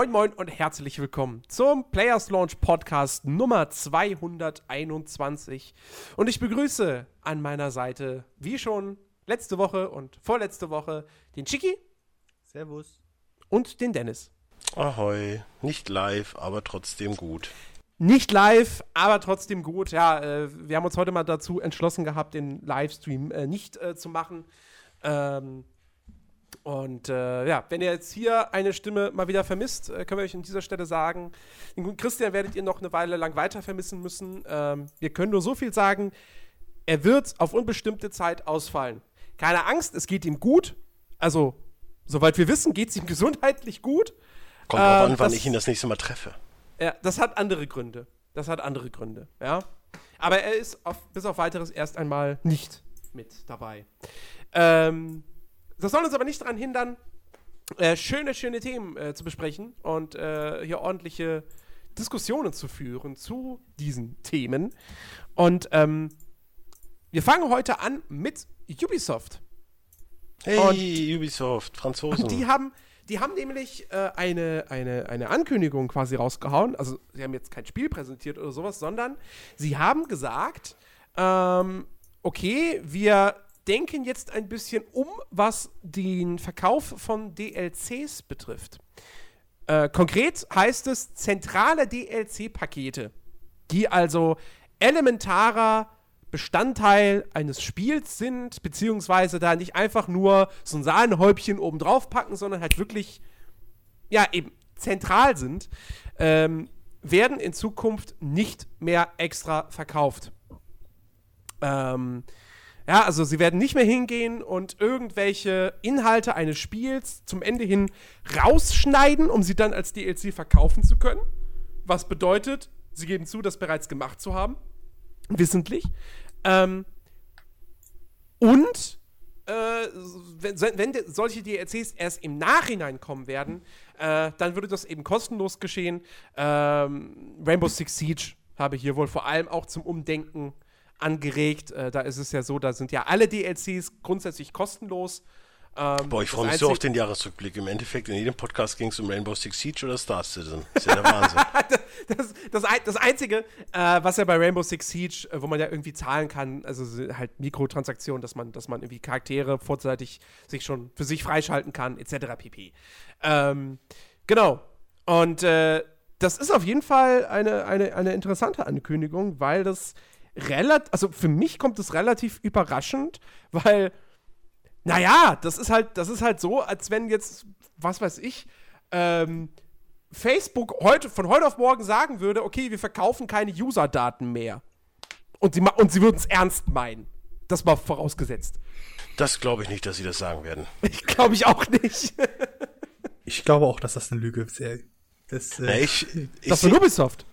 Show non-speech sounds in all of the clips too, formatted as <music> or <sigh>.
moin moin und herzlich willkommen zum Players Launch Podcast Nummer 221. Und ich begrüße an meiner Seite, wie schon letzte Woche und vorletzte Woche, den Chiki. Servus. Und den Dennis. Ahoi. Nicht live, aber trotzdem gut. Nicht live, aber trotzdem gut. Ja, äh, wir haben uns heute mal dazu entschlossen gehabt, den Livestream äh, nicht äh, zu machen. Ähm, und äh, ja, wenn ihr jetzt hier eine Stimme mal wieder vermisst, äh, können wir euch an dieser Stelle sagen, den guten Christian werdet ihr noch eine Weile lang weiter vermissen müssen. Ähm, wir können nur so viel sagen, er wird auf unbestimmte Zeit ausfallen. Keine Angst, es geht ihm gut. Also, soweit wir wissen, geht es ihm <laughs> gesundheitlich gut. Kommt drauf ähm, an, wann ich ihn das nächste Mal treffe. Ja, das hat andere Gründe. Das hat andere Gründe, ja. Aber er ist auf, bis auf weiteres erst einmal nicht mit dabei. Ähm, das soll uns aber nicht daran hindern, äh, schöne, schöne Themen äh, zu besprechen und äh, hier ordentliche Diskussionen zu führen zu diesen Themen. Und ähm, wir fangen heute an mit Ubisoft. Hey, und, Ubisoft, Franzosen. Und die haben, die haben nämlich äh, eine, eine, eine Ankündigung quasi rausgehauen. Also, sie haben jetzt kein Spiel präsentiert oder sowas, sondern sie haben gesagt, ähm, okay, wir denken jetzt ein bisschen um, was den Verkauf von DLCs betrifft. Äh, konkret heißt es zentrale DLC-Pakete, die also elementarer Bestandteil eines Spiels sind, beziehungsweise da nicht einfach nur so ein Sahnehäubchen oben drauf packen, sondern halt wirklich, ja, eben zentral sind, ähm, werden in Zukunft nicht mehr extra verkauft. Ähm, ja, also sie werden nicht mehr hingehen und irgendwelche Inhalte eines Spiels zum Ende hin rausschneiden, um sie dann als DLC verkaufen zu können. Was bedeutet, sie geben zu, das bereits gemacht zu haben. Wissentlich. Ähm, und äh, wenn, wenn, solche DLCs erst im Nachhinein kommen werden, äh, dann würde das eben kostenlos geschehen. Ähm, Rainbow Six Siege habe hier wohl vor allem auch zum Umdenken angeregt. Äh, da ist es ja so, da sind ja alle DLCs grundsätzlich kostenlos. Ähm, Boah, ich freue mich so auf den Jahresrückblick. Im Endeffekt, in jedem Podcast ging es um Rainbow Six Siege oder Star Citizen. Das ist ja der Wahnsinn. <laughs> das, das, das, Einzige, äh, was ja bei Rainbow Six Siege, äh, wo man ja irgendwie zahlen kann, also halt Mikrotransaktionen, dass man, dass man irgendwie Charaktere vorzeitig sich schon für sich freischalten kann, etc. pp. Ähm, genau. Und äh, das ist auf jeden Fall eine, eine, eine interessante Ankündigung, weil das relativ, also für mich kommt es relativ überraschend, weil, naja, das ist halt, das ist halt so, als wenn jetzt, was weiß ich, ähm, Facebook heute, von heute auf morgen sagen würde, okay, wir verkaufen keine User-Daten mehr. Und sie, und sie würden es ernst meinen. Das war vorausgesetzt. Das glaube ich nicht, dass sie das sagen werden. <laughs> Ich glaube ich auch nicht. ich glaube auch, dass das eine Lüge ist. Das, äh, ja, ich, ich, das von Ubisoft.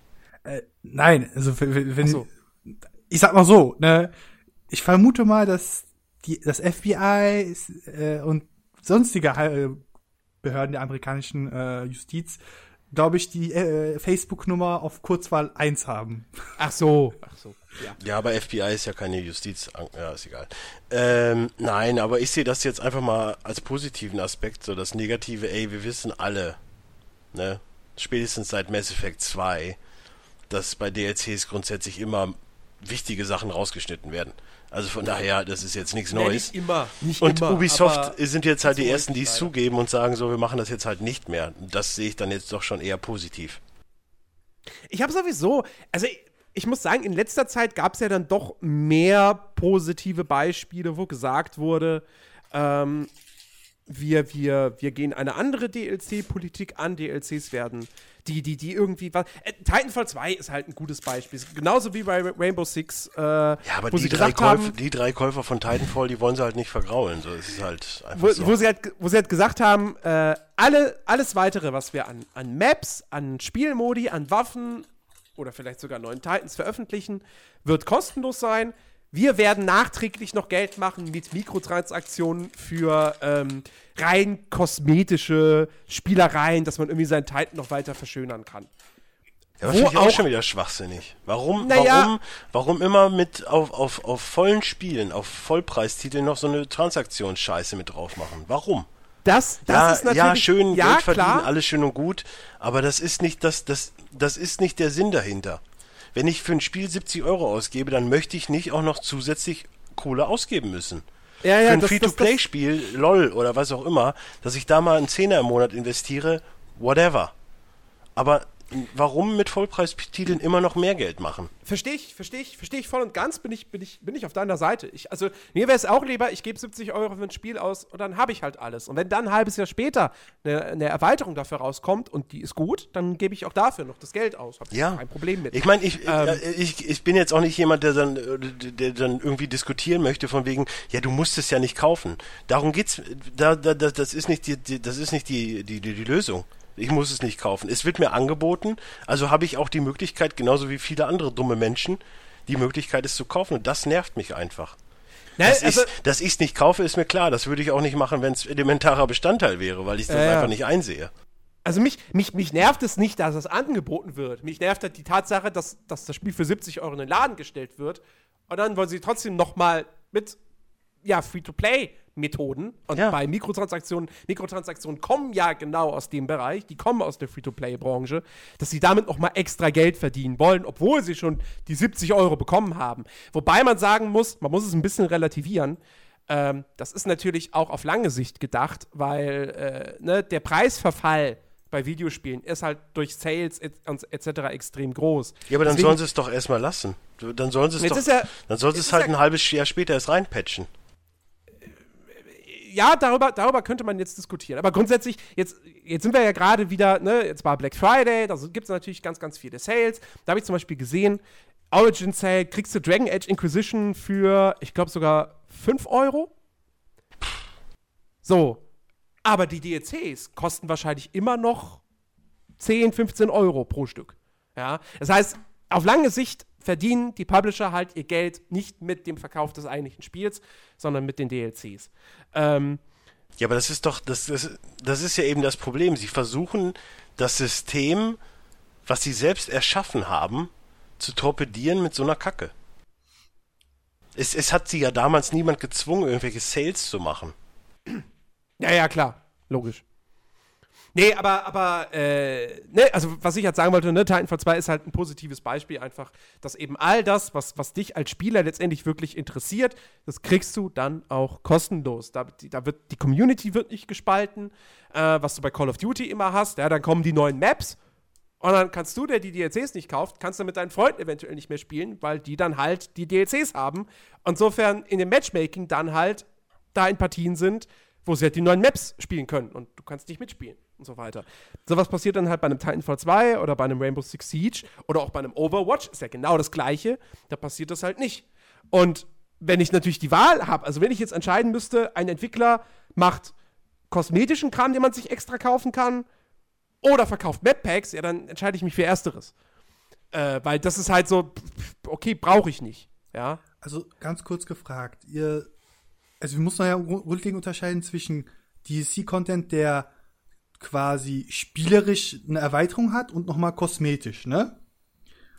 Äh, nein, also wenn, so ich sag mal so, ne, ich vermute mal, dass die, das FBI äh, und sonstige äh, Behörden der amerikanischen äh, Justiz, glaube ich, die äh, Facebook-Nummer auf Kurzwahl 1 haben. <laughs> Ach so, ach so. Ja. ja, aber FBI ist ja keine Justiz. Ja, ist egal. Ähm, nein, aber ich sehe das jetzt einfach mal als positiven Aspekt, so das Negative, ey, wir wissen alle, ne, spätestens seit Mass Effect 2, dass bei DLCs grundsätzlich immer wichtige Sachen rausgeschnitten werden. Also von daher, das ist jetzt nichts Neues. Nee, nicht immer. Nicht und immer, Ubisoft sind jetzt halt die ersten, die es zugeben und sagen so, wir machen das jetzt halt nicht mehr. Das sehe ich dann jetzt doch schon eher positiv. Ich habe sowieso, also ich, ich muss sagen, in letzter Zeit gab es ja dann doch mehr positive Beispiele, wo gesagt wurde, ähm, wir, wir, wir gehen eine andere DLC-Politik an. DLCs werden die, die, die irgendwie was. Äh, Titanfall 2 ist halt ein gutes Beispiel. Genauso wie bei Rainbow Six. Äh, ja, aber die drei, Käufer, die drei Käufer von Titanfall, die wollen sie halt nicht vergraulen. So, es ist halt einfach wo, so. wo, sie halt, wo sie halt gesagt haben, äh, alle, alles weitere, was wir an, an Maps, an Spielmodi, an Waffen oder vielleicht sogar neuen Titans veröffentlichen, wird kostenlos sein. Wir werden nachträglich noch Geld machen mit Mikrotransaktionen für ähm, rein kosmetische Spielereien, dass man irgendwie seinen Titan noch weiter verschönern kann. Ja, das finde ich auch schon wieder schwachsinnig. Warum, naja, warum, warum immer mit auf, auf, auf vollen Spielen, auf Vollpreistiteln noch so eine Transaktionsscheiße mit drauf machen? Warum? das, das ja, ist natürlich. ja, schön, ja, Geld verdienen, klar. alles schön und gut, aber das ist nicht das, das, das ist nicht der Sinn dahinter. Wenn ich für ein Spiel 70 Euro ausgebe, dann möchte ich nicht auch noch zusätzlich Kohle ausgeben müssen. Ja, ja, für ein Free-to-Play-Spiel, LOL oder was auch immer, dass ich da mal einen Zehner im Monat investiere, whatever. Aber warum mit Vollpreistiteln immer noch mehr Geld machen? Verstehe ich, verstehe ich, verstehe ich voll und ganz, bin ich, bin ich, bin ich auf deiner Seite. Ich, also, mir wäre es auch lieber, ich gebe 70 Euro für ein Spiel aus und dann habe ich halt alles. Und wenn dann ein halbes Jahr später eine, eine Erweiterung dafür rauskommt und die ist gut, dann gebe ich auch dafür noch das Geld aus. Habe Ja. kein Problem mit. Ich meine, ich, Ähm. äh, ich, ich bin jetzt auch nicht jemand, der dann, äh, der dann irgendwie diskutieren möchte von wegen, ja, du musst es ja nicht kaufen. Darum geht's, da, da, da, das ist nicht die, die das ist nicht die, die, die, die Lösung. Ich muss es nicht kaufen. Es wird mir angeboten, also habe ich auch die Möglichkeit, genauso wie viele andere dumme Menschen, die Möglichkeit, es zu kaufen. Und das nervt mich einfach. Ne, Dass also- ich dass ich's nicht kaufe, ist mir klar. Das würde ich auch nicht machen, wenn es elementarer Bestandteil wäre, weil ich das ja. einfach nicht einsehe. Also mich, mich, mich nervt es nicht, dass es angeboten wird. Mich nervt halt die Tatsache, dass, dass das Spiel für 70 Euro in den Laden gestellt wird und dann wollen sie trotzdem noch mal mit ja, Free-to-Play-Methoden und Ja. bei Mikrotransaktionen, Mikrotransaktionen kommen ja genau aus dem Bereich, die kommen aus der Free-to-Play-Branche, dass sie damit noch mal extra Geld verdienen wollen, obwohl sie schon die 70 Euro bekommen haben. Wobei man sagen muss, man muss es ein bisschen relativieren, ähm, das ist natürlich auch auf lange Sicht gedacht, weil äh, ne, der Preisverfall bei Videospielen ist halt durch Sales et- etc. extrem groß. Ja, aber dann Deswegen- sollen sie es doch erstmal lassen. Dann sollen sie es doch, ja- dann sollen sie es halt ja- ein halbes Jahr später erst reinpatchen. Ja, darüber, darüber könnte man jetzt diskutieren. Aber grundsätzlich, jetzt, jetzt sind wir ja gerade wieder, ne, jetzt war Black Friday, da gibt es natürlich ganz, ganz viele Sales. Da habe ich zum Beispiel gesehen, Origin Sale, kriegst du Dragon Age Inquisition für, ich glaube sogar 5 Euro. So. Aber die DLCs kosten wahrscheinlich immer noch 10, 15 Euro pro Stück. Ja. Das heißt, auf lange Sicht verdienen die Publisher halt ihr Geld nicht mit dem Verkauf des eigentlichen Spiels, sondern mit den DLCs. Ähm, Ja, aber das ist doch, das, das, das ist ja eben das Problem. Sie versuchen, das System, was sie selbst erschaffen haben, zu torpedieren mit so einer Kacke. Es, es hat sie ja damals niemand gezwungen, irgendwelche Sales zu machen. Ja, ja, klar. Logisch. Nee, aber, aber, äh, ne, also was ich jetzt sagen wollte, ne, Titanfall 2 ist halt ein positives Beispiel einfach, dass eben all das, was, was dich als Spieler letztendlich wirklich interessiert, das kriegst du dann auch kostenlos. Da, die, da wird, die Community wird nicht gespalten, äh, was du bei Call of Duty immer hast, ja, dann kommen die neuen Maps und dann kannst du, der die DLCs nicht kauft, kannst du mit deinen Freunden eventuell nicht mehr spielen, weil die dann halt die DLCs haben. Insofern in dem Matchmaking dann halt da in Partien sind, wo sie halt die neuen Maps spielen können und du kannst nicht mitspielen und so weiter. Sowas passiert dann halt bei einem Titanfall 2 oder bei einem Rainbow Six Siege oder auch bei einem Overwatch, ist ja genau das gleiche, da passiert das halt nicht. Und wenn ich natürlich die Wahl habe, also wenn ich jetzt entscheiden müsste, ein Entwickler macht kosmetischen Kram, den man sich extra kaufen kann, oder verkauft Map Packs, ja, dann entscheide ich mich für Ersteres. Äh, weil das ist halt so, okay, brauche ich nicht. Ja. Also ganz kurz gefragt, ihr, also wir müssen ja grund- grundlegend unterscheiden zwischen DLC-Content, der quasi spielerisch eine Erweiterung hat und nochmal kosmetisch, ne?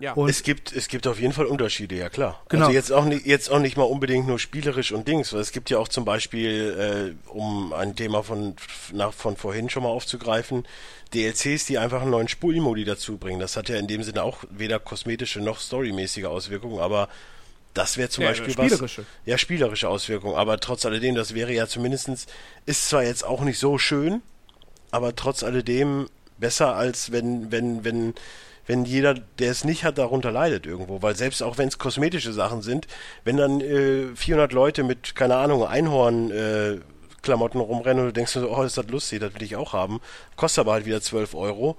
Ja. Und Es gibt, es gibt auf jeden Fall Unterschiede, ja klar. Genau. Also jetzt auch nicht, jetzt auch nicht mal unbedingt nur spielerisch und Dings, weil es gibt ja auch zum Beispiel, äh, um ein Thema von, nach, von vorhin schon mal aufzugreifen, DLCs, die einfach einen neuen Spielmodi dazu bringen. Das hat ja in dem Sinne auch weder kosmetische noch storymäßige Auswirkungen, aber das wäre zum Ja, Beispiel spielerische. was. Ja, spielerische Auswirkungen. Aber trotz alledem, das wäre ja zumindestens ist zwar jetzt auch nicht so schön, aber trotz alledem besser als wenn, wenn, wenn, wenn jeder, der es nicht hat, darunter leidet irgendwo. Weil selbst auch wenn es kosmetische Sachen sind, wenn dann äh, 400 Leute mit, keine Ahnung, Einhorn, äh, Klamotten rumrennen und du denkst so, oh, ist das lustig, das will ich auch haben, kostet aber halt wieder 12 Euro,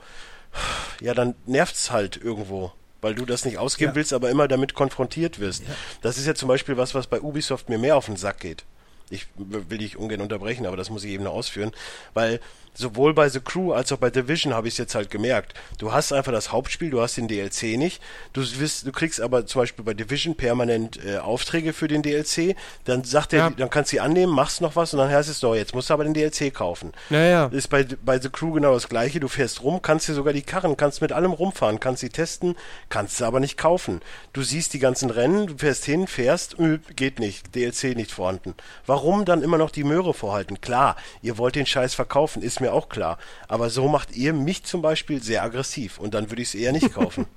ja, dann nervt's halt irgendwo. Weil du das nicht ausgeben Ja. willst, aber immer damit konfrontiert wirst. Das ist ja zum Beispiel was, was bei Ubisoft mir mehr auf den Sack geht. Ich will dich ungern unterbrechen, aber das muss ich eben noch ausführen, weil sowohl bei The Crew als auch bei Division habe ich es jetzt halt gemerkt. Du hast einfach das Hauptspiel, du hast den DLC nicht. Du wirst, du kriegst aber zum Beispiel bei Division permanent äh, Aufträge für den DLC. Dann sagt er, Ja. dann kannst du sie annehmen, machst noch was und dann heißt es so, jetzt musst du aber den DLC kaufen. Naja. Ist bei, bei The Crew genau das gleiche. Du fährst rum, kannst dir sogar die Karren, kannst mit allem rumfahren, kannst sie testen, kannst sie aber nicht kaufen. Du siehst die ganzen Rennen, du fährst hin, fährst, äh, geht nicht, DLC nicht vorhanden. Warum warum dann immer noch die Möhre vorhalten? Klar, ihr wollt den Scheiß verkaufen, ist mir auch klar. Aber so macht ihr mich zum Beispiel sehr aggressiv und dann würde ich es eher nicht kaufen. <laughs>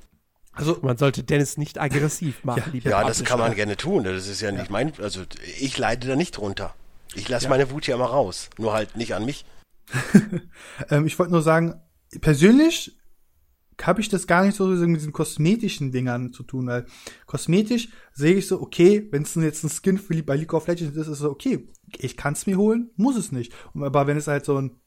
Also man sollte Dennis nicht aggressiv <laughs> machen, ja, Ja, das kann man gerne tun. Das ist ja, ja, nicht mein, also ich leide da nicht drunter. Ich lasse ja. meine Wut ja mal raus, nur halt nicht an mich. <laughs> ähm, ich wollte nur sagen, persönlich habe ich das gar nicht so mit diesen kosmetischen Dingern zu tun, weil kosmetisch sehe ich so, okay, wenn es jetzt ein Skin für, bei League of Legends ist, ist es so, okay, ich kann es mir holen, muss es nicht. Aber wenn es halt so ein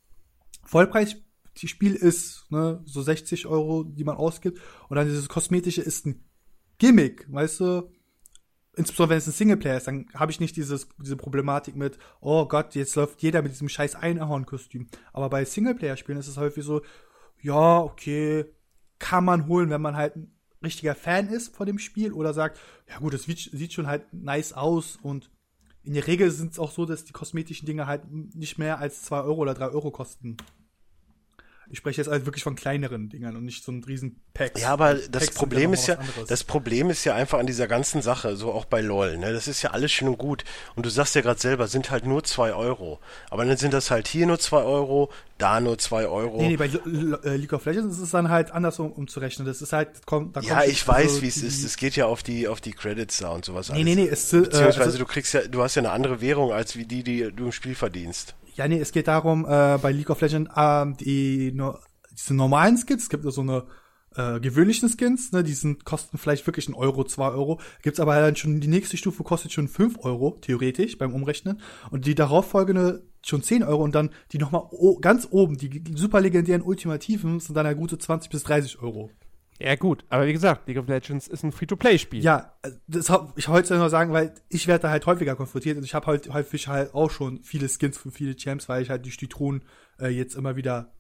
Vollpreisspiel ist, ne, so 60 Euro, die man ausgibt, und dann dieses kosmetische ist ein Gimmick, weißt du, insbesondere wenn es ein Singleplayer ist, dann habe ich nicht dieses, diese Problematik mit, oh Gott, jetzt läuft jeder mit diesem scheiß Einhorn-Kostüm. Aber bei Singleplayer-Spielen ist es häufig so, ja, okay, kann man holen, wenn man halt ein richtiger Fan ist von dem Spiel oder sagt, ja gut, das sieht schon halt nice aus und in der Regel sind es auch so, dass die kosmetischen Dinge halt nicht mehr als 2 Euro oder 3 Euro kosten. Ich spreche jetzt halt wirklich von kleineren Dingern und nicht so einem riesen Pack. Ja, aber das Packs Problem ist ja, das Problem ist ja einfach an dieser ganzen Sache, so auch bei LOL, ne? Das ist ja alles schön und gut. Und du sagst ja gerade selber, sind halt nur zwei Euro. Aber dann sind das halt hier nur zwei Euro, da nur zwei Euro. Nee, nee, bei äh, League of Legends ist es dann halt andersrum umzurechnen. Das ist halt, kommt, da kommt Ja, ich weiß, also wie es ist. Es geht ja auf die, auf die Credits da und sowas. Nee, alles. nee, nee, es, äh, Beziehungsweise also, du kriegst ja, du hast ja eine andere Währung als wie die, die du im Spiel verdienst. Ja, nee, es geht darum, äh, bei League of Legends, äh, die, no, diese normalen Skins, es gibt so eine äh, gewöhnlichen Skins, ne, die sind, kosten vielleicht wirklich ein Euro, zwei Euro. Gibt's aber dann schon, die nächste Stufe kostet schon fünf Euro, theoretisch, beim Umrechnen. Und die darauffolgende schon zehn Euro und dann die nochmal ganz oben, die super legendären Ultimativen, sind dann ja gute 20 bis 30 Euro. Ja, gut, aber wie gesagt, League of Legends ist ein Free-to-Play-Spiel. Ja, das ich wollte nur sagen, weil ich werde da halt häufiger konfrontiert und ich habe halt häufig halt auch schon viele Skins für viele Champs, weil ich halt die Stitrunen äh, jetzt immer wieder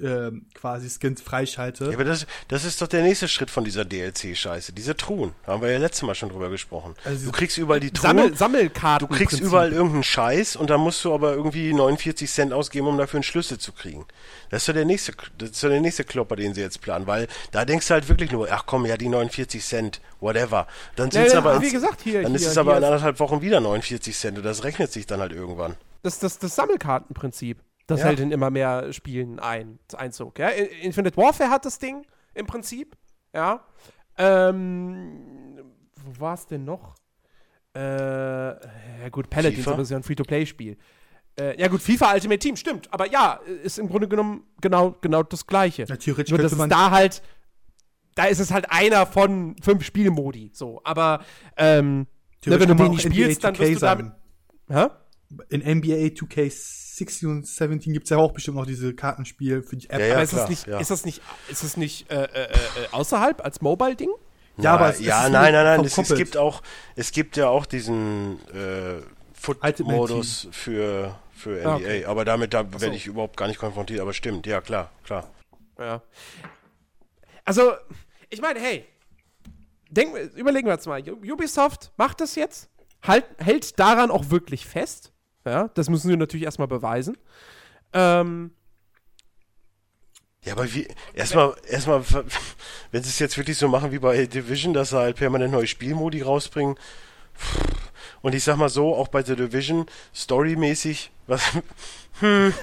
äh, quasi Skins freischalte. Ja, aber das, das ist doch der nächste Schritt von dieser DLC-Scheiße. Diese Truhen. Da haben wir ja letztes Mal schon drüber gesprochen. Also du kriegst überall die Truhen. Sammel, Sammelkarten. Du kriegst überall irgendeinen Scheiß und dann musst du aber irgendwie 49 Cent ausgeben, um dafür einen Schlüssel zu kriegen. Das ist doch der nächste, das ist doch der nächste Klopper, den sie jetzt planen, weil da denkst du halt wirklich nur, ach komm, ja, die 49 Cent, whatever. Dann sind es aber, wie gesagt, hier, dann hier, ist es aber in anderthalb Wochen wieder 49 Cent und das rechnet sich dann halt irgendwann. Das, das, das Sammelkartenprinzip. Das ja. hält in immer mehr Spielen ein, Einzug. Ja? Infinite Warfare hat das Ding im Prinzip. Ja. Ähm, wo war es denn noch? Äh, ja gut, Paladins ist ja ein Free-to-Play-Spiel. Äh, ja gut, FIFA Ultimate Team, stimmt. Aber ja, ist im Grunde genommen genau, genau das Gleiche. Ja, theoretisch Nur, dass man da halt, da ist es halt einer von fünf Spielmodi. So, aber ähm, ne, wenn du den nicht spielst, dann wirst du damit. Hä? In NBA 2K 16 und 17 gibt es ja auch bestimmt noch diese Kartenspiele für die App. Ja, ja, aber ist, klar, das nicht, ja. ist das nicht, ist das nicht äh, äh, äh, außerhalb als Mobile-Ding? Ja, aber es, ja, es nein, nein, nein. Es, es, gibt auch, es gibt ja auch diesen äh, Foot-Modus für, für NBA. Ah, okay. Aber damit da werde ich überhaupt gar nicht konfrontiert. Aber stimmt, ja, klar, klar. Ja. Also, ich meine, hey, denk, überlegen wir jetzt mal. Ubisoft macht das jetzt, halt, hält daran auch wirklich fest ja, das müssen sie natürlich erstmal beweisen. Ähm, ja, aber wie, erstmal, erstmal, wenn sie es jetzt wirklich so machen wie bei Division, dass sie halt permanent neue Spielmodi rausbringen. Und ich sag mal so, auch bei The Division, storymäßig, was, hm,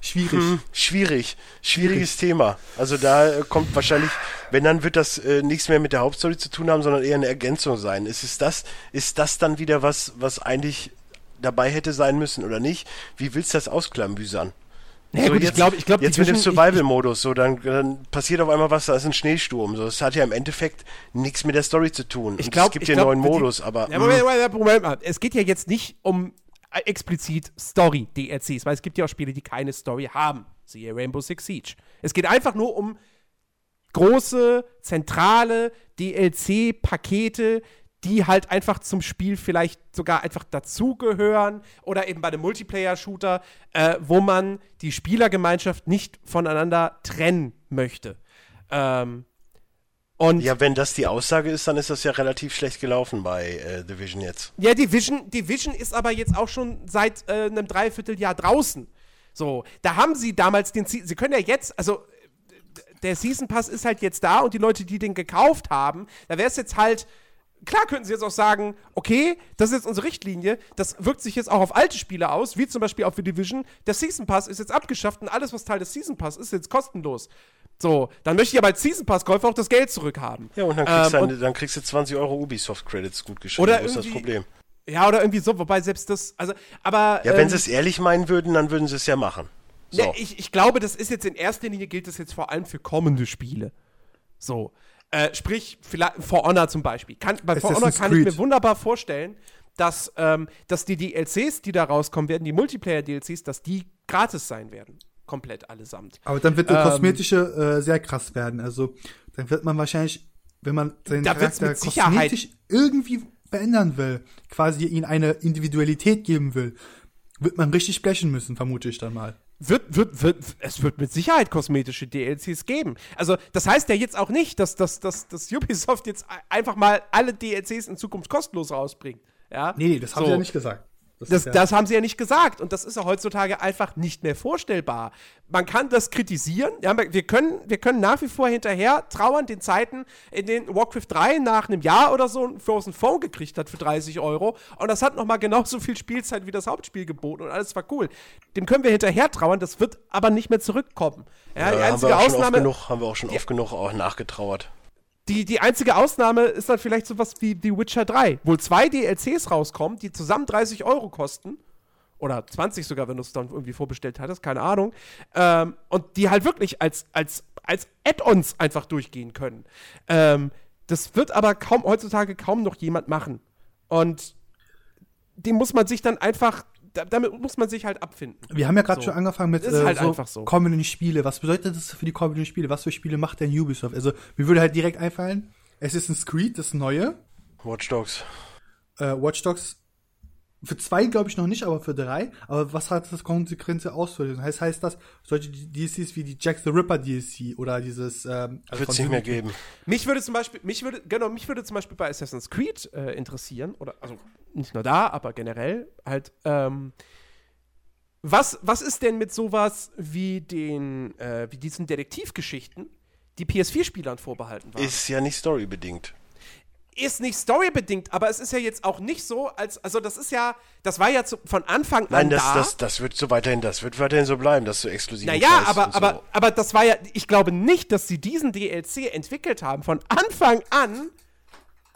schwierig. Hm, schwierig. Schwieriges schwierig. Thema. Also da kommt wahrscheinlich, wenn dann wird das äh, nichts mehr mit der Hauptstory zu tun haben, sondern eher eine Ergänzung sein. Ist es das, ist das dann wieder was, was eigentlich dabei hätte sein müssen oder nicht. Wie willst du das ausklambüsern? Ja, so, gut, jetzt, ich glaube, ich glaube, jetzt mit dem Survival-Modus, so dann, dann passiert auf einmal was, da ist ein Schneesturm. So, das hat ja im Endeffekt nichts mit der Story zu tun. Ich glaube, es gibt den neuen Modus, aber. Ja, Moment, Moment, Moment mal. Es geht ja jetzt nicht um äh, explizit Story-DLCs, weil es gibt ja auch Spiele, die keine Story haben. Siehe Rainbow Six Siege. Es geht einfach nur um große, zentrale DLC-Pakete, die halt einfach zum Spiel vielleicht sogar einfach dazugehören oder eben bei einem Multiplayer-Shooter, äh, wo man die Spielergemeinschaft nicht voneinander trennen möchte. Ähm, und ja, wenn das die Aussage ist, dann ist das ja relativ schlecht gelaufen bei äh, Division jetzt. Ja, Division, Division ist aber jetzt auch schon seit äh, einem Dreivierteljahr draußen. So, da haben sie damals den, sie können ja jetzt, also der Season Pass ist halt jetzt da und die Leute, die den gekauft haben, da wäre es jetzt halt klar könnten sie jetzt auch sagen, okay, das ist jetzt unsere Richtlinie, das wirkt sich jetzt auch auf alte Spiele aus, wie zum Beispiel auf The Division. Der Season Pass ist jetzt abgeschafft und alles, was Teil des Season Pass ist, ist jetzt kostenlos. So, dann möchte ich aber als Season Pass-Käufer auch das Geld zurückhaben. Ja, und dann kriegst, ähm, und, dann kriegst du 20 Euro Ubisoft-Credits gut geschrieben. Oder ist das Problem. Ja, oder irgendwie so, wobei selbst das, also, aber. Ja, wenn ähm, sie es ehrlich meinen würden, dann würden sie es ja machen. So. Ne, ich, ich glaube, das ist jetzt in erster Linie gilt das jetzt vor allem für kommende Spiele. So. Äh, sprich, vielleicht For Honor zum Beispiel. Kann, bei For Honor kann Creed. ich mir wunderbar vorstellen, dass, ähm, dass die DLCs, die da rauskommen werden, die Multiplayer-DLCs, dass die gratis sein werden. Komplett allesamt. Aber dann wird der ähm, kosmetische äh, sehr krass werden. Also, dann wird man wahrscheinlich, wenn man seinen Charakter kosmetisch irgendwie verändern will, quasi ihn eine Individualität geben will, wird man richtig blechen müssen, vermute ich dann mal. Wird, wird, wird, es wird mit Sicherheit kosmetische DLCs geben. Also, das heißt ja jetzt auch nicht, dass, dass, dass, dass Ubisoft jetzt einfach mal alle DLCs in Zukunft kostenlos rausbringt. Ja? Nee, das haben so. sie ja nicht gesagt. Das, das, ja das, haben sie ja nicht gesagt. Und das ist ja heutzutage einfach nicht mehr vorstellbar. Man kann das kritisieren. Ja, wir, können, wir können nach wie vor hinterher trauern den Zeiten, in denen Warcraft 3 nach einem Jahr oder so ein Frozen Phone gekriegt hat für 30 Euro. Und das hat nochmal genauso viel Spielzeit wie das Hauptspiel geboten. Und alles war cool. Dem können wir hinterher trauern. Das wird aber nicht mehr zurückkommen. Ja, ja die einzige haben Ausnahme. Genug, haben wir auch schon oft genug auch nachgetrauert. Die, die einzige Ausnahme ist dann vielleicht sowas wie The Witcher 3, wo zwei DLCs rauskommen, die zusammen 30 Euro kosten. Oder 20 sogar, wenn du es dann irgendwie vorbestellt hattest, keine Ahnung. Ähm, und die halt wirklich als, als, als Add-ons einfach durchgehen können. Ähm, das wird aber kaum heutzutage kaum noch jemand machen. Und dem muss man sich dann einfach damit muss man sich halt abfinden. Wir haben ja gerade so. schon angefangen mit ist äh, halt so einfach so. kommenden Spiele. Was bedeutet das für die kommenden Spiele? Was für Spiele macht denn Ubisoft? Also, mir würde halt direkt einfallen, Assassin's Creed, das neue. Watch Dogs. Äh, Watch Dogs für zwei glaube ich noch nicht, aber für drei. Aber was hat das Konsequenzen auszulösen? Heißt, heißt das, solche DLCs wie die Jack the Ripper DLC oder dieses ähm, also Wird es nicht mehr geben. Mich würde zum Beispiel, mich würde, genau, mich würde zum Beispiel bei Assassin's Creed äh, interessieren, oder also nicht nur da, aber generell halt, ähm, was, was ist denn mit sowas wie den, äh, wie diesen Detektivgeschichten, die PS4-Spielern vorbehalten waren? Ist ja nicht storybedingt ist nicht storybedingt, aber es ist ja jetzt auch nicht so, als, also das ist ja, das war ja zu, von Anfang Nein, an das, da. das, das wird so weiterhin, das wird weiterhin so bleiben, dass du exklusiv Naja, aber, so. aber, aber das war ja, ich glaube nicht, dass sie diesen DLC entwickelt haben, von Anfang an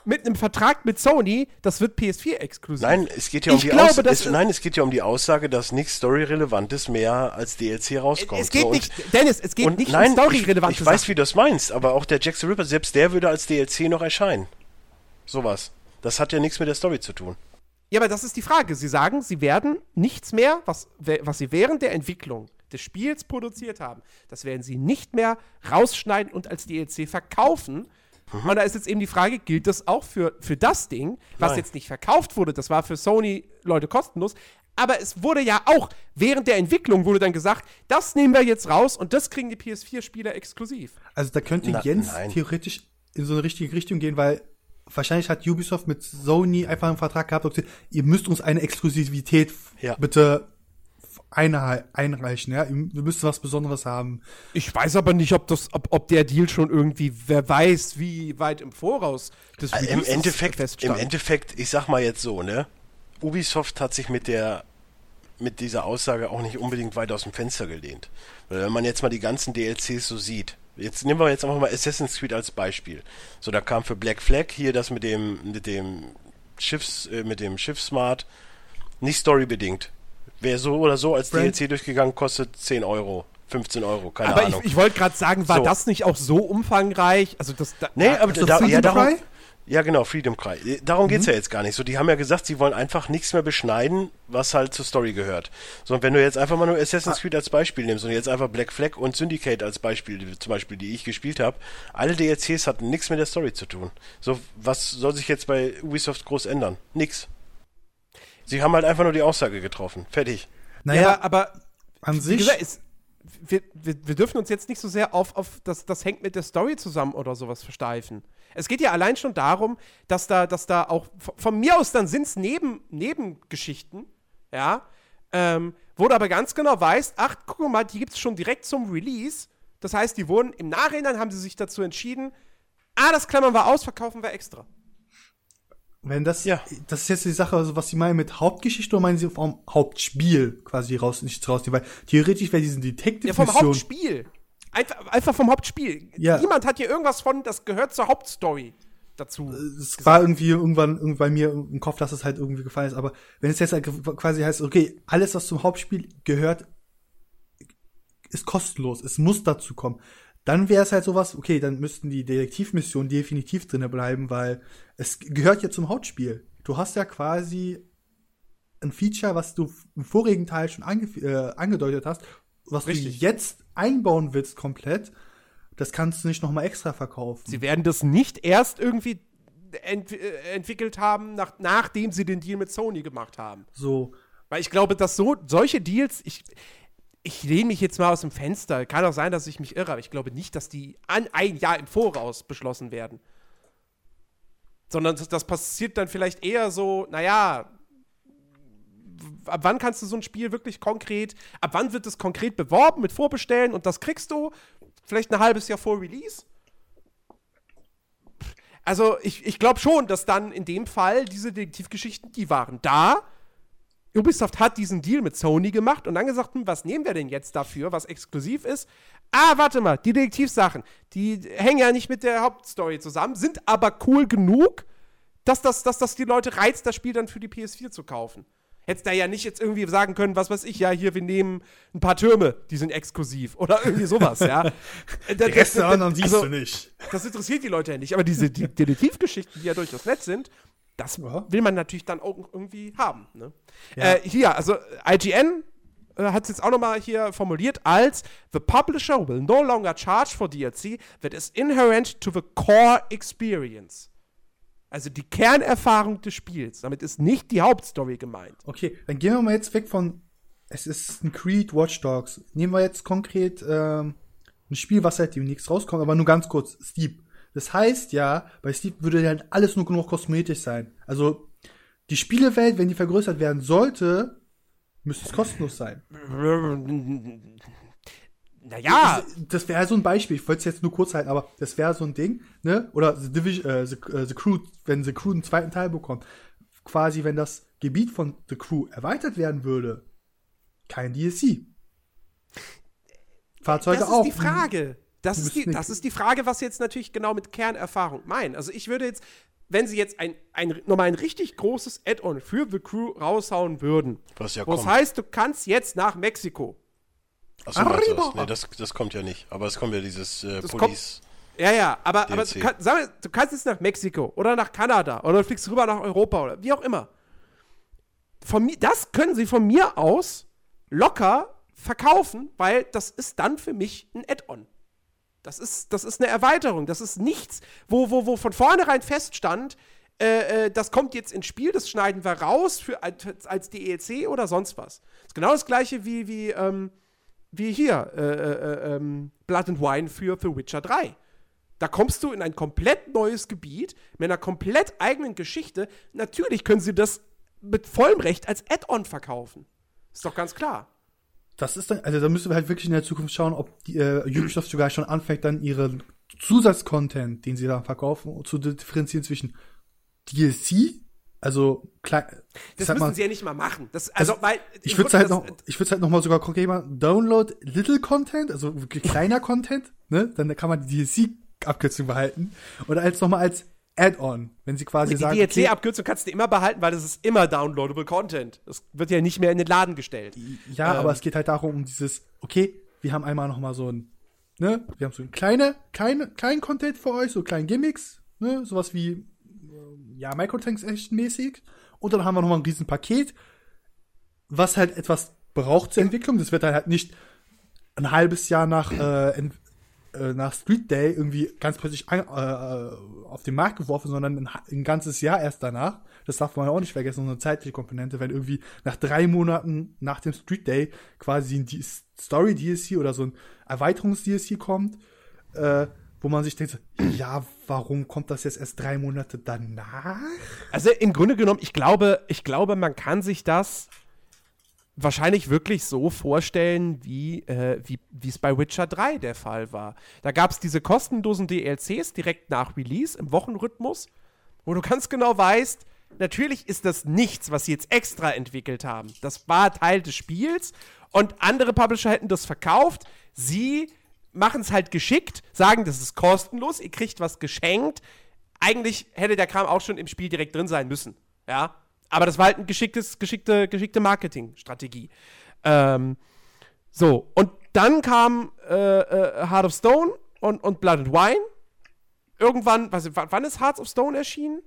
mit einem Vertrag mit Sony, das wird PS4 exklusiv. Nein, es geht ja um ich die glaube, es, Nein, es geht ja um die Aussage, dass nichts Story-Relevantes mehr als DLC rauskommt. Es geht so, nicht, Dennis, es geht nicht nein, um Story-Relevantes. Ich, ich weiß, wie du das meinst, aber auch der Jack the Ripper, selbst der würde als DLC noch erscheinen. Sowas. Das hat ja nichts mit der Story zu tun. Ja, aber das ist die Frage. Sie sagen, sie werden nichts mehr, was, was sie während der Entwicklung des Spiels produziert haben, das werden sie nicht mehr rausschneiden und als DLC verkaufen. Mhm. Und da ist jetzt eben die Frage, gilt das auch für, für das Ding, was Nein. jetzt nicht verkauft wurde? Das war für Sony Leute kostenlos. Aber es wurde ja auch, während der Entwicklung wurde dann gesagt, das nehmen wir jetzt raus und das kriegen die PS4-Spieler exklusiv. Also da könnte Na, Jens nein. theoretisch in so eine richtige Richtung gehen, weil wahrscheinlich hat Ubisoft mit Sony einfach einen Vertrag gehabt, okay, ihr müsst uns eine Exklusivität ja. bitte einreichen, ja. Wir müssen was Besonderes haben. Ich weiß aber nicht, ob das, ob, ob der Deal schon irgendwie, wer weiß, wie weit im Voraus das also Im Endeffekt, feststand. im Endeffekt, ich sag mal jetzt so, ne? Ubisoft hat sich mit der mit dieser Aussage auch nicht unbedingt weit aus dem Fenster gelehnt. Weil wenn man jetzt mal die ganzen DLCs so sieht, Jetzt nehmen wir jetzt einfach mal Assassin's Creed als Beispiel. So, da kam für Black Flag hier das mit dem, mit dem Schiffs, äh, mit dem Schiffsmart nicht storybedingt. Wäre so oder so als Brand. DLC durchgegangen, kostet 10 Euro. 15 Euro, keine aber Ahnung. Aber ich, ich wollte gerade sagen, war so. das nicht auch so umfangreich? Also das, da, nee, aber da, ja, darum, ja, genau, Freedom Cry. Äh, darum geht's mhm. ja jetzt gar nicht. So, die haben ja gesagt, sie wollen einfach nichts mehr beschneiden, was halt zur Story gehört. So, und wenn du jetzt einfach mal nur Assassin's ah. Creed als Beispiel nimmst und jetzt einfach Black Flag und Syndicate als Beispiel, die, zum Beispiel, die ich gespielt habe, alle DLCs hatten nichts mit der Story zu tun. So, was soll sich jetzt bei Ubisoft groß ändern? Nix. Sie haben halt einfach nur die Aussage getroffen. Fertig. Naja, ja, aber, aber an sich. Gesagt, ist, wir, wir, wir, dürfen uns jetzt nicht so sehr auf, auf das, das hängt mit der Story zusammen oder sowas versteifen. Es geht ja allein schon darum, dass da, dass da auch, von mir aus dann sind es Neben, Nebengeschichten, ja, ähm, wo du aber ganz genau weißt, ach, guck mal, die gibt es schon direkt zum Release. Das heißt, die wurden, im Nachhinein haben sie sich dazu entschieden, ah, das klammern wir aus, verkaufen wir extra. Wenn das, ja. das ist jetzt die Sache, also was Sie meinen mit Hauptgeschichte oder meinen Sie vom Hauptspiel quasi raus, nicht rausnehmen? Weil theoretisch wäre diesen Detective Ja, vom Hauptspiel. Einfach, einfach vom Hauptspiel. Ja. Niemand hat hier irgendwas von, das gehört zur Hauptstory dazu. Es gesagt. war irgendwie irgendwann, irgendwann bei mir im Kopf, dass es halt irgendwie gefallen ist. Aber wenn es jetzt halt quasi heißt, okay, alles, was zum Hauptspiel gehört, ist kostenlos. Es muss dazu kommen. Dann wäre es halt sowas, okay, dann müssten die Detektivmissionen definitiv drinne bleiben, weil es gehört ja zum Hauptspiel. Du hast ja quasi ein Feature, was du im vorigen Teil schon ange äh, angedeutet hast, was Richtig. du jetzt einbauen willst komplett das kannst du nicht nochmal extra verkaufen. Sie werden das nicht erst irgendwie ent äh, entwickelt haben, nach, nachdem sie den Deal mit Sony gemacht haben. So. Weil ich glaube, dass so solche Deals, ich, ich lehne mich jetzt mal aus dem Fenster. Kann auch sein, dass ich mich irre, aber ich glaube nicht, dass die an ein Jahr im Voraus beschlossen werden. Sondern das, das passiert dann vielleicht eher so, naja, ab wann kannst du so ein Spiel wirklich konkret, ab wann wird es konkret beworben mit Vorbestellen und das kriegst du vielleicht ein halbes Jahr vor Release. Also ich, ich glaube schon, dass dann in dem Fall diese Detektivgeschichten, die waren da. Ubisoft hat diesen Deal mit Sony gemacht und dann gesagt, hm, was nehmen wir denn jetzt dafür, was exklusiv ist? Ah, warte mal, die Detektivsachen, die hängen ja nicht mit der Hauptstory zusammen, sind aber cool genug, dass das, dass das die Leute reizt, das Spiel dann für die PS4 zu kaufen. Hättest da ja nicht jetzt irgendwie sagen können, was weiß ich, ja, hier, wir nehmen ein paar Türme, die sind exklusiv oder irgendwie sowas, ja. <laughs> die Reste das, das, siehst also, du nicht. Das interessiert die Leute ja nicht, aber diese die Detektivgeschichten, die ja durchaus nett sind, das ja. will man natürlich dann auch irgendwie haben. Ne? Ja. Äh, hier, also IGN äh, hat es jetzt auch nochmal hier formuliert als The publisher will no longer charge for DLC that is inherent to the core experience. Also die Kernerfahrung des Spiels. Damit ist nicht die Hauptstory gemeint. Okay, dann gehen wir mal jetzt weg von. Es ist ein Creed Watch Dogs. Nehmen wir jetzt konkret ähm, ein Spiel, was halt demnächst rauskommt, aber nur ganz kurz. Steep. Das heißt ja, bei Steep würde dann alles nur genug kosmetisch sein. Also die Spielewelt, wenn die vergrößert werden sollte, müsste es kostenlos sein. <laughs> Naja. Das, das wäre so ein Beispiel. Ich wollte es jetzt nur kurz halten, aber das wäre so ein Ding, ne? Oder The, Division, äh, The, äh, The Crew, wenn The Crew einen zweiten Teil bekommt. Quasi, wenn das Gebiet von The Crew erweitert werden würde, kein DLC. Fahrzeuge auch. Das ist die Frage. Das ist die, das ist die Frage, was jetzt natürlich genau mit Kernerfahrung meinen. Also ich würde jetzt, wenn sie jetzt ein, ein nochmal ein richtig großes Add-on für The Crew raushauen würden, was ja kommt. heißt, du kannst jetzt nach Mexiko. Achso, das? Nee, das, das kommt ja nicht. Aber es kommt ja dieses äh, Police. ja, ja, aber, aber du, kann, sag, du kannst jetzt nach Mexiko oder nach Kanada oder du fliegst rüber nach Europa oder wie auch immer. Von mir, das können sie von mir aus locker verkaufen, weil das ist dann für mich ein Add-on. Das ist, das ist eine Erweiterung. Das ist nichts, wo, wo, wo von vornherein feststand, äh, äh, das kommt jetzt ins Spiel, das schneiden wir raus für, als, als DLC oder sonst was. Das ist genau das gleiche wie, wie ähm, wie hier äh, äh, ähm, Blood and Wine für The Witcher 3. Da kommst du in ein komplett neues Gebiet mit einer komplett eigenen Geschichte. Natürlich können sie das mit vollem Recht als Add-on verkaufen. Ist doch ganz klar. Das ist dann, also da müssen wir halt wirklich in der Zukunft schauen, ob die, äh, Ubisoft sogar schon anfängt, dann ihren Zusatzcontent, den sie da verkaufen, zu differenzieren zwischen DLC also klar. Das müssen mal, sie ja nicht mal machen. Das, also, also weil, ich würde halt noch, ich würde halt noch mal sogar konkret machen. Download little Content, also wirklich kleiner <laughs> Content, ne? Dann kann man die DLC-Abkürzung behalten. Oder als noch mal als Add-on, wenn sie quasi die sagen. Die DLC-Abkürzung kannst du immer behalten, weil das ist immer downloadable Content. Das wird ja nicht mehr in den Laden gestellt. Ja, ähm. aber es geht halt darum, um dieses, okay, wir haben einmal noch mal so ein, ne? Wir haben so ein kleine, kleine, kleinen Content für euch, so kleinen Gimmicks, ne? Sowas wie ja, Microtransaction-mäßig. Und dann haben wir nochmal ein riesen Paket, was halt etwas braucht zur Entwicklung. Das wird halt nicht ein halbes Jahr nach, äh, äh, nach Street Day irgendwie ganz plötzlich ein, äh, auf den Markt geworfen, sondern ein, ein, ganzes Jahr erst danach. Das darf man ja auch nicht vergessen, so eine zeitliche Komponente, wenn irgendwie nach drei Monaten nach dem Street Day quasi ein Story-DLC oder so ein Erweiterungs-DLC kommt, äh, wo man sich denkt, ja, warum kommt das jetzt erst drei Monate danach? Also im Grunde genommen, ich glaube, ich glaube, man kann sich das wahrscheinlich wirklich so vorstellen, wie äh, es bei Witcher 3 der Fall war. Da gab es diese kostenlosen DLCs direkt nach Release im Wochenrhythmus, wo du ganz genau weißt, natürlich ist das nichts, was sie jetzt extra entwickelt haben. Das war Teil des Spiels und andere Publisher hätten das verkauft. Sie machen es halt geschickt, sagen, das ist kostenlos, ihr kriegt was geschenkt. Eigentlich hätte der Kram auch schon im Spiel direkt drin sein müssen. Ja. Aber das war halt eine geschicktes, geschickte, geschickte Marketingstrategie. Ähm, so, und dann kam äh, äh, Heart of Stone und, und Blood and Wine. Irgendwann, was, wann ist Hearts of Stone erschienen?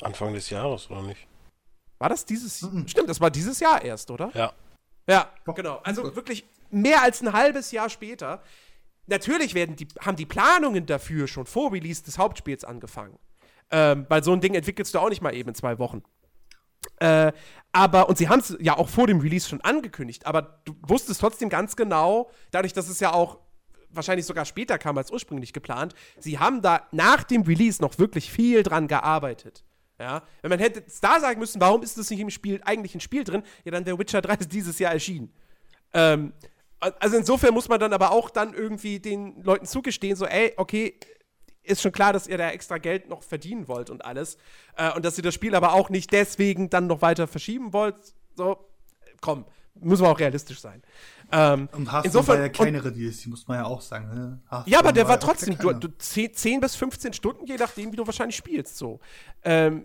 Anfang des Jahres, oder nicht? War das dieses? Mhm. Stimmt, das war dieses Jahr erst, oder? Ja. Ja, genau. Also wirklich mehr als ein halbes Jahr später. Natürlich werden die, haben die Planungen dafür schon vor Release des Hauptspiels angefangen. Ähm, weil so ein Ding entwickelst du auch nicht mal eben in zwei Wochen. Äh, aber, und sie haben es ja auch vor dem Release schon angekündigt, aber du wusstest trotzdem ganz genau, dadurch, dass es ja auch wahrscheinlich sogar später kam als ursprünglich geplant, sie haben da nach dem Release noch wirklich viel dran gearbeitet. Ja, wenn man hätte da sagen müssen, warum ist das nicht im Spiel, eigentlich ein Spiel drin, ja, dann wäre Witcher 3 dieses Jahr erschienen. Ähm, also insofern muss man dann aber auch dann irgendwie den Leuten zugestehen, so, ey, okay, ist schon klar, dass ihr da extra Geld noch verdienen wollt und alles. Äh, und dass ihr das Spiel aber auch nicht deswegen dann noch weiter verschieben wollt. So, komm, muss man auch realistisch sein. Ähm, und Hearthstone insofern, war ja kleinere DLC, muss man ja auch sagen. Ne? Ja, aber der war, war trotzdem, du, du 10, 10, bis 15 Stunden, je nachdem, wie du wahrscheinlich spielst. So. Ähm,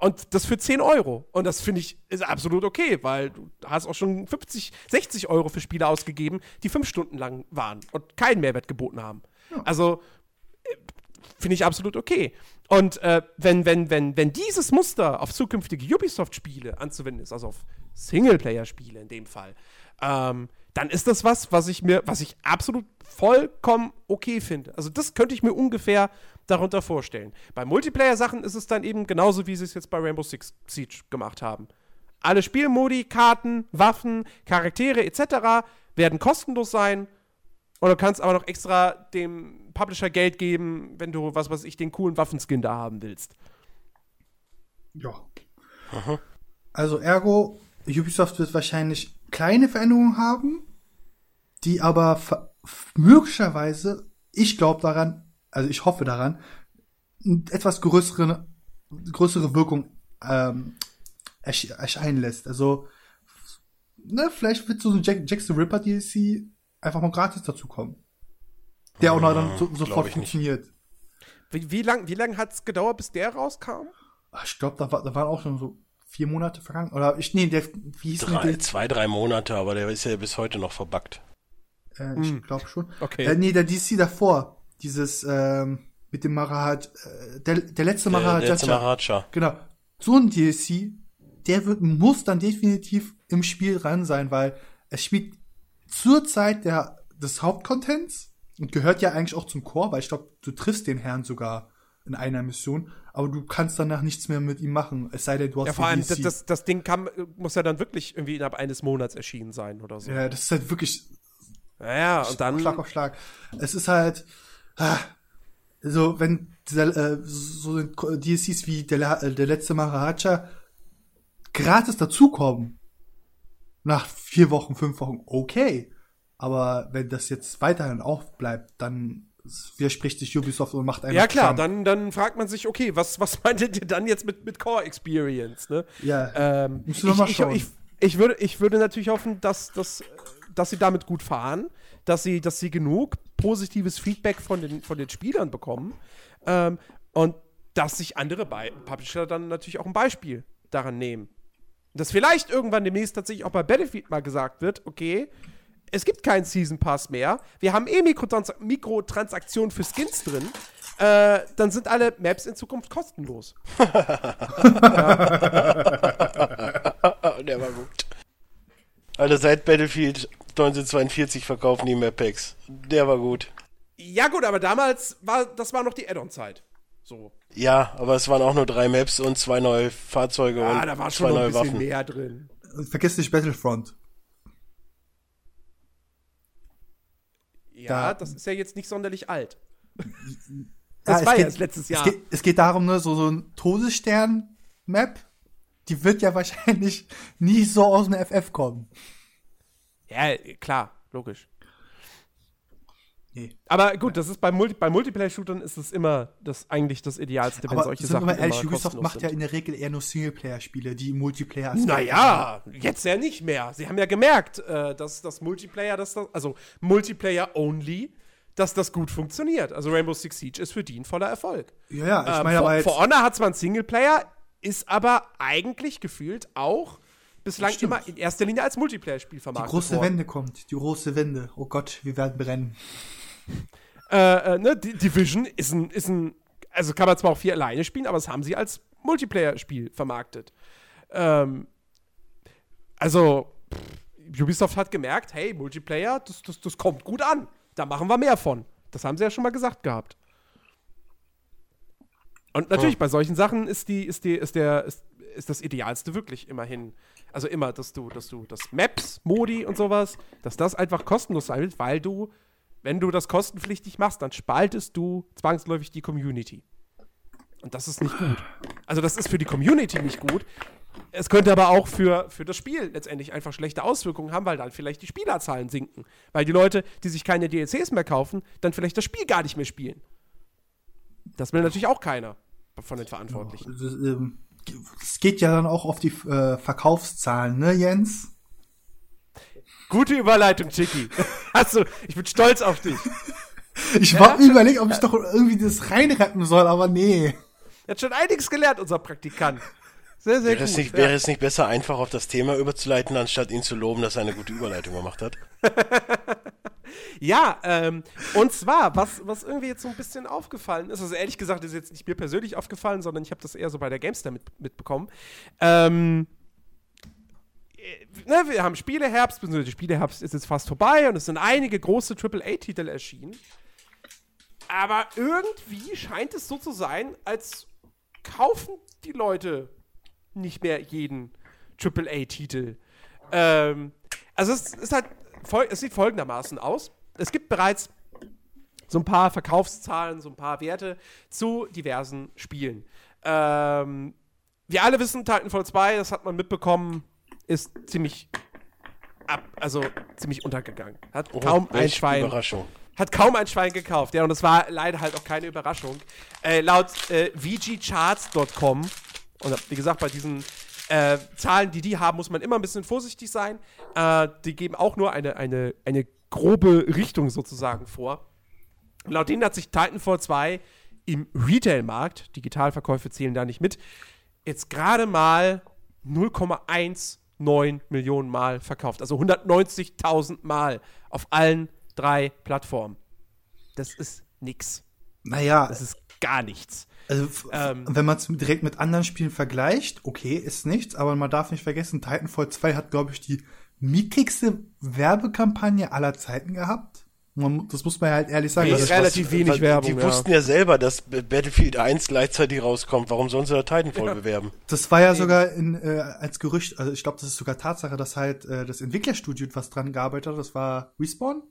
und das für 10 Euro. Und das finde ich ist absolut okay, weil du hast auch schon 50, 60 Euro für Spiele ausgegeben, die 5 Stunden lang waren und keinen Mehrwert geboten haben. Ja. Also äh, finde ich absolut okay. Und äh, wenn, wenn, wenn, wenn dieses Muster auf zukünftige Ubisoft-Spiele anzuwenden ist, also auf Singleplayer-Spiele in dem Fall, ähm, dann ist das was, was ich mir, was ich absolut vollkommen okay finde. Also das könnte ich mir ungefähr darunter vorstellen. Bei Multiplayer-Sachen ist es dann eben genauso, wie sie es jetzt bei Rainbow Six Siege gemacht haben. Alle Spielmodi, Karten, Waffen, Charaktere etc. werden kostenlos sein. Und du kannst aber noch extra dem Publisher Geld geben, wenn du, was weiß ich, den coolen Waffenskin da haben willst. Ja. Aha. Also ergo, Ubisoft wird wahrscheinlich kleine Veränderungen haben, die aber möglicherweise, ich glaube daran, also ich hoffe daran, etwas größere, größere Wirkung ähm, erscheinen lässt. Also, ne, vielleicht wird so ein Jack, Jack the Ripper DLC einfach mal gratis dazu kommen. Der auch noch dann so, sofort funktioniert. Wie, wie lange wie lang hat es gedauert, bis der rauskam? Ich glaube, da, war, da waren auch schon so vier Monate vergangen. Oder ich, nee, der, wie hieß drei, der? Zwei, drei Monate, aber der ist ja bis heute noch verbuggt. Äh, ich hm. glaube schon. Okay. Äh, nee, der DC davor. Dieses, ähm, mit dem Maharaja, äh, der, der letzte Maharaja. Der letzte Maharaja. Genau. So ein DLC, der wird, muss dann definitiv im Spiel dran sein, weil es spielt zur Zeit der, des Hauptcontents und gehört ja eigentlich auch zum Chor, weil ich glaube, du triffst den Herrn sogar in einer Mission, aber du kannst danach nichts mehr mit ihm machen, es sei denn, du hast Ja, vor allem, das, das, das, Ding kann, muss ja dann wirklich irgendwie innerhalb eines Monats erschienen sein oder so. Ja, das ist halt wirklich. Ja, ja und dann. Schlag auf Schlag. Es ist halt. Ah, so, wenn dieser, äh, so DLCs wie der, äh, der letzte Maharaja gratis dazukommen, nach vier Wochen, fünf Wochen, okay. Aber wenn das jetzt weiterhin auch bleibt, dann widerspricht sich Ubisoft und macht einfach. Ja klar, dann, dann fragt man sich, okay, was, was <laughs> meintet ihr dann jetzt mit, mit Core Experience? Ne? Ja. Ähm, musst du noch mal schauen. Ich, ich, ich, würde, ich würde natürlich hoffen, dass, dass, dass sie damit gut fahren, dass sie, dass sie genug positives Feedback von den, von den Spielern bekommen ähm, und dass sich andere Publisher dann natürlich auch ein Beispiel daran nehmen. Dass vielleicht irgendwann demnächst tatsächlich auch bei Battlefield mal gesagt wird, okay, es gibt keinen Season Pass mehr. Wir haben eh Mikrotrans Mikrotransaktionen für Skins drin. Äh, dann sind alle Maps in Zukunft kostenlos. <laughs> Der war gut. Alle seit Battlefield 1942 verkaufen die Map Packs. Der war gut. Ja gut, aber damals war das war noch die Add-on-Zeit. So. Ja, aber es waren auch nur drei Maps und zwei neue Fahrzeuge ah, und da war schon zwei neue ein bisschen Waffen. mehr drin. Vergiss nicht Battlefront. Ja, da, das ist ja jetzt nicht sonderlich alt. <laughs> Das ja, war ja das letztes Jahr. Es geht, es geht darum, ne, so, so ein Todesstern-Map, die wird ja <laughs> wahrscheinlich nie so aus dem FF kommen. Ja, klar, logisch. Nee. Aber gut, das ist bei, Multi bei Multiplayer-Shootern ist es immer das eigentlich das Idealste, wenn Aber solche sind Sachen mal ehrlich, immer Ubisoft macht sind. ja in der Regel eher nur Singleplayer-Spiele, die Multiplayer Naja, jetzt ja nicht mehr. Sie haben ja gemerkt, äh, dass das Multiplayer, dass das, also Multiplayer only, dass das gut funktioniert. Also Rainbow Six Siege ist für die ein voller Erfolg. Ja, ja, ich Ähm, meine For, aber jetzt, For Honor hat zwar einen Singleplayer, ist aber eigentlich gefühlt auch bislang immer in erster Linie als Multiplayer-Spiel die vermarktet große worden. Wende kommt, die große Wende. Oh Gott, wir werden brennen. Äh, äh, ne, die Division ist ein, ist ein, also kann man zwar auch vier alleine spielen, aber das haben sie als Multiplayer-Spiel vermarktet. Ähm, also, pff, Ubisoft hat gemerkt, hey, Multiplayer, das, das, das kommt gut an. Da machen wir mehr von. Das haben sie ja schon mal gesagt gehabt. Und natürlich, bei solchen Sachen ist die, ist die, ist der, ist, ist das Idealste wirklich immerhin. Also immer, dass du, dass du das Maps, Modi und sowas, dass das einfach kostenlos sein wird, weil du, wenn du das kostenpflichtig machst, dann spaltest du zwangsläufig die Community. Und das ist nicht gut. Also das ist für die Community nicht gut. Es könnte aber auch für, für das Spiel letztendlich einfach schlechte Auswirkungen haben, weil dann vielleicht die Spielerzahlen sinken. Weil die Leute, die sich keine DLCs mehr kaufen, dann vielleicht das Spiel gar nicht mehr spielen. Das will natürlich auch keiner von den Verantwortlichen. Das, ähm, Es geht ja dann auch auf die äh, Verkaufszahlen, ne, Jens? Gute Überleitung, Chicky. <laughs> Hast du, ich bin stolz auf dich. Ich Ja, war überlegt, ob ich doch irgendwie das reinreppen soll, aber nee. Er hat schon einiges gelernt, unser Praktikant. Sehr, sehr Wäre es, gut. nicht, ja. wäre es nicht besser, einfach auf das Thema überzuleiten, anstatt ihn zu loben, dass er eine gute Überleitung gemacht hat? <laughs> Ja, ähm, und zwar, was, was irgendwie jetzt so ein bisschen aufgefallen ist, also ehrlich gesagt ist jetzt nicht mir persönlich aufgefallen, sondern ich habe das eher so bei der Gamestar mit, mitbekommen. Ähm, äh, ne, wir haben Spieleherbst, beziehungsweise der Spieleherbst ist jetzt fast vorbei und es sind einige große AAA-Titel erschienen. Aber irgendwie scheint es so zu sein, als kaufen die Leute nicht mehr jeden AAA-Titel. Ähm, also es ist halt, es sieht folgendermaßen aus. Es gibt bereits so ein paar Verkaufszahlen, so ein paar Werte zu diversen Spielen. Ähm, wir alle wissen, Titanfall 2, das hat man mitbekommen, ist ziemlich ab, also ziemlich untergegangen. Hat kaum ein Schwein Überraschung. hat kaum ein Schwein gekauft. Ja, und das war leider halt auch keine Überraschung. Äh, laut äh, VGCharts.com, und wie gesagt, bei diesen äh, Zahlen, die die haben, muss man immer ein bisschen vorsichtig sein. Äh, die geben auch nur eine, eine, eine grobe Richtung sozusagen vor. Laut denen hat sich Titanfall 2 im Retail-Markt, Digitalverkäufe zählen da nicht mit, jetzt gerade mal 0,19 Millionen Mal verkauft. Also 190.000 Mal auf allen drei Plattformen. Das ist nix. Naja, Das ist gar nichts. also ähm, wenn man es direkt mit anderen Spielen vergleicht, okay, ist nichts, aber man darf nicht vergessen, Titanfall 2 hat, glaube ich, die mietigste Werbekampagne aller Zeiten gehabt. Man, das muss man ja halt ehrlich sagen. Nee, Das ist relativ wenig weil Werbung, Die ja. wussten ja selber, dass Battlefield 1 gleichzeitig rauskommt. Warum sollen sie da Titanfall bewerben? Das war ja sogar in, äh, als Gerücht, also ich glaube, das ist sogar Tatsache, dass halt äh, das Entwicklerstudio was dran gearbeitet hat. Das war Respawn.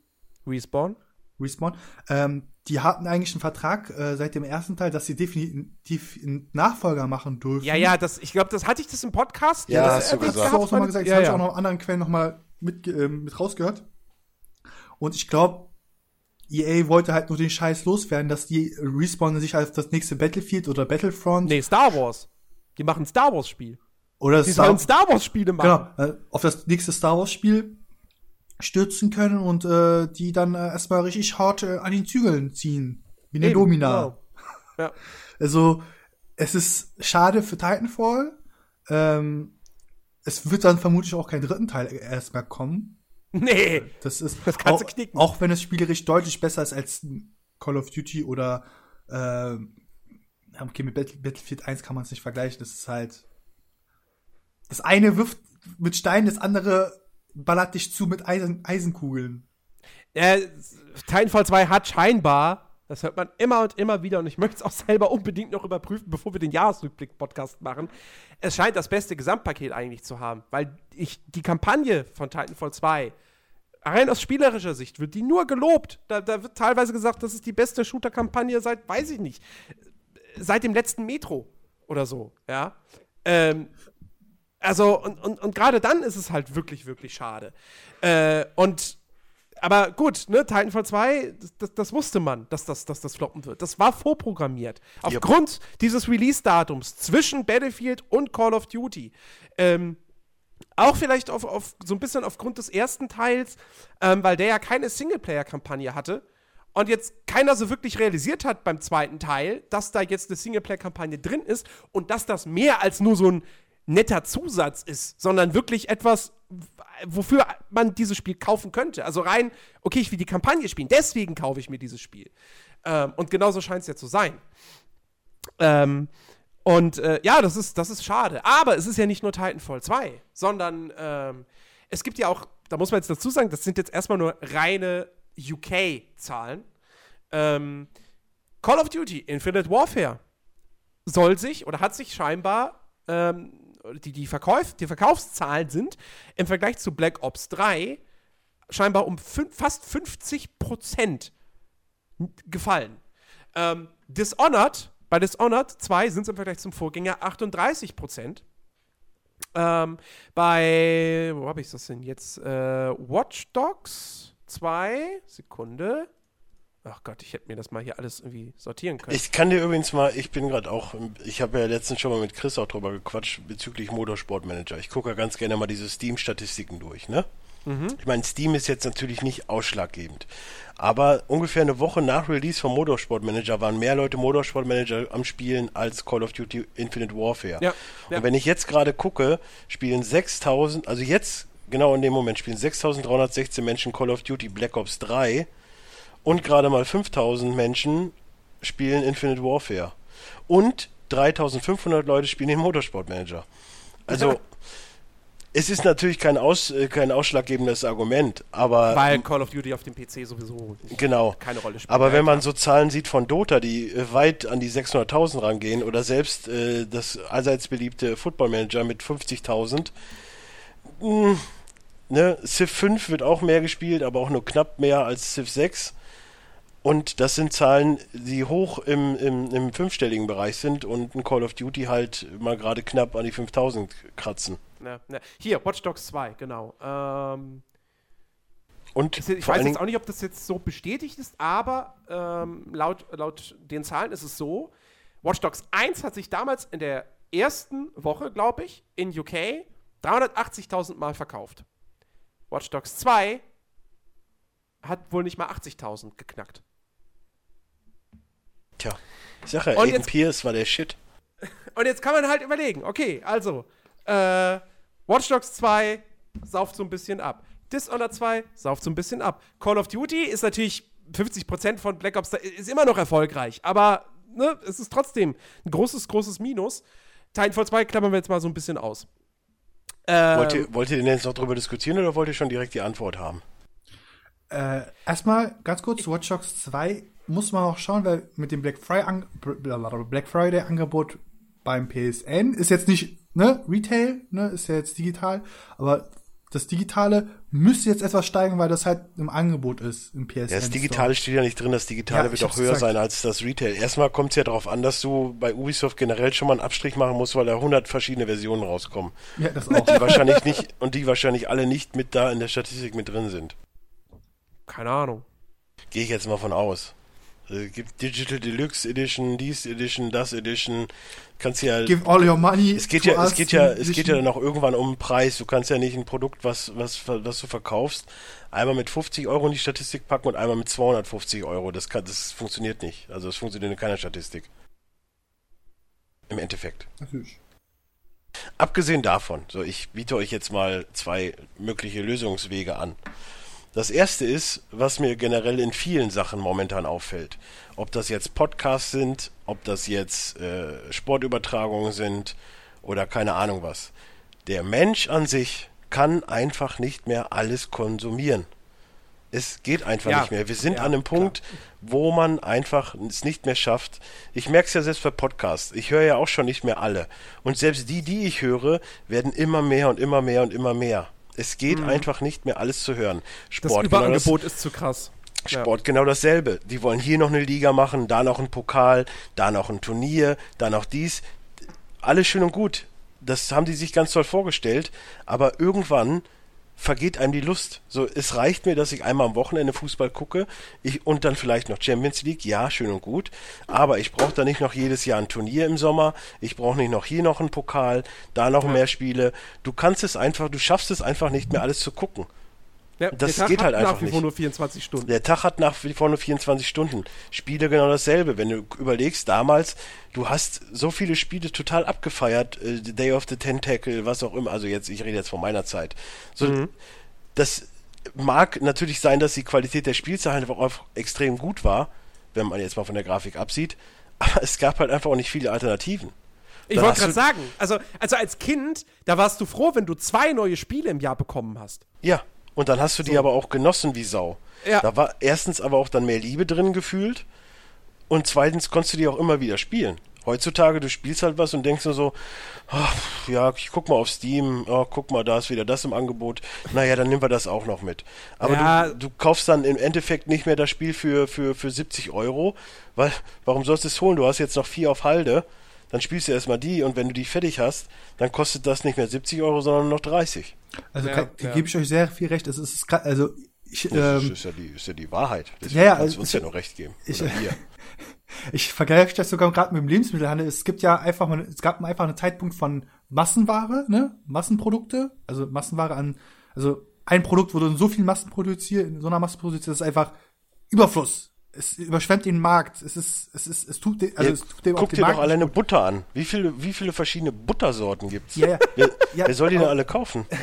Respawn? Respawn. Ähm, die hatten eigentlich einen Vertrag äh, seit dem ersten Teil, dass sie definitiv einen Nachfolger machen dürfen. Ja, ja, das, ich glaube, das hatte ich das im Podcast. Ja, das hast du. Hast du auch nochmal gesagt, das ja, habe ich ja. auch noch in anderen Quellen nochmal mit, ähm, mit rausgehört. Und ich glaube, EA wollte halt nur den Scheiß loswerden, dass die Respawn sich als das nächste Battlefield oder Battlefront Nee, Star Wars. Die machen ein Star Wars-Spiel. oder Die Star, sollen Star Wars-Spiele machen. genau, äh, auf das nächste Star Wars Spiel stürzen können und äh, die dann äh, erstmal richtig hart äh, an den Zügeln ziehen. Wie eine Eben, Domina. genau. Ja. Also, es ist schade für Titanfall. Ähm, es wird dann vermutlich auch kein dritten Teil erstmal kommen. Nee. Das ist Das kannst auch, du knicken. auch wenn es spielerisch deutlich besser ist als Call of Duty oder äh, okay, mit Battle, Battlefield 1 kann man es nicht vergleichen. Das ist halt das eine wirft mit Steinen, das andere ballert dich zu mit Eisen, Eisenkugeln. Äh, Titanfall 2 hat scheinbar, das hört man immer und immer wieder, und ich möchte es auch selber unbedingt noch überprüfen, bevor wir den Jahresrückblick-Podcast machen. Es scheint das beste Gesamtpaket eigentlich zu haben, weil ich die Kampagne von Titanfall 2, rein aus spielerischer Sicht, wird die nur gelobt. Da, da wird teilweise gesagt, das ist die beste Shooter-Kampagne seit, weiß ich nicht, seit dem letzten Metro oder so, ja. Ähm, also, und, und, und gerade dann ist es halt wirklich, wirklich schade. Äh, und aber gut, ne, Titanfall 2, das, das, das, wusste man, dass das, dass das floppen wird. Das war vorprogrammiert. Aufgrund yep. dieses Release-Datums zwischen Battlefield und Call of Duty. Ähm, auch vielleicht auf, auf, so ein bisschen aufgrund des ersten Teils, ähm, weil der ja keine Singleplayer-Kampagne hatte und jetzt keiner so wirklich realisiert hat beim zweiten Teil, dass da jetzt eine Singleplayer-Kampagne drin ist und dass das mehr als nur so ein netter Zusatz ist, sondern wirklich etwas, wofür man dieses Spiel kaufen könnte. Also rein, okay, ich will die Kampagne spielen, deswegen kaufe ich mir dieses Spiel. Ähm, und genauso scheint es ja zu sein. Ähm, und äh, ja, das ist, das ist schade. Aber es ist ja nicht nur Titanfall 2, sondern ähm, es gibt ja auch, da muss man jetzt dazu sagen, das sind jetzt erstmal nur reine UK-Zahlen. Ähm, Call of Duty Infinite Warfare soll sich oder hat sich scheinbar ähm, die, die, Verkauf, die Verkaufszahlen sind im Vergleich zu Black Ops 3 scheinbar um fast 50 Prozent gefallen. Ähm, Dishonored, bei Dishonored 2 sind es im Vergleich zum Vorgänger 38 Prozent. Ähm, bei, wo habe ich das denn jetzt? Äh, Watch Dogs 2, Sekunde. Ach Gott, ich hätte mir das mal hier alles irgendwie sortieren können. Ich kann dir übrigens mal, ich bin gerade auch, ich habe ja letztens schon mal mit Chris auch drüber gequatscht bezüglich Motorsportmanager. Ich gucke ja ganz gerne mal diese Steam-Statistiken durch, ne? Mhm. Ich meine, Steam ist jetzt natürlich nicht ausschlaggebend. Aber ungefähr eine Woche nach Release vom Motorsportmanager waren mehr Leute Motorsportmanager am Spielen als Call of Duty Infinite Warfare. Ja, ja. Und wenn ich jetzt gerade gucke, spielen 6000, also jetzt, genau in dem Moment, spielen 6316 Menschen Call of Duty Black Ops 3 und gerade mal 5000 Menschen spielen Infinite Warfare. Und 3500 Leute spielen den Motorsportmanager. Also, es ist natürlich kein, Aus, äh, kein ausschlaggebendes Argument, aber. Weil Call of Duty auf dem PC sowieso genau. keine Rolle spielt. Aber wenn man so Zahlen sieht von Dota, die äh, weit an die 600.000 rangehen, oder selbst äh, das allseits beliebte Football Manager mit 50.000, hm, ne, Civ 5 wird auch mehr gespielt, aber auch nur knapp mehr als Civ 6. Und das sind Zahlen, die hoch im, im, im fünfstelligen Bereich sind und ein Call of Duty halt mal gerade knapp an die 5000 kratzen. Ja, ja. Hier, Watch Dogs 2, genau. Ähm, und ich weiß jetzt auch nicht, ob das jetzt so bestätigt ist, aber ähm, laut, laut den Zahlen ist es so: Watch Dogs 1 hat sich damals in der ersten Woche, glaube ich, in UK 380.000 Mal verkauft. Watch Dogs 2 hat wohl nicht mal 80.000 geknackt. Tja, ich sage ja, und Aiden jetzt, Pierce war der Shit. <laughs> Und jetzt kann man halt überlegen, okay, also, äh, Watch Dogs 2 sauft so ein bisschen ab. Dishonored 2 sauft so ein bisschen ab. Call of Duty ist natürlich 50% von Black Ops, ist immer noch erfolgreich, aber ne, es ist trotzdem ein großes, großes Minus. Titanfall 2 klammern wir jetzt mal so ein bisschen aus. Ähm, wollt, ihr, wollt ihr denn jetzt noch drüber diskutieren oder wollt ihr schon direkt die Antwort haben? Äh, erstmal ganz kurz, Watch Dogs 2 muss man auch schauen, weil mit dem Black Friday, Angebot beim PSN ist jetzt nicht, ne, Retail, ne, ist ja jetzt digital, aber das Digitale müsste jetzt etwas steigen, weil das halt im Angebot ist im PSN. Ja, das Digitale steht ja nicht drin, das Digitale ja, wird auch höher gesagt. sein als das Retail. Erstmal kommt es ja darauf an, dass du bei Ubisoft generell schon mal einen Abstrich machen musst, weil da 100 verschiedene Versionen rauskommen. Ja, das auch. Und die wahrscheinlich nicht, und die wahrscheinlich alle nicht mit da in der Statistik mit drin sind. Keine Ahnung. Gehe ich jetzt mal von aus. Es gibt Digital Deluxe Edition, dies Edition, das Edition. Kannst ja. Give all your money. Es geht ja, es geht ja, es geht ja dann auch irgendwann um den Preis. Du kannst ja nicht ein Produkt, was, was, was du verkaufst, einmal mit 50 Euro in die Statistik packen und einmal mit 250 Euro. Das kann, das funktioniert nicht. Also, es funktioniert in keiner Statistik. Im Endeffekt. Natürlich. Abgesehen davon, so ich biete euch jetzt mal zwei mögliche Lösungswege an. Das erste ist, was mir generell in vielen Sachen momentan auffällt. Ob das jetzt Podcasts sind, ob das jetzt äh, Sportübertragungen sind oder keine Ahnung was. Der Mensch an sich kann einfach nicht mehr alles konsumieren. Es geht einfach ja. nicht mehr. Wir sind ja, an einem Punkt, klar. wo man einfach es nicht mehr schafft. Ich merke es ja selbst bei Podcasts. Ich höre ja auch schon nicht mehr alle. Und selbst die, die ich höre, werden immer mehr und immer mehr und immer mehr. Es geht mhm. einfach nicht mehr alles zu hören. Sport, das Überangebot genau das, ist zu krass. Sport ja. genau dasselbe. Die wollen hier noch eine Liga machen, da noch ein Pokal, da noch ein Turnier, da noch dies. Alles schön und gut. Das haben die sich ganz toll vorgestellt, aber irgendwann vergeht einem die Lust. So, es reicht mir, dass ich einmal am Wochenende Fußball gucke ich, und dann vielleicht noch Champions League, ja, schön und gut, aber ich brauche da nicht noch jedes Jahr ein Turnier im Sommer, ich brauche nicht noch hier noch einen Pokal, da noch mehr Spiele. Du kannst es einfach, du schaffst es einfach nicht mehr alles zu gucken. Ja, Das der Tag geht hat halt einfach nach wie vor nur 24 Stunden. Der Tag hat nach wie vor nur 24 Stunden. Spiele genau dasselbe. Wenn du überlegst, damals, du hast so viele Spiele total abgefeiert, äh, The Day of the Tentacle, was auch immer. Also jetzt, ich rede jetzt von meiner Zeit. So, das mag natürlich sein, dass die Qualität der Spielzeit einfach auch extrem gut war, wenn man jetzt mal von der Grafik absieht. <laughs> Aber es gab halt einfach auch nicht viele Alternativen. Ich wollte gerade sagen, also, also als Kind, da warst du froh, wenn du zwei neue Spiele im Jahr bekommen hast. Ja, und dann hast du die aber auch genossen wie Sau. Ja. Da war erstens aber auch dann mehr Liebe drin gefühlt und zweitens konntest du die auch immer wieder spielen. Heutzutage, du spielst halt was und denkst nur so, ach, ja, ich guck mal auf Steam, oh, guck mal, da ist wieder das im Angebot. Naja, dann nehmen wir das auch noch mit. Aber Ja. du, du kaufst dann im Endeffekt nicht mehr das Spiel für, für, für 70 Euro, weil, warum sollst du es holen? Du hast jetzt noch vier auf Halde, dann spielst du erstmal die und wenn du die fertig hast, dann kostet das nicht mehr 70 Euro, sondern nur noch 30. Also Ja, kann, ja. gebe ich euch sehr viel recht. Es ist gra- also ich, Das ähm, ist, ja die, ist ja die Wahrheit. Deswegen Ja, ja, kannst du also uns ich- ja noch recht geben. ich- <laughs> ich vergleiche das sogar gerade mit dem Lebensmittelhandel. Es gibt ja einfach mal, es gab einfach einen Zeitpunkt von Massenware, ne, Massenprodukte, also Massenware an, also ein Produkt wurde in so viel Massen produziert, in so einer Masse produziert, das ist einfach Überfluss. Es überschwemmt den Markt. Es ist, es ist, es tut, de, also Ja, es tut dem Guck dir Markt doch alleine Butter an. Wie viele, wie viele verschiedene Buttersorten gibt's? Ja, ja. Wer, Ja, wer soll die denn alle kaufen? <laughs>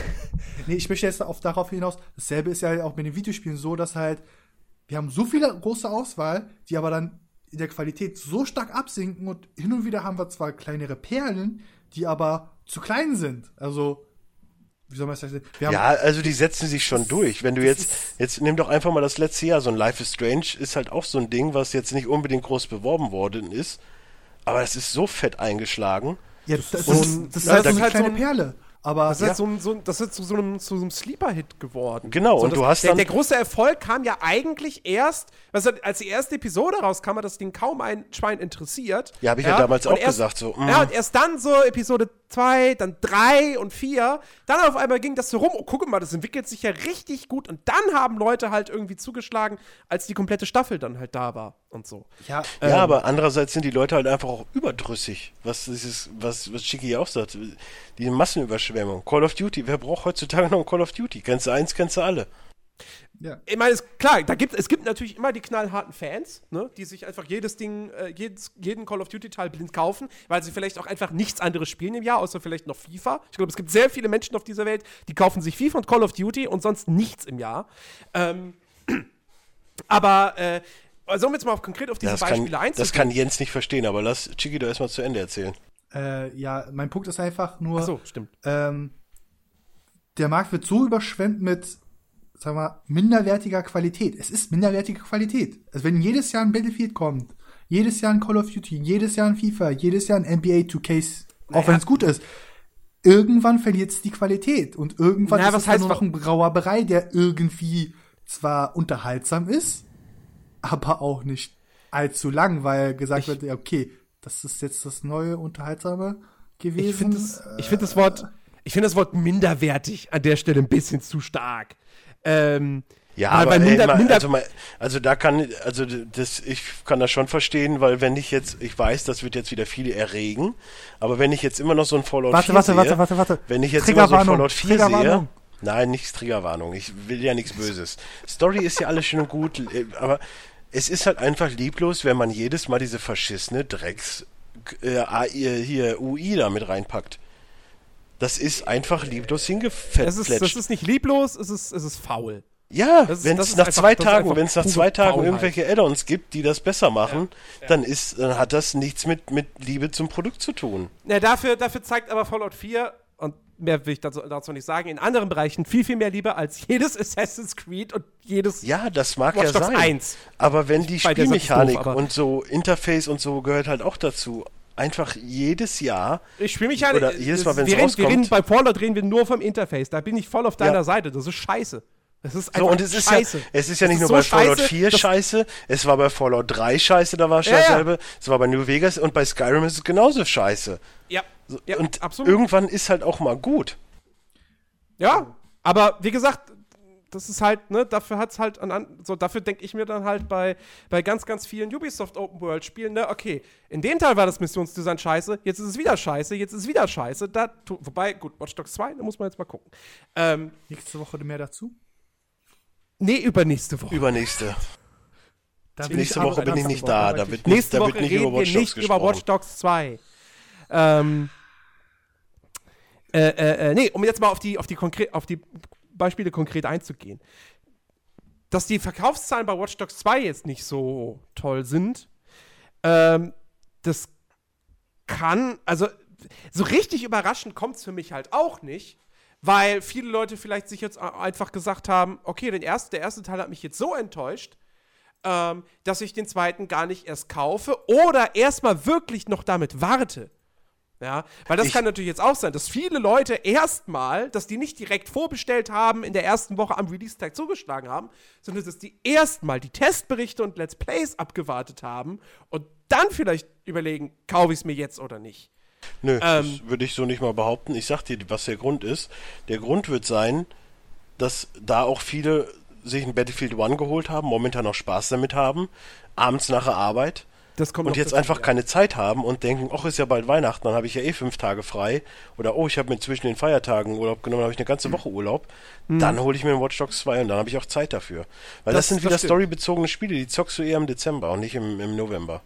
Nee, ich möchte jetzt auf, darauf hinaus. Dasselbe ist ja auch mit den Videospielen so, dass halt, wir haben so viele große Auswahl, die aber dann in der Qualität so stark absinken und hin und wieder haben wir zwar kleinere Perlen, die aber zu klein sind. Also, wie soll man das sagen? Ja, also die setzen sich schon durch. Wenn du das jetzt, jetzt nimm doch einfach mal das letzte Jahr, so ein Life is Strange ist halt auch so ein Ding, was jetzt nicht unbedingt groß beworben worden ist, aber es ist so fett eingeschlagen. ja, das, das, Und- ist, das ja, ist halt das so ist eine halt so kleine ein- Perle. Aber Das ist, ja, halt so ein, so, das ist zu so einem, zu so einem Sleeper-Hit geworden. Genau, so, und das, du hast der, dann- der große Erfolg kam ja eigentlich erst, hat- als die erste Episode rauskam, hat das Ding kaum ein Schwein interessiert. Ja, hab ich ja damals und auch erst, gesagt, so, mm. Ja, und erst dann so Episode 2, dann 3 und 4, dann auf einmal ging das so rum, oh, guck mal, das entwickelt sich ja richtig gut und dann haben Leute halt irgendwie zugeschlagen, als die komplette Staffel dann halt da war und so. ja, Ja, aber andererseits sind die Leute halt einfach auch überdrüssig. Was dieses, was, was Chicky auch sagt. Die Massenüberschwemmung. Call of Duty. Wer braucht heutzutage noch ein Call of Duty? Kennst du eins, kennst du alle. Ja. Ich meine, ist klar, da gibt, es gibt natürlich immer die knallharten Fans, ne, die sich einfach jedes Ding, äh, jedes, jeden Call of Duty-Teil blind kaufen, weil sie vielleicht auch einfach nichts anderes spielen im Jahr, außer vielleicht noch FIFA. Ich glaube, es gibt sehr viele Menschen auf dieser Welt, die kaufen sich FIFA und Call of Duty und sonst nichts im Jahr. Ähm, <clears throat> aber, äh, also um jetzt mal auf, konkret auf diese Das kann, Beispiele das einzugehen. kann Jens nicht verstehen, aber lass Chicky doch erstmal zu Ende erzählen. Äh, ja, mein Punkt ist einfach nur, Ach so, stimmt. ähm, der Markt wird so überschwemmt mit, sagen wir, minderwertiger Qualität. Es ist minderwertige Qualität. Also wenn jedes Jahr ein Battlefield kommt, jedes Jahr ein Call of Duty, jedes Jahr ein FIFA, jedes Jahr ein NBA 2K, auch Naja. wenn es gut ist, irgendwann verliert es die Qualität und irgendwann Naja, ist es heißt nur noch ein Brauerberei, der irgendwie zwar unterhaltsam ist, aber auch nicht allzu lang, weil gesagt Ich- wird, ja, okay, das ist jetzt das neue Unterhaltsame gewesen. Ich finde das, ich find das Wort, ich finde das Wort minderwertig an der Stelle ein bisschen zu stark. Ähm, Ja, aber ey, minder, mal, minder, also, mal, also da kann, also das, ich kann das schon verstehen, weil wenn ich jetzt, ich weiß, das wird jetzt wieder viele erregen, aber wenn ich jetzt immer noch so ein Fallout Warte, 4 warte, sehe, warte, warte, warte. wenn ich jetzt immer so ein Fallout 4 sehe, nein, nicht Triggerwarnung, ich will ja nichts Böses. Story ist ja alles schön und gut, äh, aber es ist halt einfach lieblos, wenn man jedes Mal diese verschissene Drecks äh, hier UI da mit reinpackt. Das ist einfach lieblos das, hingefetzt. das ist nicht lieblos, es ist, es ist faul. Ja, Das wenn das es nach zwei das Tagen, wenn es nach zwei Tagen irgendwelche Add-ons gibt, die das besser machen, dann ist, dann hat das nichts mit, mit Liebe zum Produkt zu tun. Ja, dafür, dafür zeigt aber Fallout 4, und mehr will ich dazu, dazu nicht sagen, in anderen Bereichen viel, viel mehr Liebe als jedes <laughs> Assassin's Creed und jedes. Ja, das mag Watch ja sein. 1. Aber wenn die Spielmechanik doof, aber- und so Interface und so gehört halt auch dazu. Einfach jedes Jahr. Ich spiele mich ja Oder jedes Mal, reden, wir rauskommt. reden, Bei Fallout reden wir nur vom Interface. Da bin ich voll auf deiner Ja. Seite. Das ist scheiße. Das ist So, einfach und es ist scheiße. ja, es ist ja nicht nur so bei Fallout scheiße, 4 dass- scheiße, es war bei Fallout 3 scheiße, da war es Ja, ja. dasselbe, es war bei New Vegas und bei Skyrim ist es genauso scheiße. Ja, ja und absolut. irgendwann ist halt auch mal gut. Ja, Aber wie gesagt, das ist halt, ne, dafür hat's halt an, so dafür denke ich mir dann halt bei, bei ganz, ganz vielen Ubisoft Open World Spielen, ne, okay, in dem Teil war das Missionsdesign scheiße, jetzt ist es wieder scheiße, jetzt ist es wieder scheiße. Da, wobei, gut, Watch Dogs 2, da muss man jetzt mal gucken. Ähm, Nächste Woche mehr dazu? Nee, übernächste Woche. Übernächste. Da Nächste Woche bin ich nicht da. Da wird nicht, Nächste da Woche wird nicht reden über Watch Dogs nicht über gesprochen. Watch Dogs 2. Ähm, äh, äh, äh, nee, um jetzt mal auf die, auf die, konkret, auf die Beispiele konkret einzugehen. Dass die Verkaufszahlen bei Watch Dogs 2 jetzt nicht so toll sind, ähm, das kann, also so richtig überraschend kommt es für mich halt auch nicht, weil viele Leute vielleicht sich jetzt einfach gesagt haben, okay, den ersten, der erste Teil hat mich jetzt so enttäuscht, ähm, dass ich den zweiten gar nicht erst kaufe oder erstmal wirklich noch damit warte. Ja, weil das Ich- kann natürlich jetzt auch sein, dass viele Leute erstmal, dass die nicht direkt vorbestellt haben, in der ersten Woche am Release-Tag zugeschlagen haben, sondern dass die erstmal die Testberichte und Let's Plays abgewartet haben und dann vielleicht überlegen, kaufe ich es mir jetzt oder nicht. Nö, Ähm, das würde ich so nicht mal behaupten. Ich sag dir, was der Grund ist. Der Grund wird sein, dass da auch viele sich ein Battlefield One geholt haben, momentan noch Spaß damit haben, abends nach der Arbeit und noch jetzt dazu, einfach ja. keine Zeit haben und denken, ach, ist ja bald Weihnachten, dann habe ich ja eh fünf Tage frei. Oder oh, ich habe mir zwischen den Feiertagen Urlaub genommen, habe ich eine ganze Woche Urlaub. Dann hole ich mir ein Watch Dogs 2 und dann habe ich auch Zeit dafür. Weil das, Hm. Das- sind das wieder storybezogene Spiele, die zockst du eher im Dezember und nicht im, im November.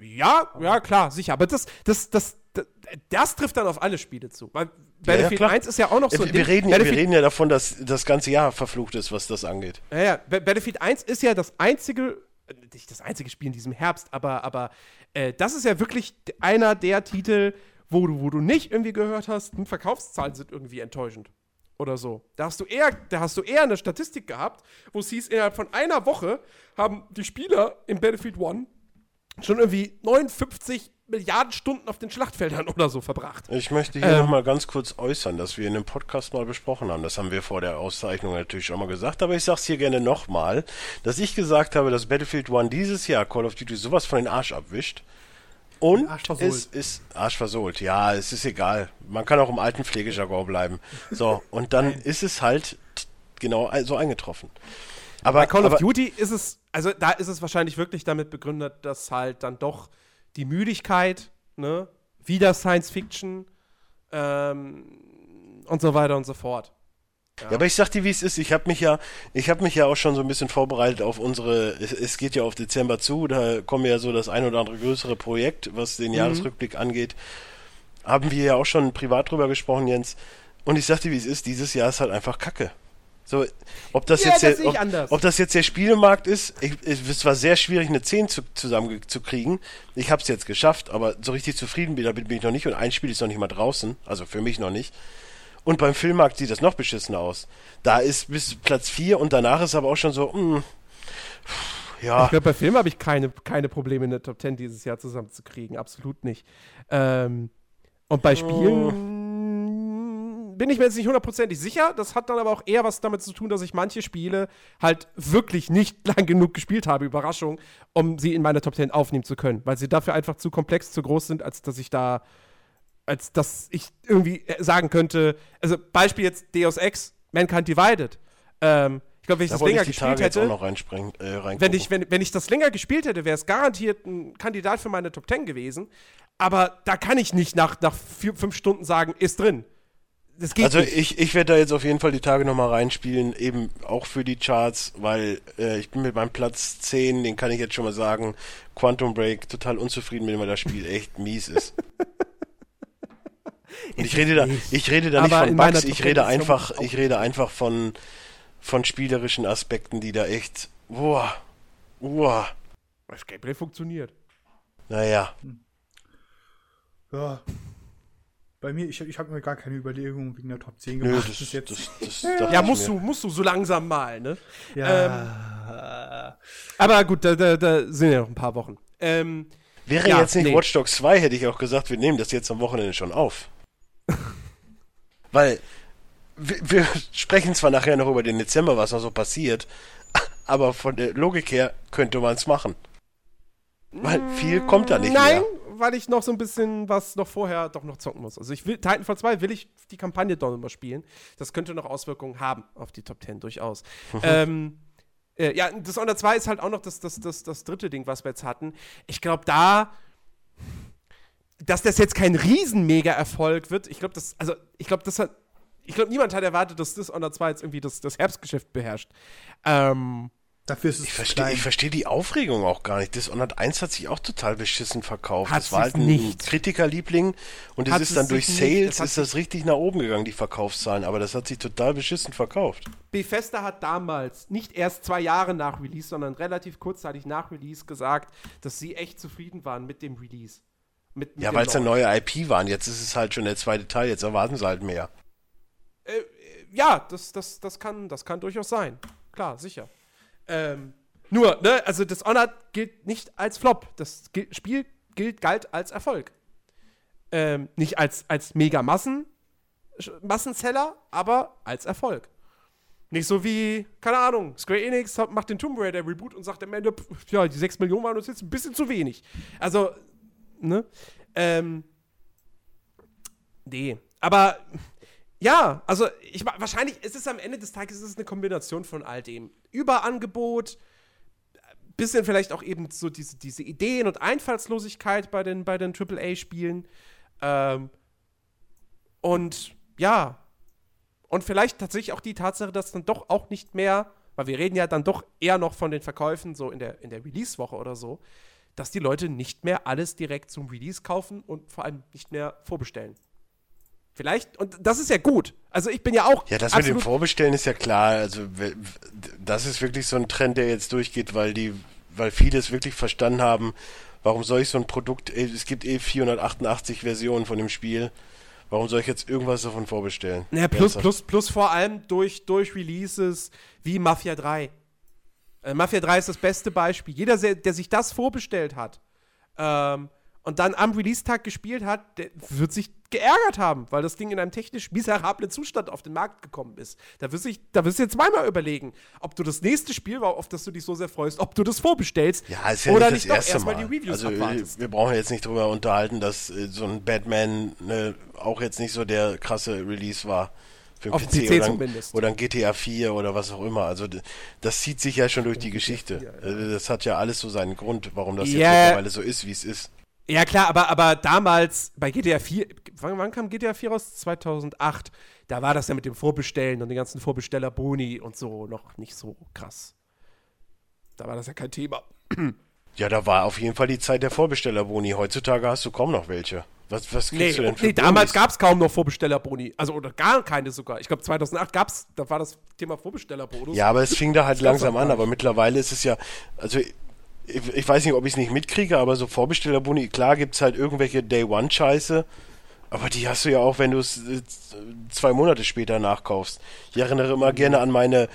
Ja, ja, klar, sicher. Aber das, das, das, das, das trifft dann auf alle Spiele zu. Weil Battlefield klar. 1 ist ja auch noch so. wir, ein wir, Ding. reden, ja- wir reden ja davon, dass das ganze Jahr verflucht ist, was das angeht. Ja, ja, Ba- Battlefield 1 ist ja das einzige, nicht das einzige Spiel in diesem Herbst, aber, aber äh, das ist ja wirklich einer der Titel, wo du, wo du nicht irgendwie gehört hast, hm, Verkaufszahlen sind irgendwie enttäuschend. Oder so. Da hast du eher, da hast du eher eine Statistik gehabt, wo es hieß, innerhalb von einer Woche haben die Spieler im Battlefield 1 schon irgendwie 59 Milliarden Stunden auf den Schlachtfeldern oder so verbracht. Ich möchte hier Ähm. noch mal ganz kurz äußern, dass wir in einem Podcast mal besprochen haben. Das haben wir vor der Auszeichnung natürlich schon mal gesagt, aber ich sag's hier gerne nochmal, dass ich gesagt habe, dass Battlefield One dieses Jahr Call of Duty sowas von den Arsch abwischt. Und es ist Arsch versohlt. Ja, es ist egal. Man kann auch im alten Pflegejargon bleiben. So, und dann ist es halt genau so eingetroffen. Aber Bei Call of aber, Duty ist es, also da ist es wahrscheinlich wirklich damit begründet, dass halt dann doch die Müdigkeit, ne, wieder Science Fiction ähm, und so weiter und so fort. Ja, aber ich sag dir, wie es ist. Ich habe mich ja, ich habe mich ja auch schon so ein bisschen vorbereitet auf unsere. Es, es geht ja auf Dezember zu. Da kommen ja so das ein oder andere größere Projekt, was den Jahresrückblick angeht. Haben wir ja auch schon privat drüber gesprochen, Jens. Und ich sag dir, wie es ist. Dieses Jahr ist halt einfach Kacke. So, ob das Ja, jetzt das der, ob, ob das jetzt der Spielemarkt ist, ich, es war sehr schwierig, eine 10 zu, zusammen zu kriegen. Ich habe es jetzt geschafft, aber so richtig zufrieden bin, damit bin ich noch nicht. Und ein Spiel ist noch nicht mal draußen, also für mich noch nicht. Und beim Filmmarkt sieht das noch beschissener aus. Da ist bis Platz 4 und danach ist aber auch schon so, mh, ja, Ich glaube, bei Filmen habe ich keine, keine Probleme in der Top 10 dieses Jahr zusammenzukriegen. Absolut nicht. Ähm, und bei Spielen bin ich mir jetzt nicht hundertprozentig sicher. Das hat dann aber auch eher was damit zu tun, dass ich manche Spiele halt wirklich nicht <laughs> lang genug gespielt habe, Überraschung, um sie in meine Top 10 aufnehmen zu können. Weil sie dafür einfach zu komplex, zu groß sind, als dass ich da als dass ich irgendwie äh, sagen könnte, also Beispiel jetzt Deus Ex, Mankind Divided. Ähm, ich glaube, wenn ich da das länger ich gespielt hätte, äh, wenn ich, wenn, wenn ich das länger gespielt hätte, wäre es garantiert ein Kandidat für meine Top 10 gewesen. Aber da kann ich nicht nach, nach vier, fünf Stunden sagen, ist drin. Das geht also nicht. ich, ich werde da jetzt auf jeden Fall die Tage nochmal reinspielen, eben auch für die Charts, weil äh, ich bin mit meinem Platz 10, den kann ich jetzt schon mal sagen, Quantum Break, total unzufrieden mit, weil das Spiel echt mies ist. <laughs> Und ich rede da, ich rede da nicht Aber von Bugs, ich 10 rede einfach, ich rede einfach von, von spielerischen Aspekten, die da echt, boah, boah, Das Gameplay funktioniert. naja. Ja. Bei mir, ich, ich habe mir gar keine Überlegungen wegen der Top 10 Nö, gemacht. das, bis jetzt. das, <laughs> das, Ja, musst mir. du, musst du so langsam mal, ne? ja. Aber gut, da, da, da sind ja noch ein paar Wochen. Ähm, Wäre Ja, jetzt nicht nee. Watch Dogs 2, hätte ich auch gesagt, wir nehmen das jetzt am Wochenende schon auf. Weil wir, wir sprechen zwar nachher noch über den Dezember, was noch so passiert, aber von der Logik her könnte man es machen. Weil viel kommt da nicht nein, mehr. Weil ich noch so ein bisschen was noch vorher doch noch zocken muss. Also ich will, Titanfall 2 will ich die Kampagne doch nochmal spielen. Das könnte noch Auswirkungen haben auf die Top 10, durchaus. Mhm. Ähm, äh, ja, Dishonored 2 ist halt auch noch das, das, das, das dritte Ding, was wir jetzt hatten. Ich glaube, da dass das jetzt kein Riesen-Mega-Erfolg wird, ich glaube, das, also, ich glaube, das hat, ich glaube, niemand hat erwartet, dass Dishonored 2 jetzt irgendwie das, das Herbstgeschäft beherrscht. Ähm, Dafür ist es ich verstehe versteh die Aufregung auch gar nicht. Dishonored 1 hat sich auch total beschissen verkauft. Hat das war halt ein nicht. Kritikerliebling und es ist dann durch Sales das ist das richtig nach oben gegangen, die Verkaufszahlen. Aber das hat sich total beschissen verkauft. Bethesda hat damals, nicht erst zwei Jahre nach Release, sondern relativ kurzzeitig nach Release gesagt, dass sie echt zufrieden waren mit dem Release. Mit, mit ja, weil es eine neue IP waren. Jetzt ist es halt schon der zweite Teil. Jetzt erwarten sie halt mehr. Äh, ja, das, das, das, kann, das kann durchaus sein. Klar, sicher. Ähm, nur, ne, also Dishonored gilt nicht als Flop. Das Spiel gilt, galt als Erfolg. Ähm, nicht als, als mega Massen, Massenseller, aber als Erfolg. Nicht so wie, keine Ahnung, Square Enix macht den Tomb Raider Reboot und sagt am Ende, pff, ja, die 6 Millionen waren uns jetzt ein bisschen zu wenig. Also, ne? Ähm, nee. Aber ja, also ich wahrscheinlich ist es am Ende des Tages ist es eine Kombination von all dem. Überangebot, bisschen vielleicht auch eben so diese, diese Ideen und Einfallslosigkeit bei den, bei den AAA-Spielen. Ähm, und ja, und vielleicht tatsächlich auch die Tatsache, dass dann doch auch nicht mehr, weil wir reden ja dann doch eher noch von den Verkäufen so in der, in der Release-Woche oder so, dass die Leute nicht mehr alles direkt zum Release kaufen und vor allem nicht mehr vorbestellen. Vielleicht, und das ist ja gut. Also ich bin ja auch. Ja, das mit dem Vorbestellen ist ja klar. Also das ist wirklich so ein Trend, der jetzt durchgeht, weil die, weil viele es wirklich verstanden haben, warum soll ich so ein Produkt, es gibt eh 488 Versionen von dem Spiel. Warum soll ich jetzt irgendwas davon vorbestellen? Naja, plus, plus, plus vor allem durch, durch Releases wie Mafia 3. Äh, Mafia 3 ist das beste Beispiel. Jeder, der sich das vorbestellt hat, ähm, und dann am Release-Tag gespielt hat, der wird sich geärgert haben, weil das Ding in einem technisch miserablen Zustand auf den Markt gekommen ist. Da wirst du, da wirst du jetzt zweimal überlegen, ob du das nächste Spiel, auf das du dich so sehr freust, ob du das vorbestellst ja, ist ja oder nicht, nicht doch erstmal die Reviews also, abwartest. Wir brauchen jetzt nicht drüber unterhalten, dass äh, so ein Batman ne, auch jetzt nicht so der krasse Release war. Für Auf PC, PC oder, zumindest. oder ein GTA 4 oder was auch immer. Also das zieht sich ja schon durch die Geschichte. Also, das hat ja alles so seinen Grund, warum das yeah. jetzt mittlerweile so ist, wie es ist. Ja, klar, aber, aber damals bei GTA 4, wann, wann, kam GTA 4 raus? 2008. Da war das ja mit dem Vorbestellen und den ganzen Vorbestellerboni und so noch nicht so krass. Da war das ja kein Thema. Ja, da war auf jeden Fall die Zeit der Vorbestellerboni. Heutzutage hast du kaum noch welche. Was, was kriegst nee, du denn für Nee, Bonis? damals gab es kaum noch Vorbestellerboni. Also, oder gar keine sogar. Ich glaube, 2008 gab es, da war das Thema Vorbestellerbonus. Ja, aber es fing da halt langsam an. Aber mittlerweile ist es ja, also ich, weiß nicht, ob ich es nicht mitkriege, aber so Vorbestellerboni, klar gibt es halt irgendwelche Day-One-Scheiße, aber die hast du ja auch, wenn du es äh, zwei Monate später nachkaufst. Ich erinnere immer gerne an meine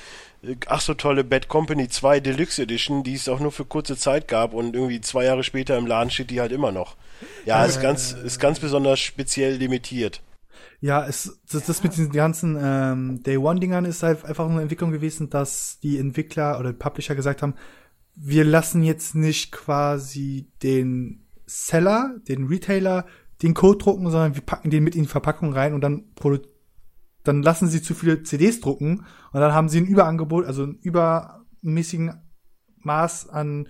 äh, ach so tolle Bad Company 2 Deluxe Edition, die es auch nur für kurze Zeit gab und irgendwie zwei Jahre später im Laden steht die halt immer noch. Ja, ist ganz, ist ganz besonders speziell limitiert. Ja, es, das, das mit diesen ganzen ähm, Day One-Dingern ist halt einfach eine Entwicklung gewesen, dass die Entwickler oder Publisher gesagt haben, wir lassen jetzt nicht quasi den Seller, den Retailer, den Code drucken, sondern wir packen den mit in die Verpackung rein und dann dann lassen sie zu viele CDs drucken und dann haben sie ein Überangebot, also ein übermäßigen Maß an.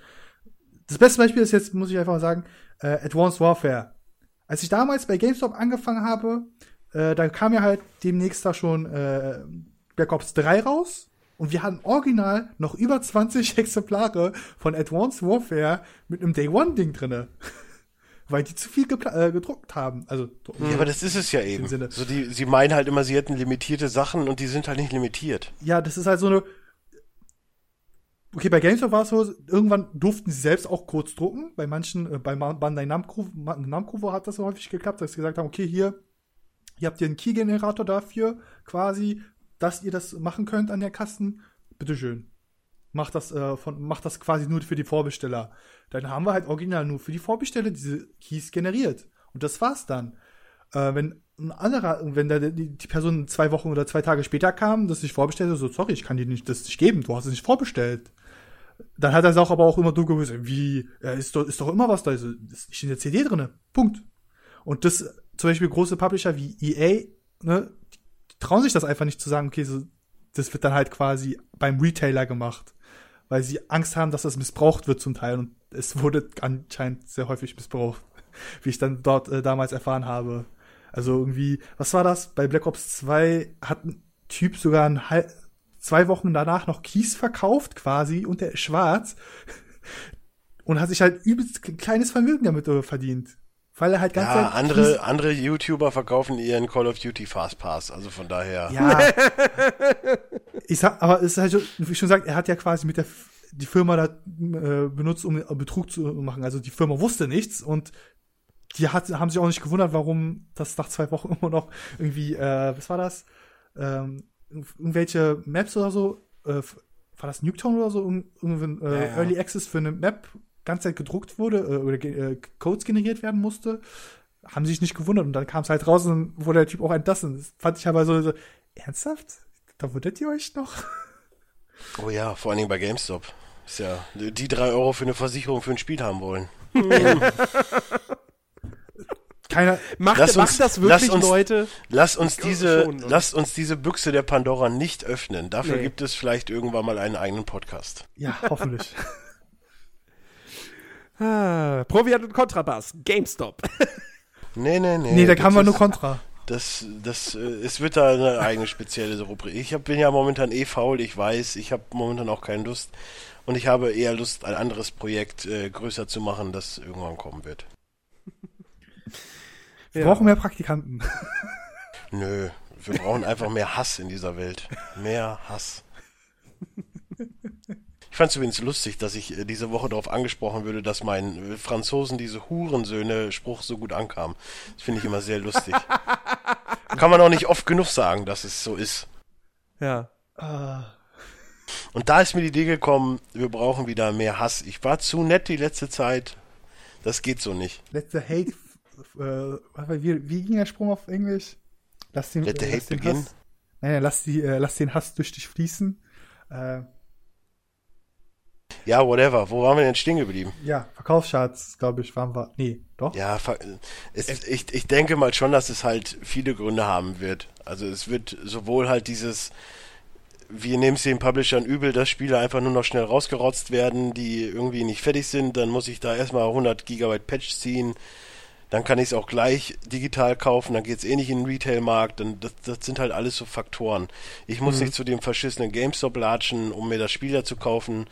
Das beste Beispiel ist jetzt, muss ich einfach sagen, äh, Advanced Warfare. Als ich damals bei GameStop angefangen habe, äh, da kam ja halt demnächst da schon äh, Black Ops 3 raus. Und wir hatten original noch über 20 <laughs> Exemplare von Advanced Warfare mit einem Day One Ding drinne. <laughs> Weil die zu viel äh, gedruckt haben. Also, ja, aber das ist es ja eben. So die, sie meinen halt immer, sie hätten limitierte Sachen und die sind halt nicht limitiert. Ja, das ist halt so eine. Okay, bei GameStop war es so, irgendwann durften sie selbst auch kurz drucken. Bei manchen, äh, bei Bandai Namco, Namco hat das so häufig geklappt, dass sie gesagt haben, okay, hier, ihr habt hier einen Key-Generator dafür, quasi, dass ihr das machen könnt an der Kasten, bitteschön. Macht das, äh, von, macht das quasi nur für die Vorbesteller. Dann haben wir halt original nur für die Vorbesteller diese Keys generiert. Und das war's dann. Äh, wenn ein anderer, wenn da die, die, Person zwei Wochen oder zwei Tage später kam, dass ich vorbestellte, so, sorry, ich kann dir nicht das nicht geben, du hast es nicht vorbestellt. dann hat er es auch aber auch immer durchgewusst, wie, ja, ist doch, ist doch immer was da, ist, ist in der CD drinne. Punkt. Und das, zum Beispiel große Publisher wie EA, ne, die trauen sich das einfach nicht zu sagen, okay, so, das wird dann halt quasi beim Retailer gemacht. Weil sie Angst haben, dass das missbraucht wird zum Teil. Und es wurde anscheinend sehr häufig missbraucht. Wie ich dann dort äh, damals erfahren habe. Also irgendwie, was war das? Bei Black Ops 2 hat ein Typ sogar ein halb, zwei Wochen danach noch Kies verkauft quasi und der ist schwarz <laughs> und hat sich halt übelst ein kleines Vermögen damit äh, verdient. Weil er halt ganz ja, andere, andere YouTuber verkaufen ihren Call of Duty Fast Pass, also von daher. Ja. <laughs> ich sag, aber es ist halt, schon, wie schon gesagt, er hat ja quasi mit der die Firma da äh, benutzt, um Betrug zu machen. Also die Firma wusste nichts und die hat, haben sich auch nicht gewundert, warum das nach zwei Wochen <laughs> immer noch irgendwie, äh, was war das? Ähm, irgendwelche Maps oder so, äh, war das Nuketown oder so, irgendwie äh, ja, ja. Early Access für eine Map ganze Zeit gedruckt wurde äh, oder äh, Codes generiert werden musste, haben sich nicht gewundert und dann kam es halt raus und wurde der Typ auch entlassen. Das fand ich aber so, so ernsthaft? Da wundert ihr euch noch? <laughs> Oh ja, vor allen Dingen bei GameStop. Ist ja die drei Euro für eine Versicherung für ein Spiel haben wollen. <laughs> Keiner macht, lass uns, macht das wirklich, uns, Leute? Lass uns diese, schon, lasst uns diese Büchse der Pandora nicht öffnen. Dafür nee. gibt es vielleicht irgendwann mal einen eigenen Podcast. Ja, hoffentlich. <laughs> ah, Proviant und Kontrabass, GameStop. <laughs> nee, nee, nee. Nee, da kam man nur Kontra. Das, das, äh, es wird da eine eigene spezielle Rubrik. Ich hab, bin ja momentan eh faul, ich weiß, ich habe momentan auch keine Lust. Und ich habe eher Lust, ein anderes Projekt äh, größer zu machen, das irgendwann kommen wird. Wir ja. brauchen mehr Praktikanten. <laughs> Nö, wir brauchen einfach mehr Hass in dieser Welt. Mehr Hass. <laughs> Ich fand es übrigens lustig, dass ich äh, diese Woche darauf angesprochen würde, dass mein äh, Franzosen diese Hurensöhne-Spruch so gut ankam. Das finde ich immer sehr lustig. <laughs> Kann man auch nicht oft genug sagen, dass es so ist. Ja. Uh. Und da ist mir die Idee gekommen, wir brauchen wieder mehr Hass. Ich war zu nett die letzte Zeit. Das geht so nicht. Let the hate, äh, wie, wie ging der Sprung auf Englisch? Lass den, Let the hate den begin. Hass, nein, lass, die, äh, lass den Hass durch dich fließen. Äh, ja, whatever. Wo waren wir denn stehen geblieben? Ja, Verkaufscharts, glaube ich, waren wir. Nee, doch? Ja, es, ich, ich denke mal schon, dass es halt viele Gründe haben wird. Also es wird sowohl halt dieses wir nehmen es den Publishern übel, dass Spiele einfach nur noch schnell rausgerotzt werden, die irgendwie nicht fertig sind. Dann muss ich da erstmal 100 Gigabyte Patch ziehen. Dann kann ich es auch gleich digital kaufen. Dann geht es eh nicht in den Retail-Markt. Das, das sind halt alles so Faktoren. Ich muss mhm. nicht zu dem verschissenen GameStop latschen, um mir das Spiel da zu kaufen.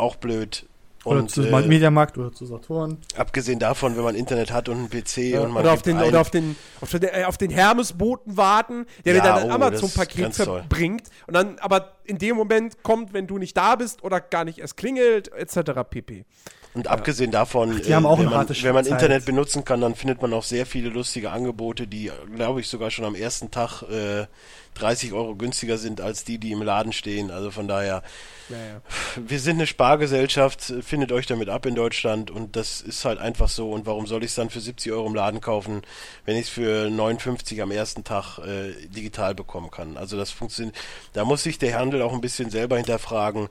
Auch blöd. Oder und, zu äh, Mediamarkt oder zu Saturn. Abgesehen davon, wenn man Internet hat und einen PC ja, und man oder auf den, oder auf den auf den, äh, auf den Hermesboten warten, der ja, dir dann ein oh, Amazon-Paket verbringt und dann aber in dem Moment kommt, wenn du nicht da bist oder gar nicht erst klingelt, etc. pp. Und ja. abgesehen davon, Ach, die haben auch äh, wenn, man, wenn man Internet benutzen kann, dann findet man auch sehr viele lustige Angebote, die, glaube ich, sogar schon am ersten Tag äh, 30 Euro günstiger sind als die, die im Laden stehen. Also von daher, ja, ja. wir sind eine Spargesellschaft, findet euch damit ab in Deutschland und das ist halt einfach so. Und warum soll ich es dann für 70 Euro im Laden kaufen, wenn ich es für 59 am ersten Tag äh, digital bekommen kann? Also das funktioniert, da muss sich der Handel auch ein bisschen selber hinterfragen.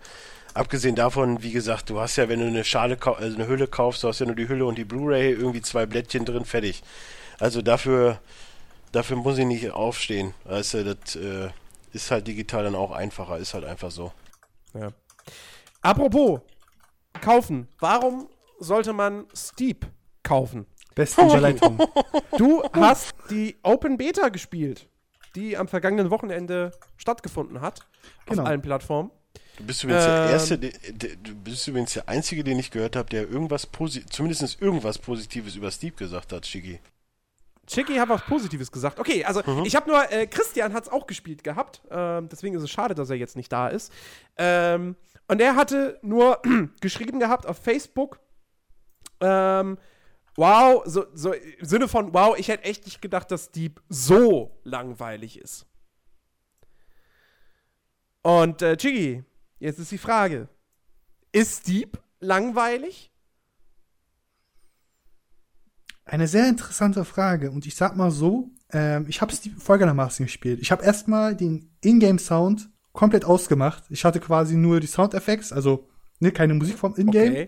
Abgesehen davon, wie gesagt, du hast ja, wenn du eine Schale, also eine Hülle kaufst, du hast ja nur die Hülle und die Blu-ray, irgendwie zwei Blättchen drin, fertig. Also dafür dafür muss ich nicht aufstehen. Weißt du, das äh, ist halt digital dann auch einfacher, ist halt einfach so. Ja. Apropos kaufen. Warum sollte man Steep kaufen? Beste Leitung. <laughs> Du hast die Open Beta gespielt, die am vergangenen Wochenende stattgefunden hat. Genau. Auf allen Plattformen. Du bist übrigens ähm, der erste, der, der, du bist übrigens der einzige, den ich gehört habe, der irgendwas zumindest irgendwas Positives über Steep gesagt hat, Shiggy. Chicky hat was Positives gesagt. Okay, also mhm. ich habe nur, äh, Christian hat es auch gespielt gehabt. Ähm, deswegen ist es schade, dass er jetzt nicht da ist. Ähm, und er hatte nur <clears throat> geschrieben gehabt auf Facebook, ähm, wow, so, so im Sinne von, wow, ich hätte echt nicht gedacht, dass Deep so langweilig ist. Und äh, Chiggy, jetzt ist die Frage: Ist Deep langweilig? Eine sehr interessante Frage. Und ich sag mal so, ähm, ich habe es folgendermaßen gespielt. Ich habe erstmal den Ingame-Sound komplett ausgemacht. Ich hatte quasi nur die Soundeffekte, also Ne, keine Musik vom Ingame. Okay.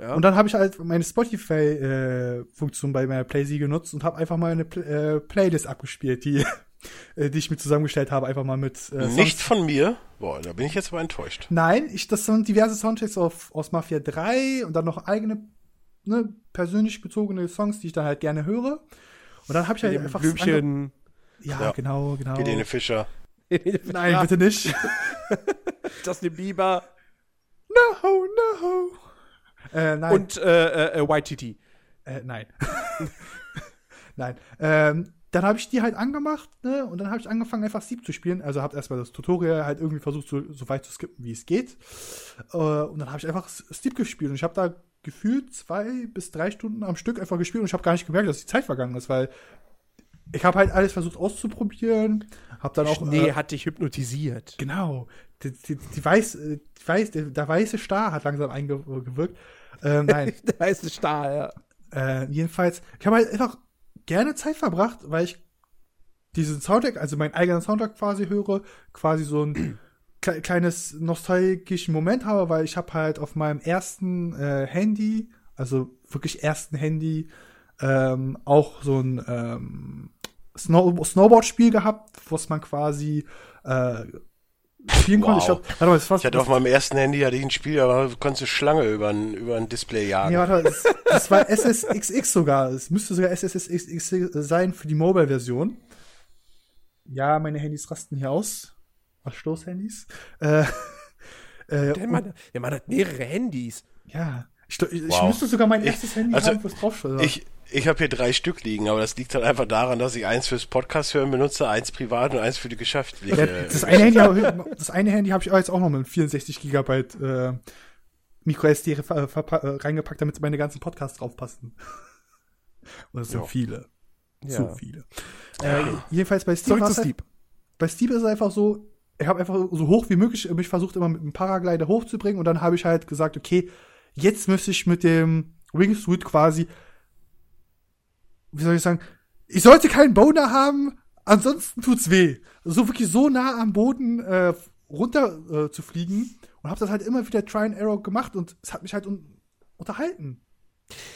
Ja. Und dann habe ich halt meine Spotify-Funktion bei meiner Playsee genutzt und habe einfach mal eine Pl äh, Playlist abgespielt, die, <laughs> äh, die ich mir zusammengestellt habe, einfach mal mit äh, Nicht von mir. Boah, da bin ich jetzt aber enttäuscht. Nein, ich, das sind diverse Soundtracks auf, aus Mafia 3 und dann noch eigene, ne, persönlich bezogene Songs, die ich dann halt gerne höre. Und dann habe ich halt einfach Blümchen. Ja, Ja. genau, genau. Helene Fischer. <laughs> Nein, bitte nicht. <laughs> Justin Bieber no, no. Äh, nein. und äh, äh, YTT. Äh, nein. <laughs> nein. Ähm, dann habe ich die halt angemacht, ne? Und dann habe ich angefangen, einfach Steep zu spielen. Also habe erstmal das Tutorial halt irgendwie versucht, so, so weit zu skippen, wie es geht. Äh, und dann habe ich einfach Steep gespielt. Und ich habe da gefühlt zwei bis drei Stunden am Stück einfach gespielt und ich habe gar nicht gemerkt, dass die Zeit vergangen ist, weil ich habe halt alles versucht auszuprobieren, habe dann auch Schnee äh, hat dich hypnotisiert. Genau. Die, die, die, weiß, äh, die weiß, der, weiße Star hat langsam eingewirkt. Ähm, nein, <laughs> Der heiße Star, ja. äh, jedenfalls, ich habe halt einfach gerne Zeit verbracht, weil ich diesen Soundtrack, also meinen eigenen Soundtrack quasi höre, quasi so ein kle kleines nostalgischen Moment habe, weil ich habe halt auf meinem ersten äh, Handy, also wirklich ersten Handy, ähm, auch so ein ähm, Snow Snowboard-Spiel gehabt, was man quasi äh, spielen konnte. Wow. Ich glaub, warte mal, war, Ich hatte auf meinem ersten Handy hatte ich ein Spiel, aber du konntest eine Schlange über ein, über ein Display jagen. Nee, warte, das, das war SSXX sogar. Es müsste sogar SSXX sein für die Mobile-Version. Ja, meine Handys rasten hier aus. Was Stoßhandys? Äh, <laughs> äh, Der Mann, der Mann hat mehrere Handys. ja, ich, ich, ich Wow. müsste sogar mein Ich- erstes Handy also, haben, was drauf steht. Ich, ich habe hier drei Stück liegen, aber das liegt halt einfach daran, dass ich eins fürs Podcast hören benutze, eins privat und eins für die geschäftliche. Ja, das eine Handy, hab- <laughs> das eine Handy habe ich jetzt auch noch mit 64 Gigabyte äh, MicroSD äh, reingepackt, damit meine ganzen Podcasts draufpassen. Und das <laughs> sind Ja. viele. Ja. Zu viele. Äh, jedenfalls bei Steam Zurück war's zu halt- bei Steep ist es einfach so, ich habe einfach so hoch wie möglich mich versucht, immer mit dem Paraglider hochzubringen und dann habe ich halt gesagt, okay, jetzt müsste ich mit dem Wingsuit quasi, wie soll ich sagen, ich sollte keinen Boner haben, ansonsten tut's weh. So wirklich so nah am Boden äh, runter äh, zu fliegen und habe das halt immer wieder Try and Error gemacht und es hat mich halt un unterhalten.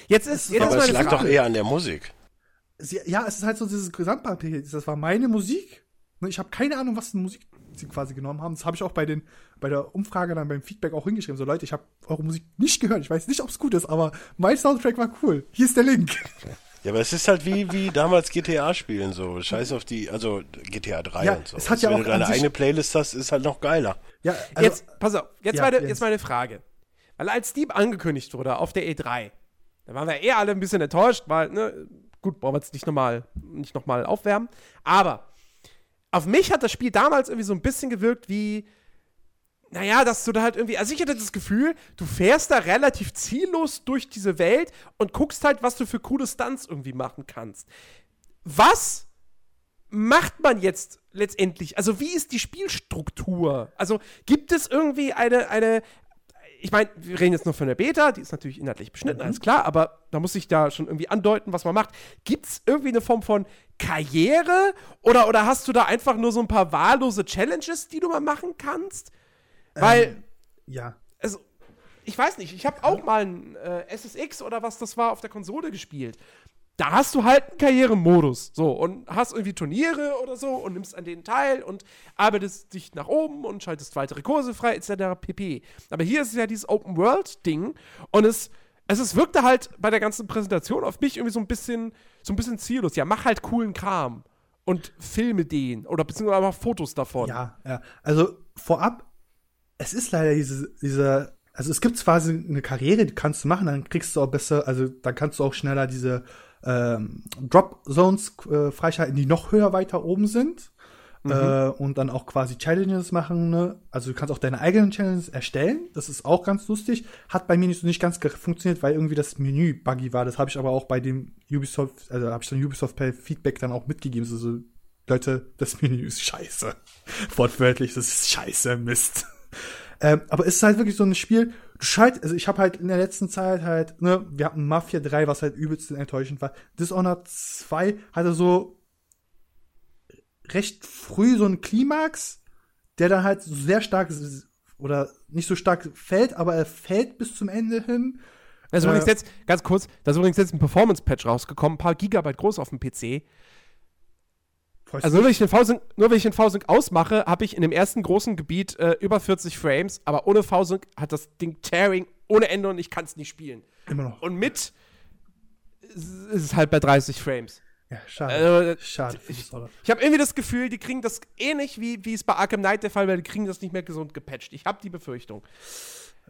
Jetzt ist, jetzt aber ist es meine lag doch Frage. eher an der Musik. Sie, ja, es ist halt so dieses Gesamtpaket. Das war meine Musik. Ne, Ich habe keine Ahnung, was für Musik sie quasi genommen haben. Das habe ich auch bei den bei der Umfrage dann beim Feedback auch hingeschrieben. So Leute, ich habe eure Musik nicht gehört. Ich weiß nicht, ob es gut ist, aber mein Soundtrack war cool. Hier ist der Link. Ja, aber es ist halt wie, wie damals GTA spielen, so. Scheiß auf die, also GTA 3 Ja, und so. es hat Also ja wenn auch du deine eigene Playlist hast, ist halt noch geiler. Ja, also, jetzt, pass auf, jetzt, Ja, meine, Jens. jetzt meine Frage. Weil als Steep angekündigt wurde auf der E3, da waren wir eher alle ein bisschen enttäuscht, weil, ne, gut, brauchen wir jetzt nicht nochmal nicht noch mal aufwärmen. Aber auf mich hat das Spiel damals irgendwie so ein bisschen gewirkt wie, naja, dass du da halt irgendwie, also ich hatte das Gefühl, du fährst da relativ ziellos durch diese Welt und guckst halt, was du für coole Stunts irgendwie machen kannst. Was macht man jetzt letztendlich? Also, wie ist die Spielstruktur? Also, gibt es irgendwie eine, eine ich meine, wir reden jetzt noch von der Beta, die ist natürlich inhaltlich beschnitten, alles klar, aber da muss ich da schon irgendwie andeuten, was man macht. Gibt es irgendwie eine Form von Karriere oder, oder hast du da einfach nur so ein paar wahllose Challenges, die du mal machen kannst? Weil, ja. also, ich weiß nicht, ich habe auch mal ein äh, SSX oder was das war auf der Konsole gespielt. Da hast du halt einen Karrieremodus, so, und hast irgendwie Turniere oder so und nimmst an denen teil und arbeitest dich nach oben und schaltest weitere Kurse frei, etc. pp. Aber hier ist es ja dieses Open-World-Ding und es, es ist, wirkte halt bei der ganzen Präsentation auf mich irgendwie so ein bisschen, so ein bisschen ziellos. Ja, mach halt coolen Kram und filme den oder beziehungsweise mach Fotos davon. Ja, ja. Also vorab, es ist leider diese, diese, also es gibt quasi eine Karriere, die kannst du machen, dann kriegst du auch besser, also dann kannst du auch schneller diese ähm, Drop Zones äh, freischalten, die noch höher weiter oben sind. Äh, und dann auch quasi Challenges machen, ne? Also du kannst auch deine eigenen Challenges erstellen. Das ist auch ganz lustig. Hat bei mir nicht so nicht ganz funktioniert, weil irgendwie das Menü buggy war. Das habe ich aber auch bei dem Ubisoft, also habe ich dann Ubisoft per Feedback dann auch mitgegeben. So, so Leute, das Menü ist scheiße. <laughs> Wortwörtlich, das ist scheiße, Mist. <laughs> Ähm, aber es ist halt wirklich so ein Spiel, du schalt, also ich habe halt in der letzten Zeit halt, ne, wir hatten Mafia 3, was halt übelst enttäuschend war. Dishonored 2 hatte so recht früh so einen Klimax, der dann halt sehr stark oder nicht so stark fällt, aber er fällt bis zum Ende hin. Das ist Äh, übrigens jetzt, ganz kurz, da ist übrigens jetzt ein Performance-Patch rausgekommen, ein paar Gigabyte groß auf dem PC. Freust Also nur wenn ich den V-Sync, nur wenn ich den V-Sync ausmache, habe ich in dem ersten großen Gebiet äh, über 40 Frames, aber ohne V-Sync hat das Ding Tearing ohne Ende und ich kann es nicht spielen. immer noch. Und mit ist es halt bei 30 Frames. Ja, schade. Also, schade. für ich-. Ich habe irgendwie das Gefühl, die kriegen das ähnlich wie, wie es bei Arkham Knight der Fall war, die kriegen das nicht mehr gesund gepatcht. Ich habe die Befürchtung.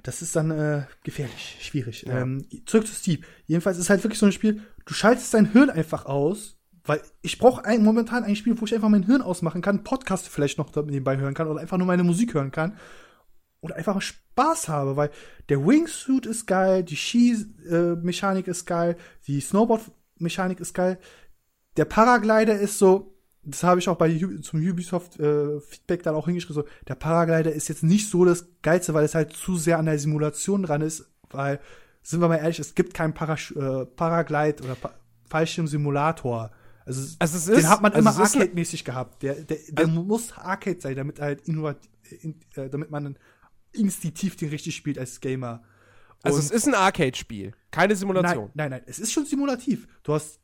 Das ist dann äh, gefährlich, schwierig. Ja. Ähm, zurück zu Steve. Jedenfalls ist halt wirklich so ein Spiel, du schaltest dein Hirn einfach aus, weil ich brauche momentan ein Spiel, wo ich einfach mein Hirn ausmachen kann, Podcast vielleicht noch nebenbei hören kann oder einfach nur meine Musik hören kann und einfach Spaß habe, weil der Wingsuit ist geil, die Ski-Mechanik ist geil, die Snowboard-Mechanik ist geil, der Paraglider ist so, das habe ich auch bei zum Ubisoft äh, Feedback dann auch hingeschrieben, so, der Paraglider ist jetzt nicht so das Geilste, weil es halt zu sehr an der Simulation dran ist, weil, sind wir mal ehrlich, es gibt keinen Parasch äh, Paraglide oder pa Fallschirmsimulator. Also, Also es den ist- hat man also immer Arcade-mäßig gehabt. Der, der, der muss Arcade sein, damit halt innovat in, äh, damit man instinktiv den richtig spielt als Gamer. Also Und- es ist ein Arcade-Spiel, keine Simulation. Nein, nein, nein. Es ist schon simulativ. Du hast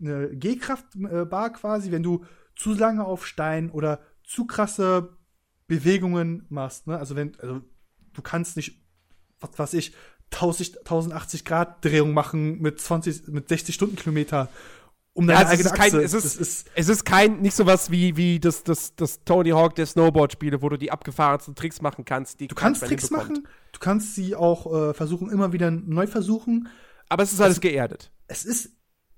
eine G-Kraft-Bar quasi, wenn du zu lange auf Stein oder zu krasse Bewegungen machst. Ne? Also wenn, also du kannst nicht, was weiß ich, 1000, 1080 Grad Drehung machen mit 20, mit 60 Stundenkilometer um Ja, deine also es eigene ist kein, Achse. es ist, ist es ist kein, nicht sowas wie, wie das, das, das Tony Hawk der Snowboard-Spiele, wo du die abgefahrensten Tricks machen kannst. Die du kannst Tricks machen, du kannst sie auch äh, versuchen, immer wieder neu versuchen. Aber es ist alles geerdet. es ist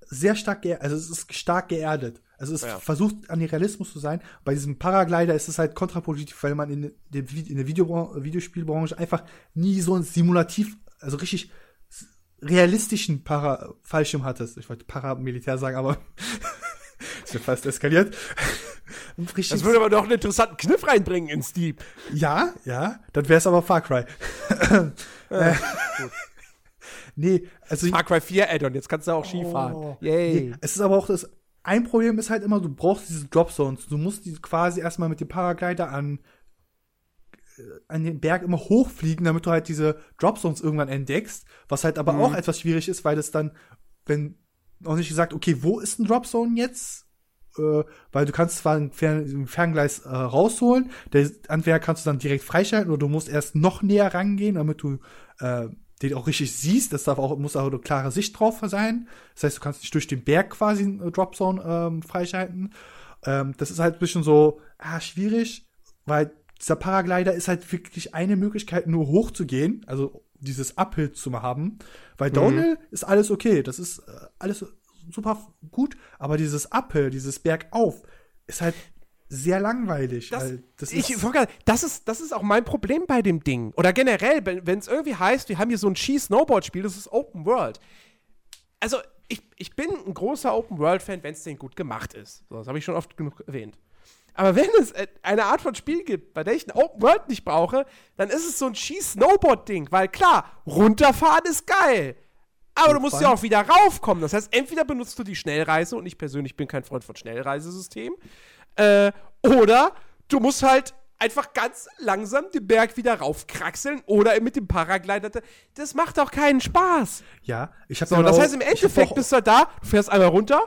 sehr stark, ge also es ist stark geerdet. Also es Ja. versucht an den Realismus zu sein. Bei diesem Paraglider ist es halt kontraproduktiv, weil man in, der, in der Video Videospielbranche einfach nie so ein Simulativ, also richtig realistischen Para Fallschirm hattest. Ich wollte Paramilitär sagen, aber <laughs> ist mir fast eskaliert. Das würde aber doch einen interessanten Kniff reinbringen in Steam. ja, ja, dann wäre es aber Far Cry. äh, nee, also Far Cry 4 Add-on, jetzt kannst du auch. Oh. Yay. Nee, es ist aber auch das. Ein Problem ist halt immer, du brauchst diese Drop Zones. Du musst die quasi erstmal mit dem Paraglider an, äh, an den Berg immer hochfliegen, damit du halt diese Drop Zones irgendwann entdeckst. Was halt aber Mhm. auch etwas schwierig ist, weil das dann, wenn noch nicht gesagt, okay, wo ist ein Drop Zone jetzt? Äh, weil du kannst zwar ein, Fern ein Ferngleis äh, rausholen, der, entweder kannst du dann direkt freischalten oder du musst erst noch näher rangehen, damit du äh, den auch richtig siehst. Das darf auch, muss auch eine klare Sicht drauf sein. Das heißt, du kannst nicht durch den Berg quasi eine Dropzone ähm, freischalten. Ähm, das ist halt ein bisschen so ah, schwierig, weil dieser Paraglider ist halt wirklich eine Möglichkeit, nur hochzugehen, also dieses Uphill zu haben. Weil Downhill ist alles okay, das ist äh, alles super gut, aber dieses Uphill, dieses Bergauf, ist halt sehr langweilig. Das, weil das ich, ist, gerade- das, ist, das ist auch mein Problem bei dem Ding. Oder generell, wenn es irgendwie heißt, wir haben hier so ein Ski-Snowboard-Spiel, das ist Open World. Also, ich, ich bin ein großer Open-World-Fan, wenn es denn gut gemacht ist. So, das habe ich schon oft genug erwähnt. Aber wenn es äh, eine Art von Spiel gibt, bei der ich ein Open World nicht brauche, dann ist es so ein Ski-Snowboard-Ding. Weil klar, runterfahren ist geil. Aber du musst ja auch wieder raufkommen. Das heißt, entweder benutzt du die Schnellreise, und ich persönlich bin kein Freund von Schnellreisesystemen, äh, oder du musst halt einfach ganz langsam den Berg wieder raufkraxeln oder mit dem Paraglider. Das macht doch keinen Spaß. ja, ich habe So, das heißt, im Endeffekt bist du halt da, du fährst einmal runter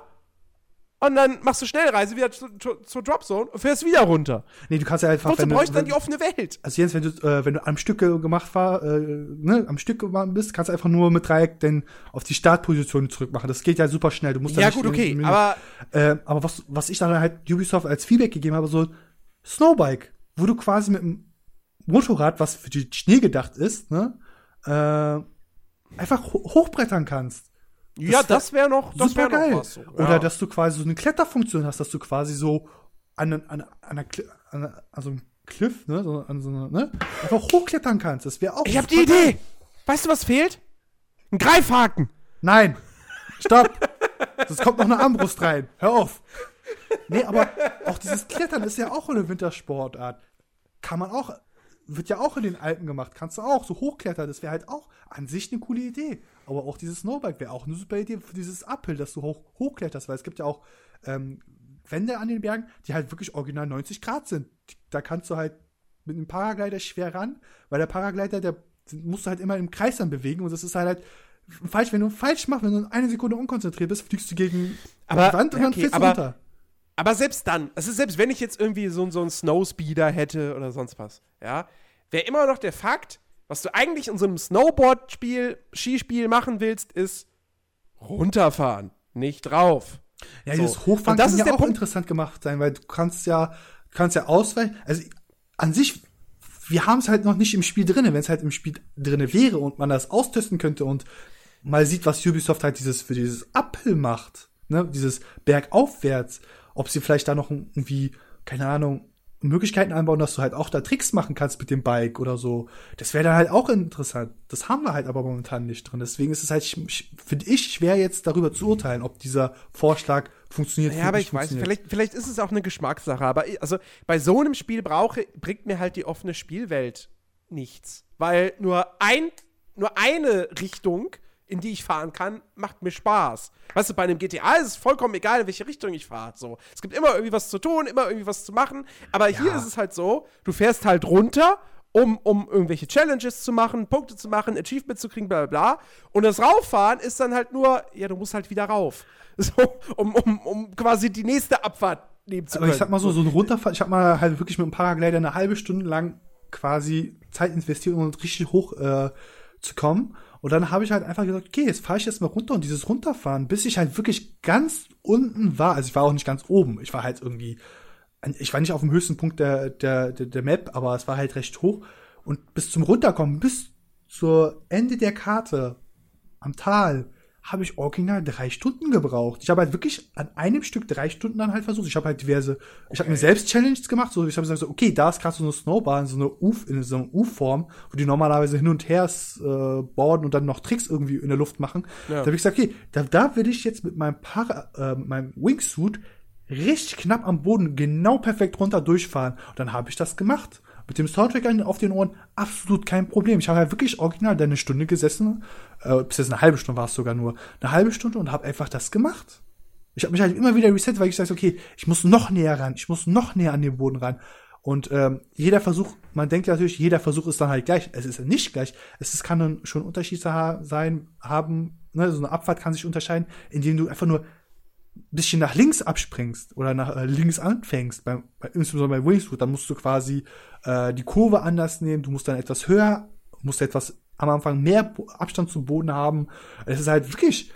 und dann machst du Schnellreise wieder zu, zu, zur Dropzone und fährst wieder runter. nee, du kannst ja einfach, Wozu bräuchte dann die offene Welt? also Jens, wenn du, äh, wenn du am Stück gemacht war, äh, ne, am Stück gemacht bist, kannst du einfach nur mit Dreieck denn auf die Startposition zurückmachen. Das geht ja super schnell. Du musst Ja, gut, okay, in- aber Äh, aber was, was ich dann halt Ubisoft als Feedback gegeben habe, so Snowbike, wo du quasi mit dem Motorrad, was für die Schnee gedacht ist, ne, äh, einfach ho hochbrettern kannst. Ja, wär das wäre noch, das Super wär geil. noch was. So. Oder ja. dass du quasi so eine Kletterfunktion hast, dass du quasi so an, an, an, einer, an, einer- an so einem Cliff, ne, so, an so einer, ne, einfach hochklettern kannst. Das wäre auch. Ich hab super die geil. Idee. Weißt du, was fehlt? Ein Greifhaken. Nein! Stopp! Sonst kommt noch eine Armbrust rein. Hör auf! Nee, aber auch dieses Klettern ist ja auch eine Wintersportart. Kann man auch, wird ja auch in den Alpen gemacht. Kannst du auch so hochklettern. Das wäre halt auch an sich eine coole Idee. Aber auch dieses Snowbike wäre auch eine super Idee für dieses Uphill, dass du hoch, hochkletterst, weil es gibt ja auch ähm, Wände an den Bergen, die halt wirklich original 90 Grad sind. Da kannst du halt mit einem Paraglider schwer ran, weil der Paraglider, der musst du halt immer im Kreis dann bewegen und das ist halt halt falsch, wenn du falsch machst, wenn du eine Sekunde unkonzentriert bist, fliegst du gegen aber, die Wand und okay, dann aber, du runter. Aber selbst dann, also selbst wenn ich jetzt irgendwie so, so einen Snowspeeder hätte oder sonst was, ja, wäre immer noch der Fakt, was du eigentlich in so einem Snowboard-Spiel, Skispiel machen willst, ist runterfahren, nicht drauf. Ja, So. dieses Hochfahren das kann ist ja auch Punkt- interessant gemacht sein, weil du kannst ja, kannst ja ausweichen. Also an sich, wir haben es halt noch nicht im Spiel drinne. Wenn es halt im Spiel drinne wäre und man das austesten könnte und mal sieht, was Ubisoft halt dieses für dieses Uphill macht, ne, dieses Bergaufwärts, ob sie vielleicht da noch irgendwie, keine Ahnung, Möglichkeiten einbauen, dass du halt auch da Tricks machen kannst mit dem Bike oder so. Das wäre dann halt auch interessant. Das haben wir halt aber momentan nicht drin. Deswegen ist es halt, finde ich, schwer jetzt darüber zu urteilen, ob dieser Vorschlag funktioniert. Ja, aber nicht ich weiß, vielleicht, vielleicht ist es auch eine Geschmackssache. Aber ich- also bei so einem Spiel brauche, bringt mir halt die offene Spielwelt nichts. Weil nur ein, nur eine Richtung, in die ich fahren kann, macht mir Spaß. Weißt du, bei einem GTA ist es vollkommen egal, in welche Richtung ich fahre. So. Es gibt immer irgendwie was zu tun, immer irgendwie was zu machen. Aber hier Ja. ist es halt so, du fährst halt runter, um, um irgendwelche Challenges zu machen, Punkte zu machen, Achievements zu kriegen, bla bla bla. Und das Rauffahren ist dann halt nur, ja, du musst halt wieder rauf. <laughs> So, um, um, um quasi die nächste Abfahrt nehmen zu Aber können. ich sag mal so, so ein Runterfall, ich hab mal halt wirklich mit dem Paraglider eine halbe Stunde lang quasi Zeit investiert, um richtig hoch äh, zu kommen. Und dann habe ich halt einfach gesagt, okay, jetzt fahre ich jetzt mal runter und dieses Runterfahren, bis ich halt wirklich ganz unten war. Also ich war auch nicht ganz oben. Ich war halt irgendwie, ich war nicht auf dem höchsten Punkt der, der, der, der Map, aber es war halt recht hoch. Und bis zum Runterkommen, bis zur Ende der Karte am Tal, habe ich original drei Stunden gebraucht. Ich habe halt wirklich an einem Stück drei Stunden dann halt versucht. Ich habe halt diverse, ich habe mir selbst Challenges gemacht. So, ich habe gesagt, so, okay, da ist gerade so eine Snowbahn, so eine U, in so einer U-Form, wo die normalerweise hin und her äh, boarden und dann noch Tricks irgendwie in der Luft machen. Ja. Da habe ich gesagt, okay, da, da will ich jetzt mit meinem Para, äh, mit meinem Wingsuit richtig knapp am Boden genau perfekt runter durchfahren. Und dann habe ich das gemacht. Mit dem Soundtrack auf den Ohren absolut kein Problem. Ich habe halt wirklich original da eine Stunde gesessen, äh, bis jetzt eine halbe Stunde war es sogar nur, eine halbe Stunde und habe einfach das gemacht. Ich habe mich halt immer wieder reset, weil ich sage, okay, ich muss noch näher ran, ich muss noch näher an den Boden ran. Und ähm, jeder Versuch, man denkt natürlich, jeder Versuch ist dann halt gleich. Es ist nicht gleich. Es ist, kann schon Unterschiede ha sein, haben. Ne? So eine Abfahrt kann sich unterscheiden, indem du einfach nur bisschen nach links abspringst oder nach äh, links anfängst, beim, bei, insbesondere bei Wingsuit, dann musst du quasi äh, die Kurve anders nehmen, du musst dann etwas höher, musst etwas am Anfang mehr Abstand zum Boden haben. Es ist halt wirklich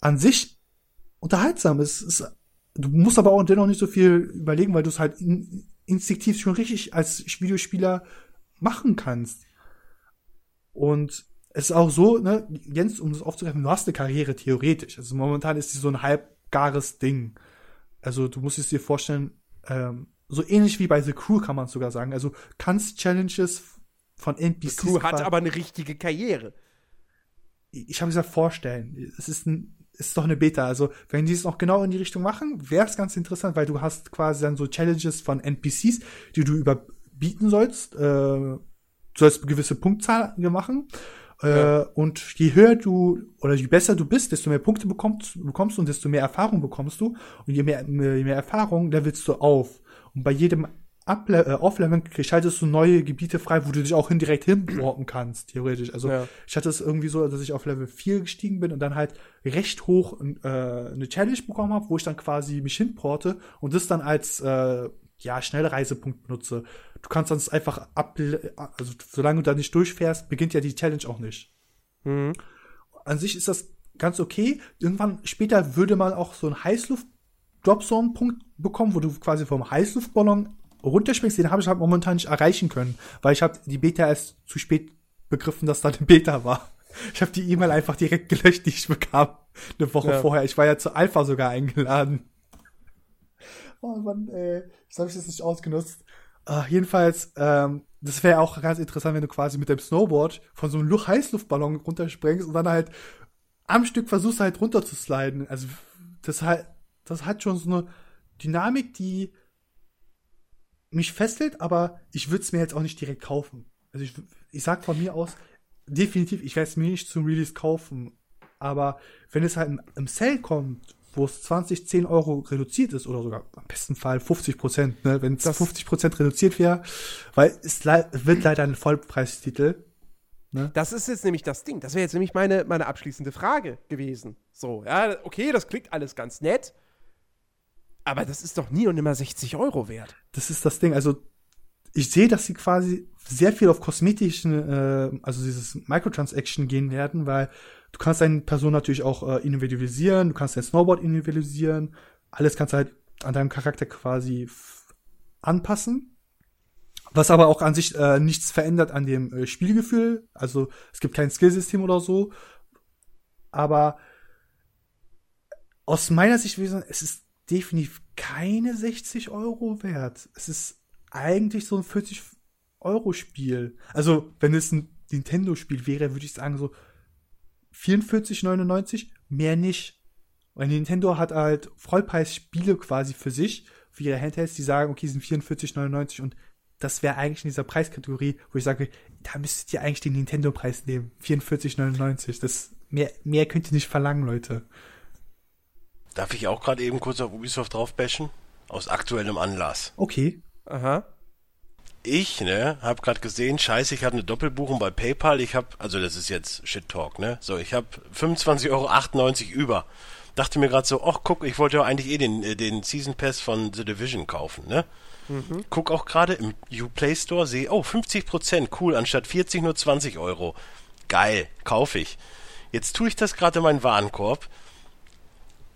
an sich unterhaltsam. Es ist, du musst aber auch dennoch nicht so viel überlegen, weil du es halt in, instinktiv schon richtig als Videospieler machen kannst. Und es ist auch so, ne, Jens, um das aufzugreifen, du hast eine Karriere theoretisch. Also momentan ist sie so ein halbgares Ding. Also du musst es dir vorstellen, ähm, so ähnlich wie bei The Crew kann man sogar sagen. Also kannst Challenges von NPCs Crew hat aber eine richtige Karriere. ich habe gesagt, vorstellen. Es ist ein, es ist doch eine Beta. Also, wenn die es noch genau in die Richtung machen, wäre es ganz interessant, weil du hast quasi dann so Challenges von NPCs, die du überbieten sollst. Äh, du sollst eine gewisse Punktzahl machen. Äh, Ja. Und je höher du oder je besser du bist, desto mehr Punkte bekommst, bekommst du und desto mehr Erfahrung bekommst du. Und je mehr, je mehr Erfahrung levelst du auf. Und bei jedem Uple äh, Aufleveln schaltest du neue Gebiete frei, wo du dich auch indirekt hinwalken kannst, theoretisch. Also Ja. ich hatte es irgendwie so, dass ich auf Level 4 gestiegen bin und dann halt recht hoch äh, eine Challenge bekommen habe, wo ich dann quasi mich hinporte und das dann als äh, ja, Schnellreisepunkt benutze. Du kannst sonst einfach ab, also solange du da nicht durchfährst, beginnt ja die Challenge auch nicht. Mhm. An sich ist das ganz okay. Irgendwann später würde man auch so einen Heißluft-Dropzone-Punkt bekommen, wo du quasi vom Heißluftballon runterspringst. Den habe ich halt momentan nicht erreichen können, weil ich habe die Beta erst zu spät begriffen, dass da eine Beta war. Ich habe die E-Mail einfach direkt gelöscht, die ich bekam. Eine Woche Ja. vorher. Ich war ja zur Alpha sogar eingeladen. Oh Mann, ey. Das habe ich jetzt nicht ausgenutzt. Ah, jedenfalls, ähm, das wäre auch ganz interessant, wenn du quasi mit dem Snowboard von so einem Lu- Heißluftballon runterspringst und dann halt am Stück versuchst halt runter zu sliden. Also das das hat schon so eine Dynamik, die mich fesselt, aber ich würde es mir jetzt auch nicht direkt kaufen. Also ich, ich sag von mir aus, definitiv, ich werde es mir nicht zum Release kaufen. Aber wenn es halt im, im Sale kommt, wo es 20, 10 Euro reduziert ist oder sogar am besten Fall 50 Prozent, ne, wenn es 50 Prozent reduziert wäre, weil es le wird leider ein Vollpreistitel. Ne? Das ist jetzt nämlich das Ding. Das wäre jetzt nämlich meine, meine abschließende Frage gewesen. So, ja, okay, das klingt alles ganz nett. Aber das ist doch nie und immer 60 Euro wert. Das ist das Ding. Also, ich sehe, dass sie quasi sehr viel auf kosmetischen, äh, also dieses Microtransaction gehen werden, weil du kannst deine Person natürlich auch äh, individualisieren, du kannst dein Snowboard individualisieren, alles kannst du halt an deinem Charakter quasi anpassen. Was aber auch an sich äh, nichts verändert an dem äh, Spielgefühl. Also es gibt kein Skillsystem oder so. Aber aus meiner Sicht, es ist definitiv keine 60 Euro wert. Es ist eigentlich so ein 40 Euro Spiel. Also wenn es ein Nintendo Spiel wäre, würde ich sagen so 44,99, mehr nicht. Weil Nintendo hat halt Vollpreisspiele quasi für sich, für ihre Handhelds, die sagen, okay, sind 44,99 und das wäre eigentlich in dieser Preiskategorie, wo ich sage, da müsstet ihr eigentlich den Nintendo-Preis nehmen. 44,99. Das mehr, mehr könnt ihr nicht verlangen, Leute. Darf ich auch gerade eben kurz auf Ubisoft draufbashen? Aus aktuellem Anlass. Okay. Aha. Ich, ne, hab gerade gesehen, scheiße, ich habe eine Doppelbuchung bei PayPal. Ich habe, also das ist jetzt Shit Talk, ne? So, ich habe 25,98 Euro über. Dachte mir gerade so, ach guck, ich wollte ja eigentlich eh den, äh, den Season Pass von The Division kaufen, ne? Mhm. Guck auch gerade im Uplay Store, sehe, oh, 50%, cool, anstatt 40 nur 20 Euro. Geil, kaufe ich. Jetzt tue ich das gerade in meinen Warenkorb.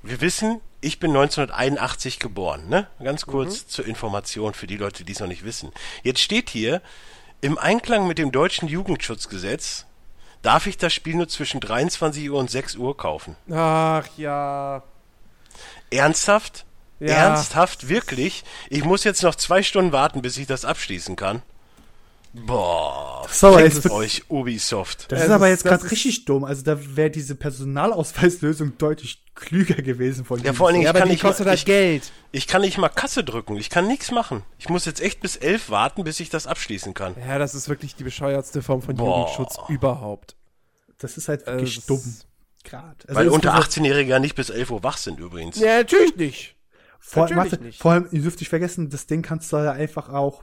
Wir wissen, ich bin 1981 geboren, ne? Ganz kurz mhm. zur Information für die Leute, die es noch nicht wissen. Jetzt steht hier, im Einklang mit dem deutschen Jugendschutzgesetz darf ich das Spiel nur zwischen 23 Uhr und 6 Uhr kaufen. Ach ja. Ernsthaft? Ja. Ernsthaft, wirklich? Ich muss jetzt noch zwei Stunden warten, bis ich das abschließen kann. Boah, so, es euch Ubisoft. Das, das ist aber jetzt gerade richtig dumm. Also da wäre diese Personalausweislösung deutlich klüger gewesen von Ja, vor allen Dingen, ja, ich kann nicht kostet mal, halt ich, Geld. Ich kann nicht mal Kasse drücken. Ich kann nichts machen. Ich muss jetzt echt bis elf warten, bis ich das abschließen kann. Ja, das ist wirklich die bescheuertste Form von Boah. Jugendschutz überhaupt. Das ist halt wirklich also, dumm. Grad. Also Weil unter 18-Jährige ja nicht bis 11 Uhr wach sind übrigens. Ja, natürlich nicht. Vor, warte, vor allem, ihr dürft nicht vergessen, das Ding kannst du ja einfach auch,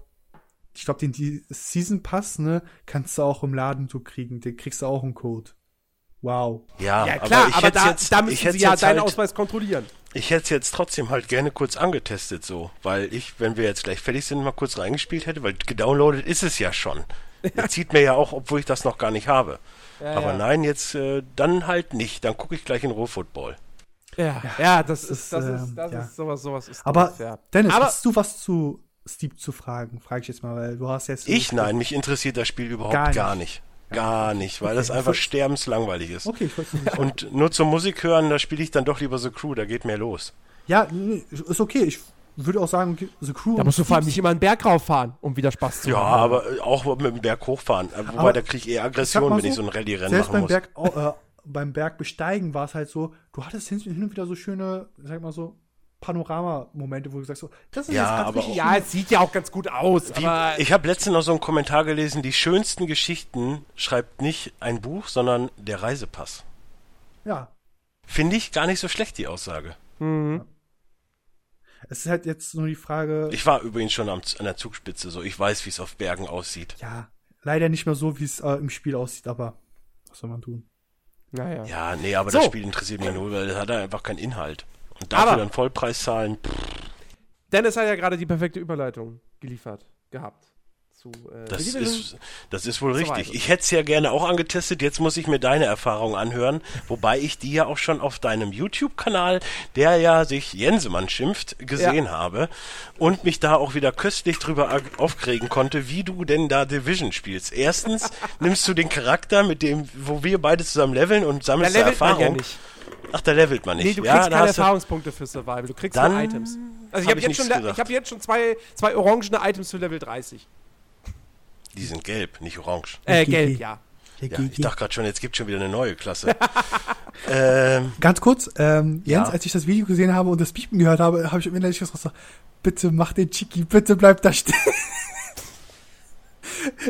ich glaube, den die Season Pass, ne, kannst du auch im Laden so kriegen. Den kriegst du auch einen Code. Wow. Ja, ja klar, aber, aber da, jetzt, da müssen sie ja deinen halt, Ausweis kontrollieren. Ich hätte es jetzt trotzdem halt gerne kurz angetestet, so, weil ich, wenn wir jetzt gleich fertig sind, mal kurz reingespielt hätte, weil gedownloadet ist es ja schon. <laughs> Ja. zieht mir ja auch, obwohl ich das noch gar nicht habe. Ja, aber ja. nein, jetzt äh, dann halt nicht. Dann gucke ich gleich in Rohfootball. Ja, ja, das, ist, das, ist, das ähm, ist sowas, sowas ist Aber doof, ja. Dennis, Aber, hast du was zu Steve zu fragen? Frage ich jetzt mal, weil du hast jetzt. Ich nein, mich interessiert das Spiel überhaupt gar nicht. Gar nicht. Gar nicht, weil okay, das einfach sterbenslangweilig ist. Okay, ich weiß nicht. Und nur zum Musik hören, da spiele ich dann doch lieber The Crew, da geht mehr los. Ja, ist okay. Ich würde auch sagen, The Crew. Da musst du vor allem nicht immer einen Berg rauffahren, um wieder Spaß zu ja, haben. Ja, aber auch mit dem Berg hochfahren. Wobei, aber da kriege ich eher Aggression, wenn so, ich so ein Rallye-Rennen machen beim muss. Berg, äh, beim Berg besteigen war es halt so, du hattest hin und wieder so schöne, sag mal so, Panorama-Momente, wo du sagst so, das ist ja, aber richtig, ja, es sieht ja auch ganz gut aus. Wie, ich habe letztens noch so einen Kommentar gelesen, die schönsten Geschichten schreibt nicht ein Buch, sondern der Reisepass. Ja. Finde ich gar nicht so schlecht, die Aussage. Mhm. Es ist halt jetzt nur die Frage. Ich war übrigens schon am, an der Zugspitze, so ich weiß, wie es auf Bergen aussieht. Ja, leider nicht mehr so, wie es äh, im Spiel aussieht, aber was soll man tun? Naja. Ja, nee, aber so. das Spiel interessiert mich null, weil das hat einfach keinen Inhalt. Und dafür aber dann Vollpreis zahlen. Pff. Dennis hat ja gerade die perfekte Überleitung geliefert gehabt zu. Äh, das, ist, das ist wohl richtig. Ich hätte es ja gerne auch angetestet. Jetzt muss ich mir deine Erfahrung anhören. Wobei ich die ja auch schon auf deinem YouTube-Kanal, der ja sich Jensemann schimpft, gesehen ja. habe. Und mich da auch wieder köstlich drüber aufregen konnte, wie du denn da Division spielst. Erstens <laughs> nimmst du den Charakter, mit dem, wo wir beide zusammen leveln und sammelst da Erfahrung. Ja nicht. Ach, da levelt man nicht. Nee, du kriegst ja, keine Erfahrungspunkte für Survival. Du kriegst nur Items. Also ich habe hab jetzt, schon, ich hab jetzt schon zwei, zwei orangene Items für Level 30. Die sind gelb, nicht orange. Äh, gelb, ja. Ja, ich dachte gerade schon, jetzt gibt schon wieder eine neue Klasse. <laughs> ähm, Ganz kurz, ähm, Jens, ja. als ich das Video gesehen habe und das Piepen gehört habe, habe ich im innerlich gesagt, bitte mach den Chiki, bitte bleib da stehen.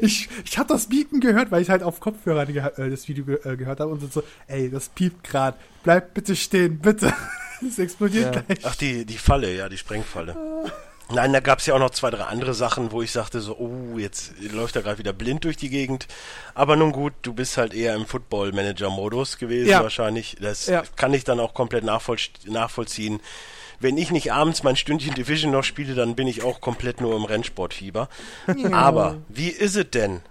Ich ich habe das Piepen gehört, weil ich halt auf Kopfhörer die, äh, das Video ge äh, gehört habe und so, ey, das piept gerade, bleib bitte stehen, bitte. <laughs> Es explodiert Ja. gleich. Ach, die, die Falle, ja, die Sprengfalle. Nein, da gab es ja auch noch zwei, drei andere Sachen, wo ich sagte so, oh, jetzt läuft er gerade wieder blind durch die Gegend. Aber nun gut, du bist halt eher im Football-Manager-Modus gewesen Ja. wahrscheinlich. Das Ja. kann ich dann auch komplett nachvoll nachvollziehen. Wenn ich nicht abends mein Stündchen Division noch spiele, dann bin ich auch komplett nur im Rennsportfieber. Aber wie ist es denn?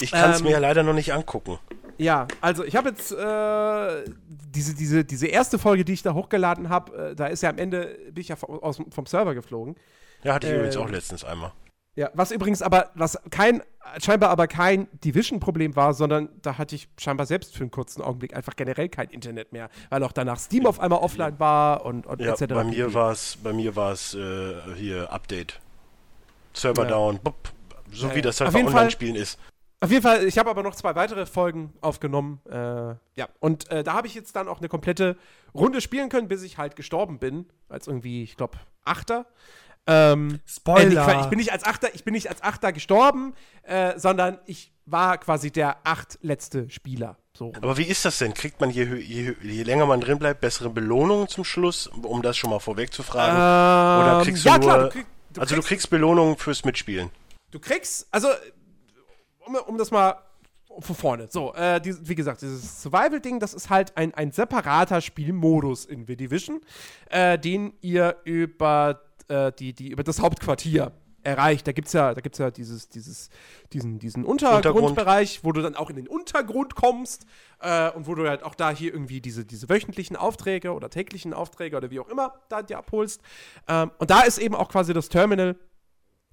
Ich kann es Ähm, mir ja leider noch nicht angucken. Ja, also ich habe jetzt äh, diese, diese, diese erste Folge, die ich da hochgeladen habe, äh, da ist ja am Ende, bin ich ja vom, aus, vom Server geflogen. Ja, hatte ich äh, übrigens auch letztens einmal. Ja, was übrigens aber, was kein, scheinbar aber kein Division-Problem war, sondern da hatte ich scheinbar selbst für einen kurzen Augenblick einfach generell kein Internet mehr, weil auch danach Steam auf einmal offline war und, und Ja, etc. bei mir war es, bei mir war es äh, hier Update. Server Ja. down, bup, so Ja, wie das halt bei Online-Spielen ist. Auf jeden Fall, ich habe aber noch zwei weitere Folgen aufgenommen. Äh, ja, und äh, da habe ich jetzt dann auch eine komplette Runde spielen können, bis ich halt gestorben bin. Als irgendwie, ich glaube, Achter. Ähm, Spoiler. Äh, nicht, Quatsch, ich bin nicht als Achter, ich bin nicht als Achter gestorben, äh, sondern ich war quasi der achtletzte Spieler. So. Aber wie ist das denn? Kriegt man je, je, je länger man drin bleibt, bessere Belohnungen zum Schluss, um das schon mal vorweg zu fragen? Oder Ähm, kriegst ja, du klar, nur, du, krieg, du also du kriegst, kriegst Belohnungen fürs Mitspielen. du kriegst, also um, um das mal von vorne. So, äh, die, wie gesagt, dieses Survival-Ding, das ist halt ein, ein separater Spielmodus in The Division, äh, den ihr über, äh, die, die, über das Hauptquartier erreicht. Da gibt's ja, da gibt's ja dieses, dieses, diesen, diesen Untergrundbereich, wo du dann auch in den Untergrund kommst äh, und wo du halt auch da hier irgendwie diese, diese wöchentlichen Aufträge oder täglichen Aufträge oder wie auch immer da dir abholst. Ähm, und da ist eben auch quasi das Terminal,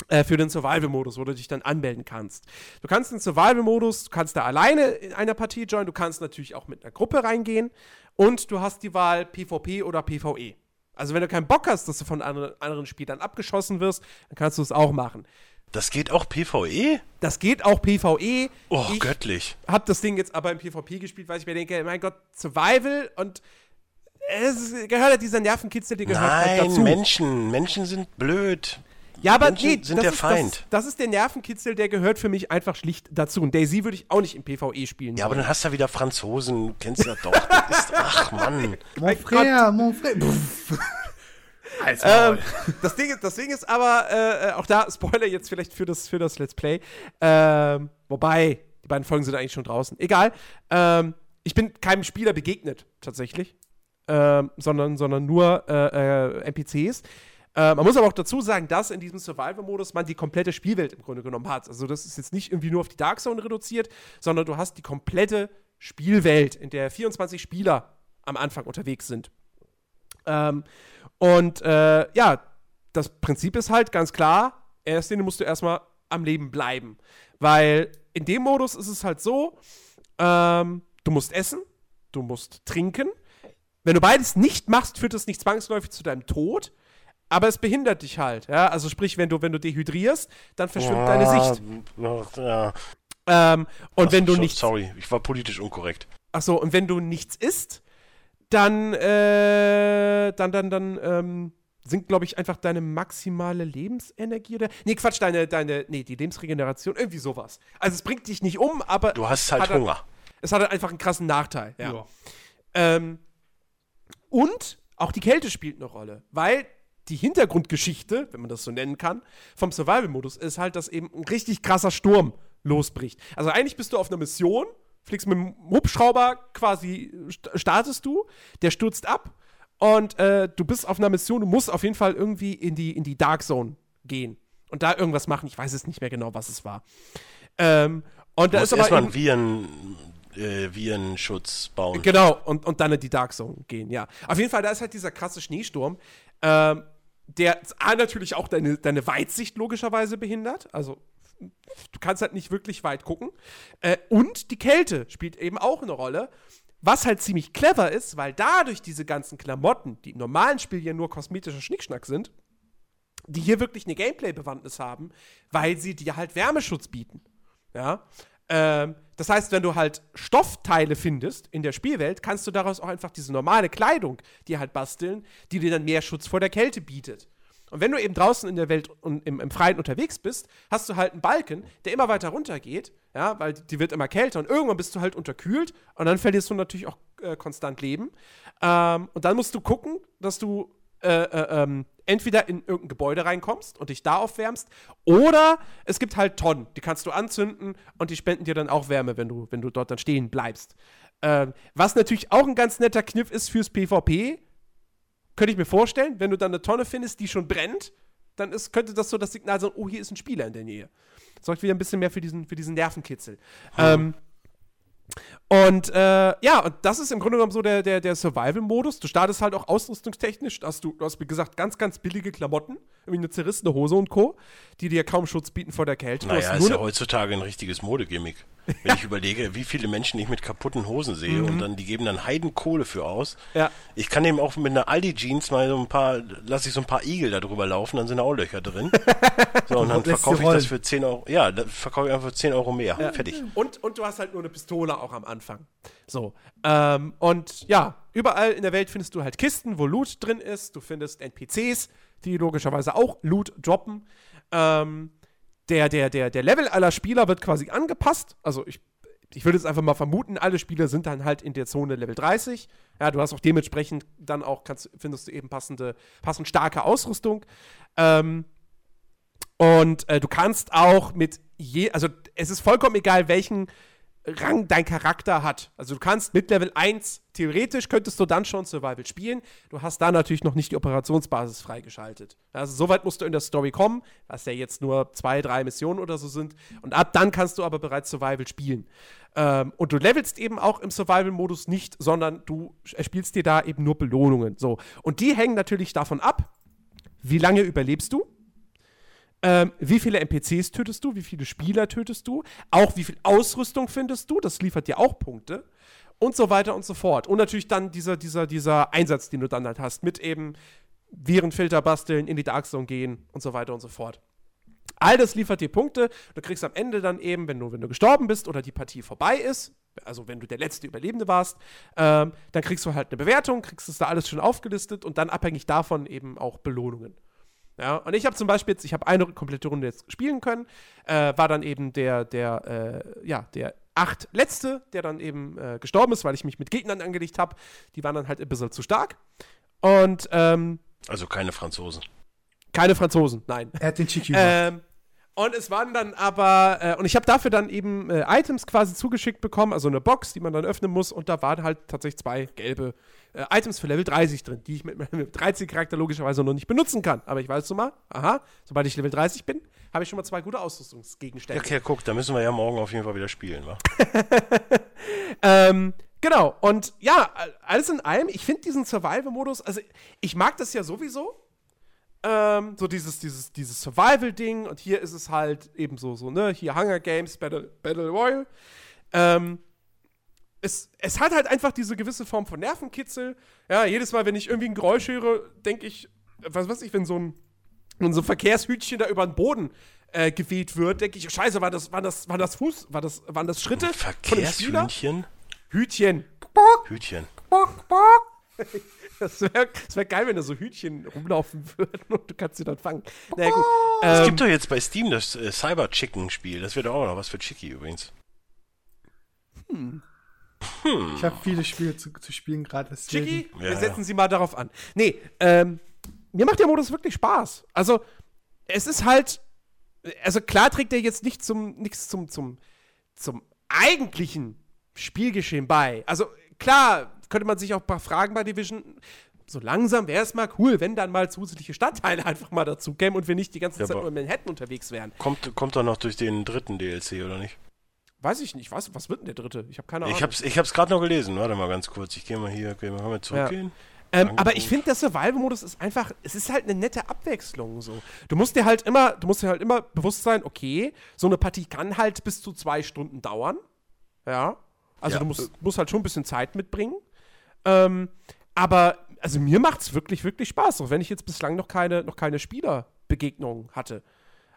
äh, für den Survival-Modus, wo du dich dann anmelden kannst. Du kannst den Survival-Modus, du kannst da alleine in einer Partie joinen, du kannst natürlich auch mit einer Gruppe reingehen und du hast die Wahl PvP oder PvE. Also wenn du keinen Bock hast, dass du von anderen, anderen Spielern abgeschossen wirst, dann kannst du es auch machen. Das geht auch PvE? Das geht auch PvE. Oh, ich göttlich. habe das Ding jetzt aber im PvP gespielt, weil ich mir denke, mein Gott, Survival und es gehört ja dieser Nervenkitzel, der gehört halt Nein, dazu. Menschen, Menschen sind blöd. Ja, aber Menschen nee, sind das der ist, Feind. Das, das ist der Nervenkitzel, der gehört für mich einfach schlicht dazu. Und Daisy würde ich auch nicht im PvE spielen. Ja, aber dann hast du wieder Franzosen, kennst du ja doch. Das ist, <laughs> ach Mann. Mon frère, mon frère. <laughs> Ähm, <laughs> das, Ding, ist- das Ding ist aber, äh, äh, auch da, Spoiler jetzt vielleicht für das, für das Let's Play. Ähm, wobei, die beiden Folgen sind eigentlich schon draußen. Egal. Ähm, ich bin keinem Spieler begegnet, tatsächlich. Ähm, sondern, sondern nur äh, äh, NPCs. Äh, man muss aber auch dazu sagen, dass in diesem Survival-Modus man die komplette Spielwelt im Grunde genommen hat. Also das ist jetzt nicht irgendwie nur auf die Dark Zone reduziert, sondern du hast die komplette Spielwelt, in der 24 Spieler am Anfang unterwegs sind. Ähm, und äh, ja, das Prinzip ist halt ganz klar, erster Linie musst du erstmal am Leben bleiben. Weil in dem Modus ist es halt so, ähm, du musst essen, du musst trinken. Wenn du beides nicht machst, führt das nicht zwangsläufig zu deinem Tod, aber es behindert dich halt. Ja? Also sprich, wenn du, wenn du dehydrierst, dann verschwimmt deine Sicht. Ja. Ähm, und Ach, wenn du so- nichts Sorry, ich war politisch unkorrekt. Ach so, und wenn du nichts isst, dann, äh, dann, dann, dann, ähm, sinkt, glaube ich, einfach deine maximale Lebensenergie oder. Nee, Quatsch, deine, deine, nee, die Lebensregeneration, irgendwie sowas. Also es bringt dich nicht um, aber Du hast halt er- Hunger. es hat halt einfach einen krassen Nachteil. Ja. Ja. Ähm, und auch die Kälte spielt eine Rolle, weil die Hintergrundgeschichte, wenn man das so nennen kann, vom Survival-Modus ist halt, dass eben ein richtig krasser Sturm losbricht. Also eigentlich bist du auf einer Mission, fliegst mit dem Hubschrauber quasi, st startest du, der stürzt ab und äh, du bist auf einer Mission, du musst auf jeden Fall irgendwie in die, in die Dark Zone gehen und da irgendwas machen. Ich weiß es nicht mehr genau, was es war. Ähm, und da ist aber erstmal einen Viren, äh, Virenschutz bauen. Genau, und, und dann in die Dark Zone gehen, ja. Auf jeden Fall, da ist halt dieser krasse Schneesturm, ähm, der A, natürlich auch deine, deine Weitsicht logischerweise behindert. Also, du kannst halt nicht wirklich weit gucken. Äh, und die Kälte spielt eben auch eine Rolle. Was halt ziemlich clever ist, weil dadurch diese ganzen Klamotten, die im normalen Spiel ja nur kosmetischer Schnickschnack sind, die hier wirklich eine Gameplay-Bewandtnis haben, weil sie dir halt Wärmeschutz bieten. Ja. Ähm, das heißt, wenn du halt Stoffteile findest in der Spielwelt, kannst du daraus auch einfach diese normale Kleidung dir halt basteln, die dir dann mehr Schutz vor der Kälte bietet. Und wenn du eben draußen in der Welt und im, im Freien unterwegs bist, hast du halt einen Balken, der immer weiter runtergeht, ja, weil die wird immer kälter und irgendwann bist du halt unterkühlt und dann verlierst du natürlich auch äh, konstant Leben. Ähm, und dann musst du gucken, dass du äh, äh, ähm, entweder in irgendein Gebäude reinkommst und dich da aufwärmst, oder es gibt halt Tonnen, die kannst du anzünden und die spenden dir dann auch Wärme, wenn du, wenn du dort dann stehen bleibst. Ähm, was natürlich auch ein ganz netter Kniff ist fürs PvP, könnte ich mir vorstellen, wenn du dann eine Tonne findest, die schon brennt, dann ist, könnte das so das Signal sein, oh, hier ist ein Spieler in der Nähe. Sorgt wieder ein bisschen mehr für diesen, für diesen Nervenkitzel. Hm. Ähm, und äh, ja, und das ist im Grunde genommen so der, der, der Survival-Modus. Du startest halt auch ausrüstungstechnisch, dass du, du hast, wie gesagt, ganz, ganz billige Klamotten, irgendwie eine zerrissene Hose und Co., die dir kaum Schutz bieten vor der Kälte. Naja, ist ja heutzutage ein richtiges Modegimmick. <laughs> Wenn ich überlege, wie viele Menschen ich mit kaputten Hosen sehe mhm. und dann, die geben dann Heidenkohle für aus. Ja. Ich kann eben auch mit einer Aldi-Jeans mal so ein paar, lasse ich so ein paar Igel da drüber laufen, dann sind da auch Löcher drin. <laughs> so, und dann verkaufe ich das für 10 Euro, ja, verkaufe ich einfach für 10 Euro mehr. Ja. Fertig. Und, und du hast halt nur eine Pistole auch am Anfang. So. Ähm, und ja, überall in der Welt findest du halt Kisten, wo Loot drin ist. Du findest NPCs, die logischerweise auch Loot droppen. Ähm, der, der, der, der Level aller Spieler wird quasi angepasst. Also ich, ich würde jetzt einfach mal vermuten, alle Spieler sind dann halt in der Zone Level 30. Ja, du hast auch dementsprechend dann auch, kannst, findest du eben passende, passend starke Ausrüstung. Ähm, und äh, du kannst auch mit je, also es ist vollkommen egal, welchen Rang dein Charakter hat. Also du kannst mit Level 1, theoretisch könntest du dann schon Survival spielen. Du hast da natürlich noch nicht die Operationsbasis freigeschaltet. Also soweit musst du in der Story kommen, was ja jetzt nur zwei, drei Missionen oder so sind. Und ab dann kannst du aber bereits Survival spielen. Ähm, und du levelst eben auch im Survival-Modus nicht, sondern du erspielst dir da eben nur Belohnungen. So. Und die hängen natürlich davon ab, wie lange überlebst du ähm, wie viele NPCs tötest du? Wie viele Spieler tötest du? Auch wie viel Ausrüstung findest du? Das liefert dir auch Punkte. Und so weiter und so fort. Und natürlich dann dieser, dieser, dieser Einsatz, den du dann halt hast, mit eben Virenfilter basteln, in die Dark Zone gehen und so weiter und so fort. All das liefert dir Punkte. Du kriegst am Ende dann eben, wenn du, wenn du gestorben bist oder die Partie vorbei ist, also wenn du der letzte Überlebende warst, ähm, dann kriegst du halt eine Bewertung, kriegst es da alles schon aufgelistet und dann abhängig davon eben auch Belohnungen. Ja, und ich habe zum Beispiel jetzt, ich habe eine komplette Runde jetzt spielen können, äh, war dann eben der, der, äh, ja, der acht letzte, der dann eben äh, gestorben ist, weil ich mich mit Gegnern angelegt habe. Die waren dann halt ein bisschen zu stark. Und, ähm, Also keine Franzosen. Keine Franzosen, nein. Er hat den Chiki ähm, und es waren dann aber, äh, und ich habe dafür dann eben äh, Items quasi zugeschickt bekommen, also eine Box, die man dann öffnen muss. Und da waren halt tatsächlich zwei gelbe äh, Items für Level 30 drin, die ich mit meinem <laughs> 13 Charakter logischerweise noch nicht benutzen kann. Aber ich weiß so mal, aha, sobald ich Level 30 bin, habe ich schon mal zwei gute Ausrüstungsgegenstände. Okay, guck, da müssen wir ja morgen auf jeden Fall wieder spielen, wa? <laughs> ähm, genau, und ja, alles in allem, ich finde diesen Survival-Modus, also ich mag das ja sowieso ähm, so dieses, dieses, dieses Survival-Ding und hier ist es halt eben so, so, ne, hier Hunger Games, Battle, Battle Royale. Ähm, es, es hat halt einfach diese gewisse Form von Nervenkitzel. Ja, jedes Mal, wenn ich irgendwie ein Geräusch höre, denke ich, was weiß ich, wenn so ein, wenn so ein Verkehrshütchen da über den Boden äh, geweht wird, denke ich, scheiße, war das, war das, war das Fuß, war das, waren das Schritte? Verkehrshühnchen? Hütchen. Hütchen. <laughs> Das wäre wär geil, wenn da so Hütchen rumlaufen würden und du kannst sie dann fangen. Naja, gut. Es ähm, gibt doch jetzt bei Steam das äh, Cyber Chicken Spiel. Das wird auch noch was für Chicky übrigens. Hm. Hm. Ich habe viele Spiele zu, zu spielen gerade. Chicky, ja, wir setzen ja. sie mal darauf an. Nee, ähm, mir macht der Modus wirklich Spaß. Also, es ist halt, also klar trägt er jetzt nicht zum, nichts zum, zum, zum eigentlichen Spielgeschehen bei. Also, klar, könnte man sich auch ein paar Fragen bei Division. So langsam wäre es mal cool, wenn dann mal zusätzliche Stadtteile <laughs> einfach mal dazu kämen und wir nicht die ganze ja, Zeit nur in Manhattan unterwegs wären. Kommt, kommt doch noch durch den dritten DLC, oder nicht? Weiß ich nicht. Was, was wird denn der dritte? Ich habe keine Ahnung. Ich habe es ich gerade noch gelesen. Warte mal ganz kurz. Ich gehe mal hier. Okay, können wir zurückgehen? Ja. Ähm, aber ich finde, der Survival-Modus ist einfach, es ist halt eine nette Abwechslung so. Du musst dir halt immer, du musst dir halt immer bewusst sein, okay, so eine Partie kann halt bis zu zwei Stunden dauern. Ja. Also ja. du musst, musst halt schon ein bisschen Zeit mitbringen. Ähm, aber also mir macht es wirklich, wirklich Spaß, auch wenn ich jetzt bislang noch keine, noch keine Spielerbegegnung hatte.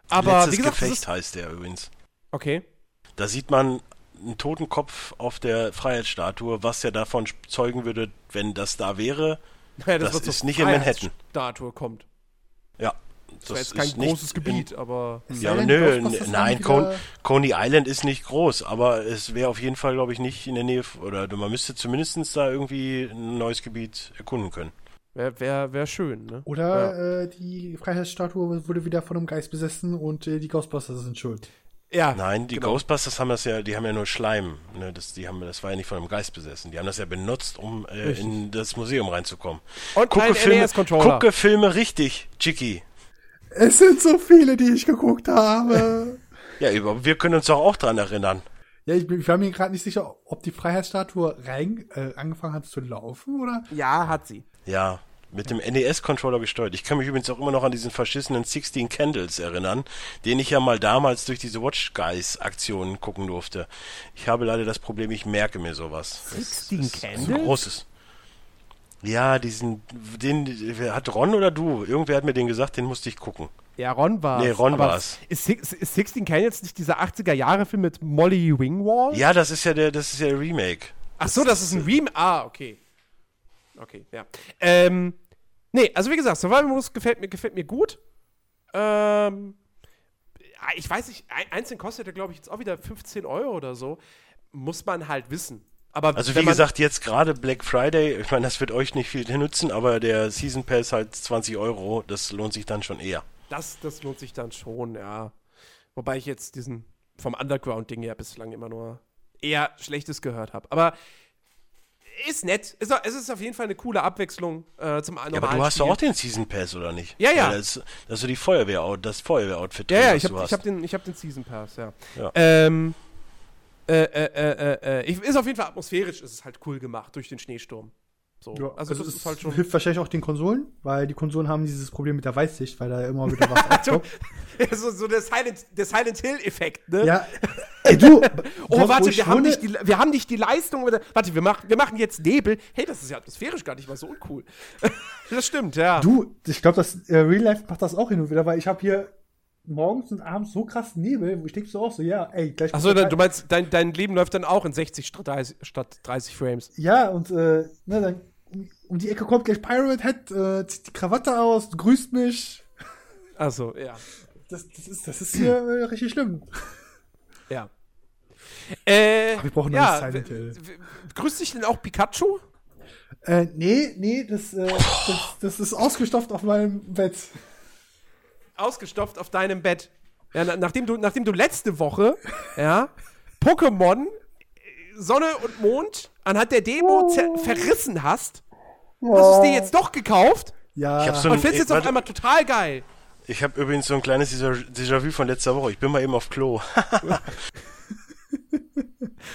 Aber Letztes wie gesagt, Gefecht heißt der übrigens. Okay. Da sieht man einen Totenkopf auf der Freiheitsstatue, was ja davon zeugen würde, wenn das da wäre. <laughs> Naja, das, das ist nicht in Manhattan. Statue kommt. Ja, das war jetzt kein großes Gebiet, aber. Ja, nö, nein, Con Coney Island ist nicht groß, aber es wäre auf jeden Fall, glaube ich, nicht in der Nähe, oder man müsste zumindest da irgendwie ein neues Gebiet erkunden können. Wäre wär, wär schön, ne? Oder äh, die Freiheitsstatue wurde wieder von einem Geist besessen und äh, die Ghostbusters sind schuld. Ja. Nein, die genau. Ghostbusters haben das ja, die haben ja nur Schleim. Ne? Das, die haben, das war ja nicht von einem Geist besessen. Die haben das ja benutzt, um äh, in das Museum reinzukommen. Und ein Filme, NES-Controller. gucke Filme richtig, Chicky. Es sind so viele, die ich geguckt habe. Ja, über, wir können uns doch auch dran erinnern. ja, ich, bin, ich war mir gerade nicht sicher, ob die Freiheitsstatue rein äh, angefangen hat zu laufen oder. Ja, hat sie. Ja, mit dem NES-Controller gesteuert. Ich kann mich übrigens auch immer noch an diesen verschissenen 16 Candles erinnern, den ich ja mal damals durch diese Watch Guys-Aktionen gucken durfte. Ich habe leider das Problem, ich merke mir sowas. 16 Das ist Candles? So großes. Ja, diesen, den, wer hat Ron oder du? Irgendwer hat mir den gesagt, den musste ich gucken. Ja, Ron war Nee, Ron war's. Ist, Six- ist 16 Canyons nicht dieser 80er-Jahre-Film mit Molly Wingwall? Ja, das ist ja der, das ist ja der Remake. Ach so, das ist ein Rem. Ah, okay. Okay, ja. Ähm, nee, also wie gesagt, Survival Modus gefällt mir, gefällt mir gut. Ähm, ja, ich weiß nicht, ein, einzeln kostet er, glaube ich, jetzt auch wieder 15 Euro oder so. Muss man halt wissen. Aber Also wie gesagt, jetzt gerade Black Friday, ich meine, das wird euch nicht viel nutzen, aber der Season Pass halt 20 Euro, das lohnt sich dann schon eher. Das, das lohnt sich dann schon, ja. Wobei ich jetzt diesen vom Underground-Ding ja bislang immer nur eher Schlechtes gehört habe. Aber ist nett. Ist, es ist auf jeden Fall eine coole Abwechslung äh, zum normalen Ja, aber du hast doch auch den Season Pass, oder nicht? Ja, ja. Weil Das, das ist die Feuerwehr, das Feuerwehroutfit, Ja, ja, ich habe hab den, ich hab den Season Pass, ja. Ja. Ähm, äh, äh, äh, äh, ich, ist auf jeden Fall atmosphärisch, ist es halt cool gemacht durch den Schneesturm. So. Ja, also, das es ist halt schon. hilft wahrscheinlich auch den Konsolen, weil die Konsolen haben dieses Problem mit der Weißsicht, weil da immer wieder was <laughs> aufkommt. so, so der Silent, der Silent Hill-Effekt, ne? ja, ey, du. <laughs> Oh, warte, wir haben, nicht die, wir haben nicht die Leistung. Warte, wir, mach, wir machen jetzt Nebel. Hey, das ist ja atmosphärisch gar nicht mal so uncool. <laughs> das stimmt, ja. Du, ich glaube, das äh, Real Life macht das auch hin und wieder, weil ich habe hier morgens und abends so krass Nebel, wo ich denke so auch so, ja, ey, gleich. Achso, dann, du meinst, dein, dein Leben läuft dann auch in 60 statt 30, statt 30 Frames. Ja, und äh, ne, dann um, um die Ecke kommt gleich Pirate Head, äh, zieht die Krawatte aus, grüßt mich. Achso, ja. Das, das ist, das ist hier äh, richtig schlimm. Ja. Äh, wir brauchen ja, neues Silent Hill. Grüßt dich denn auch Pikachu? Äh, nee, nee, das, äh, das, das ist ausgestopft auf meinem Bett. Ausgestopft auf deinem Bett. Ja, na, nachdem, du, nachdem du letzte Woche, ja, Pokémon Sonne und Mond anhand der Demo zer- verrissen hast, hast du es dir jetzt doch gekauft Ja, Ich hab so und ein- findest ey, jetzt auf einmal total geil. Ich habe übrigens so ein kleines Déjà- Déjà-vu von letzter Woche. Ich bin mal eben auf Klo. <laughs>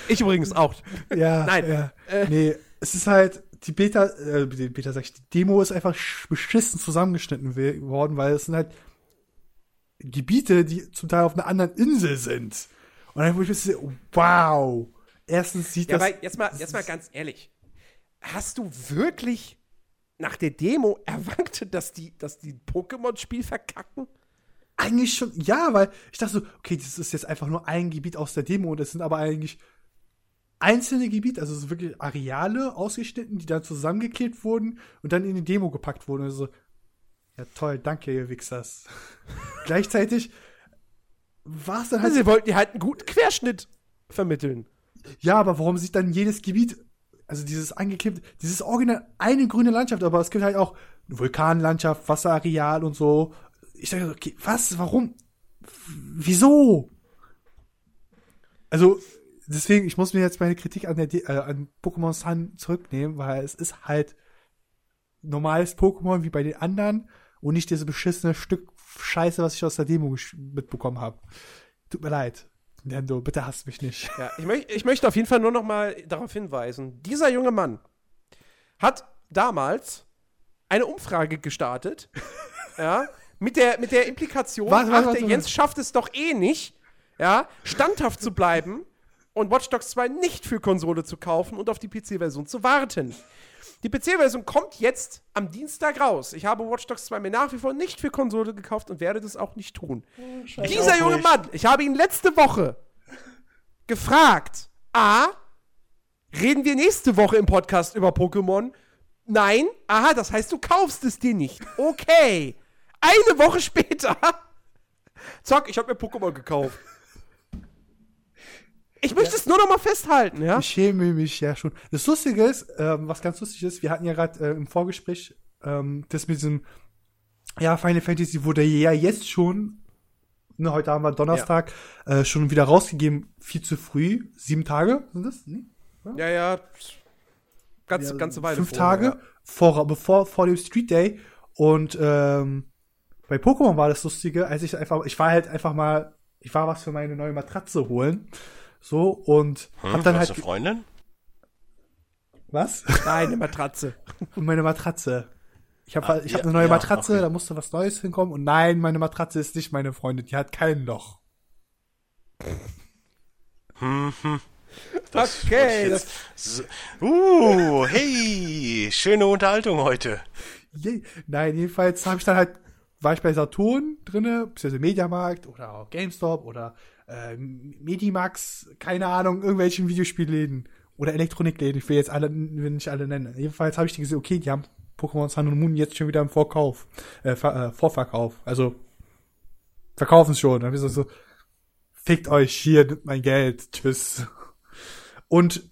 Ich übrigens auch. ja, Nein, Ja. äh. nee, es ist halt, die Beta, äh, die Beta sag ich, die Demo ist einfach sch- beschissen zusammengeschnitten worden, weil es sind halt Gebiete, die zum Teil auf einer anderen Insel sind. Und dann, wo ich so, wow. Erstens sieht Ja, das. aber jetzt mal, jetzt mal ganz ehrlich. Hast du wirklich nach der Demo erwartet, dass die, dass die Pokémon-Spiel verkacken? Eigentlich schon, ja, weil ich dachte so, okay, das ist jetzt einfach nur ein Gebiet aus der Demo das sind aber eigentlich einzelne Gebiete, also so wirklich Areale ausgeschnitten, die dann zusammengeklebt wurden und dann in die Demo gepackt wurden. Also, ja toll, danke, ihr Wichsers. <laughs> Gleichzeitig war es dann halt, Also, sie wollten dir halt einen guten Querschnitt vermitteln. ja, aber warum sieht dann jedes Gebiet, also dieses angeklebte, dieses original eine grüne Landschaft, aber es gibt halt auch eine Vulkanlandschaft, Wasserareal und so. Ich dachte, okay, was, warum, wieso? Also, deswegen, ich muss mir jetzt meine Kritik an, der, äh, an Pokémon Sun zurücknehmen, weil es ist halt normales Pokémon wie bei den anderen und nicht dieses beschissene Stück Scheiße, was ich aus der Demo mitbekommen habe. Tut mir leid. Nintendo, bitte hasst mich nicht. Ja, ich, möch, ich möchte auf jeden Fall nur noch mal darauf hinweisen: Dieser junge Mann hat damals eine Umfrage gestartet, <laughs> ja, mit der, mit der Implikation, Warte, warte, ach, der Jens schafft es doch eh nicht, ja, standhaft zu bleiben und Watch Dogs 2 nicht für Konsole zu kaufen und auf die PC-Version zu warten. Die PC-Version kommt jetzt am Dienstag raus. Ich habe Watch Dogs 2 mir nach wie vor nicht für Konsole gekauft und werde das auch nicht tun. Dieser auch junge nicht. Mann, ich habe ihn letzte Woche gefragt. A, reden wir nächste Woche im Podcast über Pokémon? Nein. Aha, das heißt, du kaufst es dir nicht. Okay. Eine Woche später. Zack, ich habe mir Pokémon gekauft. Ich möchte es nur noch mal festhalten, ja? Ich schäme mich ja schon. Das Lustige ist, ähm, was ganz lustig ist, wir hatten ja gerade äh, im Vorgespräch ähm, das mit diesem, ja, Final Fantasy wurde ja jetzt schon, ne, heute haben wir Donnerstag, äh, schon wieder rausgegeben, viel zu früh. Sieben Tage sind das? Nee? Ja, ja. Ganz, Ja, ganze Weile. Fünf vorher, Tage vor, bevor, vor dem Street Day. Und ähm, bei Pokémon war das Lustige, als ich einfach, ich war halt einfach mal, ich war was für meine neue Matratze holen. So, und Hm, hab dann halt. eine Freundin? Was? Nein, eine Matratze. <laughs> Und meine Matratze. Ich habe Ah, ich hab eine neue ja, Matratze, okay. da musste was Neues hinkommen. Und nein, meine Matratze ist nicht meine Freundin, die hat kein Loch. Hm, hm. Das Okay, jetzt- so, Uh, hey, schöne Unterhaltung heute. Je nein, jedenfalls habe ich dann halt, war ich bei Saturn drinne, beziehungsweise Mediamarkt oder auch GameStop oder äh, Medimax, keine Ahnung, irgendwelchen Videospielläden oder Elektronikläden. Ich will jetzt alle, will nicht alle nennen. Jedenfalls habe ich die gesehen, okay, die haben Pokémon Sun und Moon jetzt schon wieder im Vorkauf, äh, Ver, äh, Vorverkauf. Also verkaufen es schon. Dann so, so, fickt euch hier, nimmt mein Geld, tschüss. Und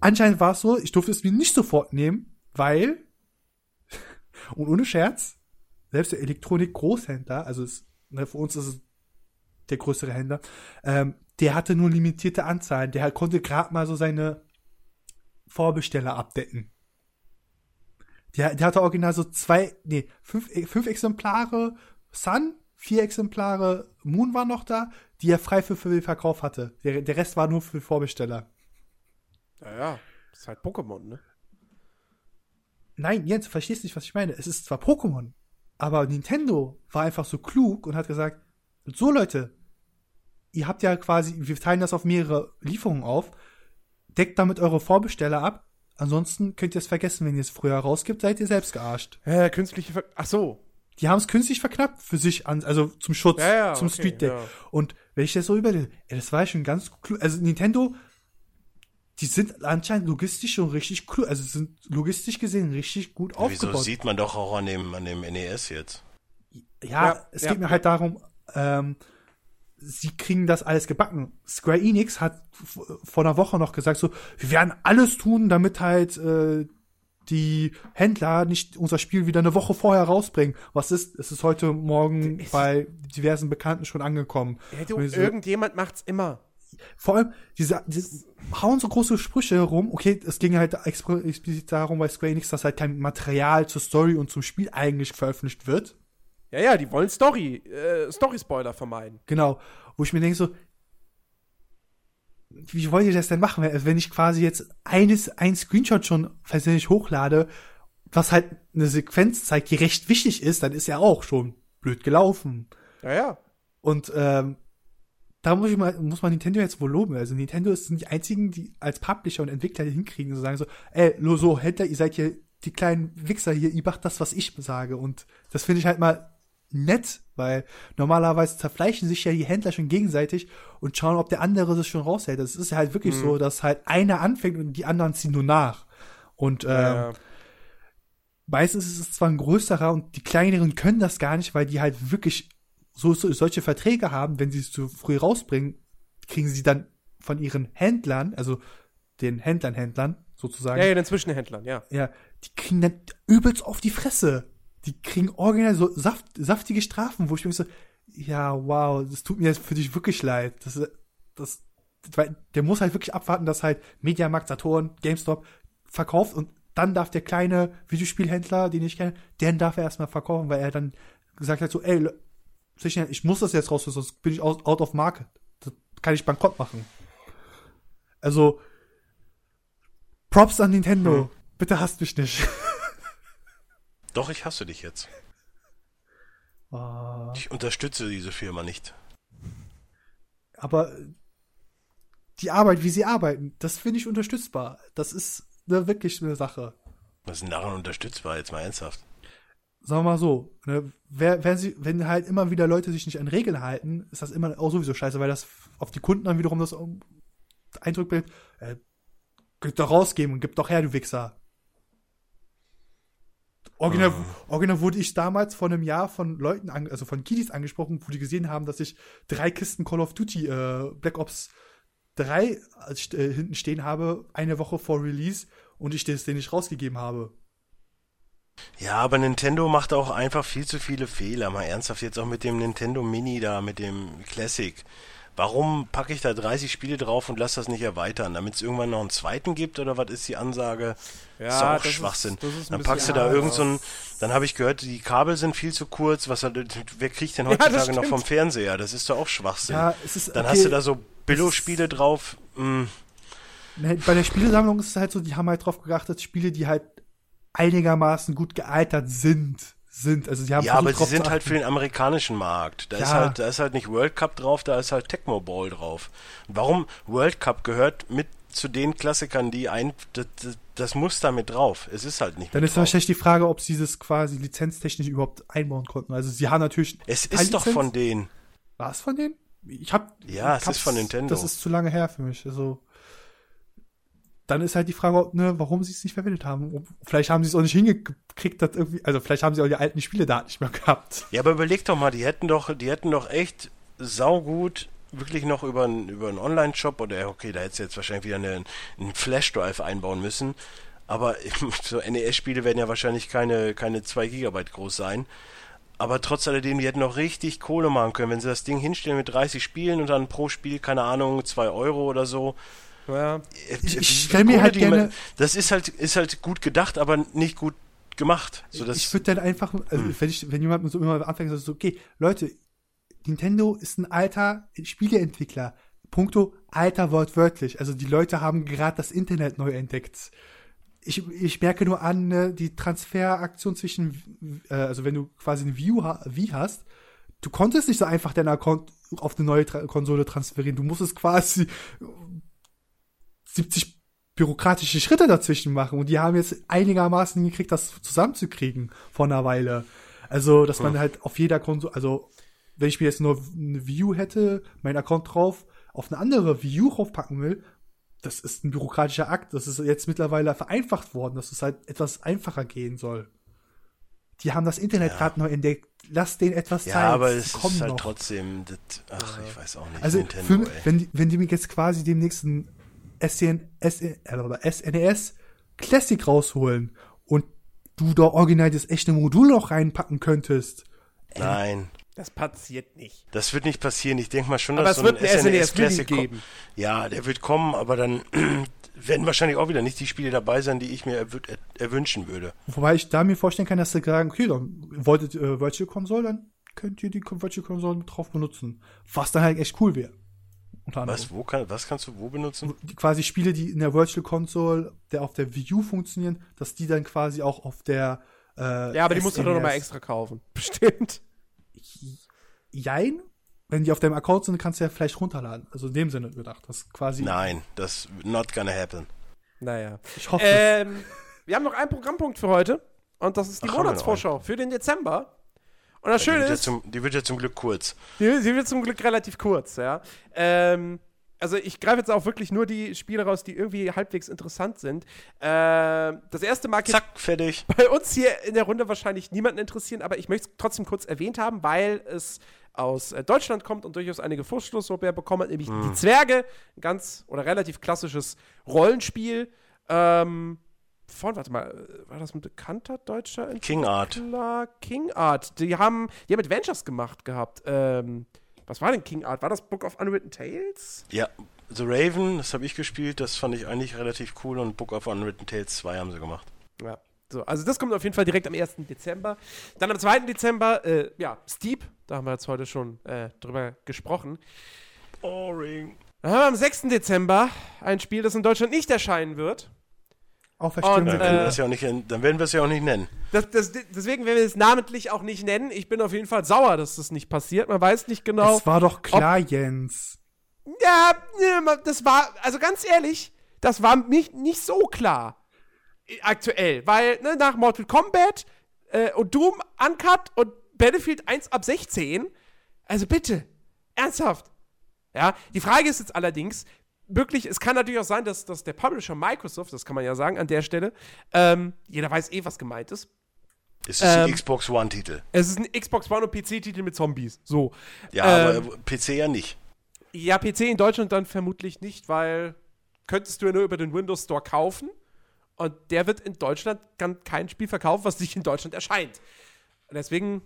anscheinend war es so, ich durfte es mir nicht sofort nehmen, weil <laughs> und ohne Scherz, selbst der Elektronik-Großhändler, also es, ne, für uns ist es der größere Händler, ähm, der hatte nur limitierte Anzahlen. Der konnte gerade mal so seine Vorbesteller abdecken. Der, der hatte original so zwei, nee, fünf, fünf Exemplare Sun, vier Exemplare Moon war noch da, die er frei für, für den Verkauf hatte. Der, der Rest war nur für Vorbesteller. Ja, ja. Das ist halt Pokémon, ne? Nein, Jens, du verstehst nicht, was ich meine. Es ist zwar Pokémon, aber Nintendo war einfach so klug und hat gesagt, so Leute, ihr habt ja quasi, wir teilen das auf mehrere Lieferungen auf, deckt damit eure Vorbesteller ab, ansonsten könnt ihr es vergessen, wenn ihr es früher rausgibt, seid ihr selbst gearscht. Äh, künstliche Ver Ach so. Die haben es künstlich verknappt für sich an, also zum Schutz, Ja, ja, zum okay, Street Day. ja. Und wenn ich das so überlege, ey, das war schon ganz klug. Also Nintendo, die sind anscheinend logistisch schon richtig klug, also sind logistisch gesehen richtig gut Wieso aufgebaut. sieht man doch auch an dem, an dem NES jetzt? Ja, Ja, es ja, geht mir ja. halt darum, ähm, sie kriegen das alles gebacken. Square Enix hat vor einer Woche noch gesagt, so, wir werden alles tun, damit halt äh, die Händler nicht unser Spiel wieder eine Woche vorher rausbringen. Was ist? Es ist heute Morgen bei diversen Bekannten schon angekommen. Ja, du, ich so, irgendjemand macht's immer. vor allem, diese, diese hauen so große Sprüche herum. Okay, es ging halt explizit darum bei Square Enix, dass halt kein Material zur Story und zum Spiel eigentlich veröffentlicht wird. Ja, ja, die wollen Story, äh, Story-Spoiler vermeiden. Genau. Wo ich mir denke so, wie wollt ihr das denn machen, wenn- ich quasi jetzt eines, ein Screenshot schon versehentlich hochlade, was halt eine Sequenz zeigt, die recht wichtig ist, dann ist ja auch schon blöd gelaufen. Ja, ja. Und ähm, da muss ich mal, muss man Nintendo jetzt wohl loben. Also Nintendo sind die einzigen, die als Publisher und Entwickler hinkriegen, so sagen so, ey, lo- so Händler, ihr seid hier die kleinen Wichser hier, ihr macht das, was ich sage. Und das finde ich halt mal nett, weil normalerweise zerfleischen sich ja die Händler schon gegenseitig und schauen, ob der andere das schon raushält. Das ist halt wirklich so, dass halt einer anfängt und die anderen ziehen nur nach. Und ähm, ja. meistens ist es zwar ein größerer und die kleineren können das gar nicht, weil die halt wirklich so, so solche Verträge haben, wenn sie es zu früh rausbringen, kriegen sie dann von ihren Händlern, also den Händlern, Händlern sozusagen, ja, ja, den Zwischenhändlern, ja. ja, die kriegen dann übelst auf die Fresse. Die kriegen original so saft, saftige Strafen, wo ich mir so, ja, wow, das tut mir jetzt für dich wirklich leid. Das, das, weil der muss halt wirklich abwarten, dass halt Mediamarkt, Saturn, GameStop verkauft und dann darf der kleine Videospielhändler, den ich kenne, den darf er erstmal verkaufen, weil er dann gesagt hat so, ey, ich muss das jetzt raus, sonst bin ich out, out of market. Das kann ich bankrott machen. Also, Props an Nintendo. Hm. Bitte hasst mich nicht. <laughs> Doch, ich hasse dich jetzt. Ah, Ich unterstütze diese Firma nicht. aber die Arbeit, wie sie arbeiten, das finde ich unterstützbar. Das ist ne, wirklich eine Sache. Was ist daran unterstützbar? Jetzt mal ernsthaft. Sagen wir mal so, ne, wer, wenn, sie, wenn halt immer wieder Leute sich nicht an Regeln halten, ist das immer auch sowieso scheiße, weil das auf die Kunden dann wiederum das um, Eindruck bringt, äh, könnt doch rausgeben und gib doch her, du Wichser. Original, original wurde ich damals vor einem Jahr von Leuten, an, also von Kiddies angesprochen, wo die gesehen haben, dass ich drei Kisten Call of Duty äh, Black Ops 3 als, äh, hinten stehen habe, eine Woche vor Release und ich das denen nicht rausgegeben habe. Ja, aber Nintendo macht auch einfach viel zu viele Fehler. Mal ernsthaft jetzt auch mit dem Nintendo Mini da, mit dem Classic. Warum packe ich da 30 Spiele drauf und lasse das nicht erweitern? Damit es irgendwann noch einen zweiten gibt oder was ist die Ansage? Ja, ist doch auch das Schwachsinn. Ist, das ist dann packst du ja, da irgend so ja. ein, dann habe ich gehört, die Kabel sind viel zu kurz. Was hat, wer kriegt denn Ja, heutzutage noch stimmt. vom Fernseher? Das ist doch auch Schwachsinn. Ja, es ist dann okay, hast du da so Billo-Spiele drauf. Hm, Ne, Bei der Spielesammlung ist es halt so, die haben halt drauf geachtet, Spiele, die halt einigermaßen gut gealtert sind, sind. Also sie haben ja, aber sie sind halt für den amerikanischen Markt. Da ist Ja. halt, da ist halt nicht World Cup drauf, da ist halt Tecmo Bowl drauf. Warum World Cup gehört mit zu den Klassikern, die ein, das, das, muss da mit drauf. Es ist halt nicht Dann ist drauf. wahrscheinlich die Frage, ob sie das quasi lizenztechnisch überhaupt einbauen konnten. Also sie haben natürlich. Es ist doch von denen. War es von denen? Ich hab. Ja, ich es ist von Nintendo. Das ist zu lange her für mich. Also. Dann ist halt die Frage, ne, warum sie es nicht verwendet haben. Vielleicht haben sie es auch nicht hingekriegt, dass irgendwie, also vielleicht haben sie auch die alten Spieledaten nicht mehr <laughs> gehabt. Ja, aber überleg doch mal, die hätten doch, die hätten doch echt saugut wirklich noch über einen über einen Online-Shop oder okay, da hättest du jetzt wahrscheinlich wieder eine, einen Flash-Drive einbauen müssen. Aber <laughs> so NES-Spiele werden ja wahrscheinlich keine, keine 2 Gigabyte groß sein. Aber trotz alledem, die hätten noch richtig Kohle machen können, wenn sie das Ding hinstellen mit 30 Spielen und dann pro Spiel, keine Ahnung, 2 Euro oder so. Ja. Ich- ich die stell mir halt gerne- man- Das ist halt, ist halt gut gedacht, aber nicht gut gemacht. So, das, ich würde dann einfach, also Hm. wenn, ich, wenn jemand so immer anfängt, so, okay, Leute, Nintendo ist ein alter Spieleentwickler. Punkto alter wortwörtlich. Also die Leute haben gerade das Internet neu entdeckt. Ich, ich merke nur an, ne, die Transferaktion zwischen, äh, also wenn du quasi eine View ha Wii hast, du konntest nicht so einfach deinen Account auf eine neue Tra Konsole transferieren. Du musstest quasi 70 bürokratische Schritte dazwischen machen und die haben jetzt einigermaßen gekriegt, das zusammenzukriegen vor einer Weile. Also, dass man halt auf jeder Konsole, also wenn ich mir jetzt nur eine View hätte, mein Account drauf, auf eine andere View draufpacken will, das ist ein bürokratischer Akt. Das ist jetzt mittlerweile vereinfacht worden, dass es halt etwas einfacher gehen soll. Die haben das Internet Ja. gerade neu entdeckt. Lass denen etwas Zeit. ja, aber es ist halt noch. trotzdem, das, ach, ich weiß auch nicht, Also, Nintendo, für, wenn, die- wenn die mir jetzt quasi demnächst ein SN, SN, äh, SNES Classic rausholen und du da original das echte Modul noch reinpacken könntest, Nein, Das passiert nicht. das wird nicht passieren. Ich denke mal schon, Aber dass es so wird ein einen SNES SNES Classic geben. Ja, der wird kommen, aber dann <clears throat> werden wahrscheinlich auch wieder nicht die Spiele dabei sein, die ich mir erwü- er erwünschen würde. wobei ich da mir vorstellen kann, dass sie sagen, okay, dann wolltet ihr Virtual Console, dann könnt ihr die Virtual Console drauf benutzen. Was dann halt echt cool wäre. Unter anderem. Was, wo kann, was kannst du wo benutzen? Quasi Spiele, die in der Virtual Console, der auf der Wii U funktionieren, dass die dann quasi auch auf der äh, Ja, aber die musst du doch nochmal SNES extra kaufen. <laughs> Bestimmt. Jein. Wenn die auf deinem Account sind, kannst du ja vielleicht runterladen. Also in dem Sinne gedacht. Das quasi. Nein, das not gonna happen. Naja. Ich hoffe. Ähm, wir haben noch einen Programmpunkt für heute. Und das ist die Ach, Monatsvorschau für den Dezember. Und das Die Schöne ja ist, zum, die wird ja zum Glück kurz. die, sie wird zum Glück relativ kurz, ja. Ähm, also ich greife jetzt auch wirklich nur die Spiele raus, die irgendwie halbwegs interessant sind. Ähm, das erste mag jetzt Zack, fertig. bei uns hier in der Runde wahrscheinlich niemanden interessieren, aber ich möchte es trotzdem kurz erwähnt haben, weil es aus äh, Deutschland kommt und durchaus einige Vorstoßlorbeeren bekommen hat, nämlich die Zwerge, ein ganz oder relativ klassisches Rollenspiel. Ähm, von, warte mal, äh, war das ein bekannter deutscher King Art. Entwickler? King Art. Die haben, die haben Adventures gemacht gehabt. Ähm, was war denn King Art? War das Book of Unwritten Tales? Ja, The Raven, das habe ich gespielt, das fand ich eigentlich relativ cool und Book of Unwritten Tales 2 haben sie gemacht. Ja. So, also das kommt auf jeden Fall direkt am 1. Dezember. Dann am 2. Dezember, äh, ja, Steep, da haben wir jetzt heute schon äh, drüber gesprochen. Boring. Dann haben wir am 6. Dezember ein Spiel, das in Deutschland nicht erscheinen wird. Und, Dann sind werden, äh, wir das ja auch nicht, dann werden wir es ja auch nicht nennen. Das, das, deswegen werden wir es namentlich auch nicht nennen. Ich bin auf jeden Fall sauer, dass das nicht passiert. Man weiß nicht genau. Es war doch klar, Jens. Ja, das war, also ganz ehrlich, das war nicht, nicht so klar. äh, Aktuell. Weil, ne, nach Mortal Kombat äh, und Doom Uncut und Battlefield 1 ab 16, also bitte, ernsthaft. Ja, die Frage ist jetzt allerdings, wirklich, es kann natürlich auch sein, dass, dass der Publisher Microsoft, das kann man ja sagen an der Stelle, ähm, jeder weiß eh, was gemeint ist. Es ist ähm, die Xbox One-Titel. Es ist ein Xbox One und PC-Titel mit Zombies. So. Ja, ähm, aber PC ja nicht. Ja, PC in Deutschland dann vermutlich nicht, weil könntest du ja nur über den Windows Store kaufen. Und der wird in Deutschland kann kein Spiel verkaufen, was nicht in Deutschland erscheint. Deswegen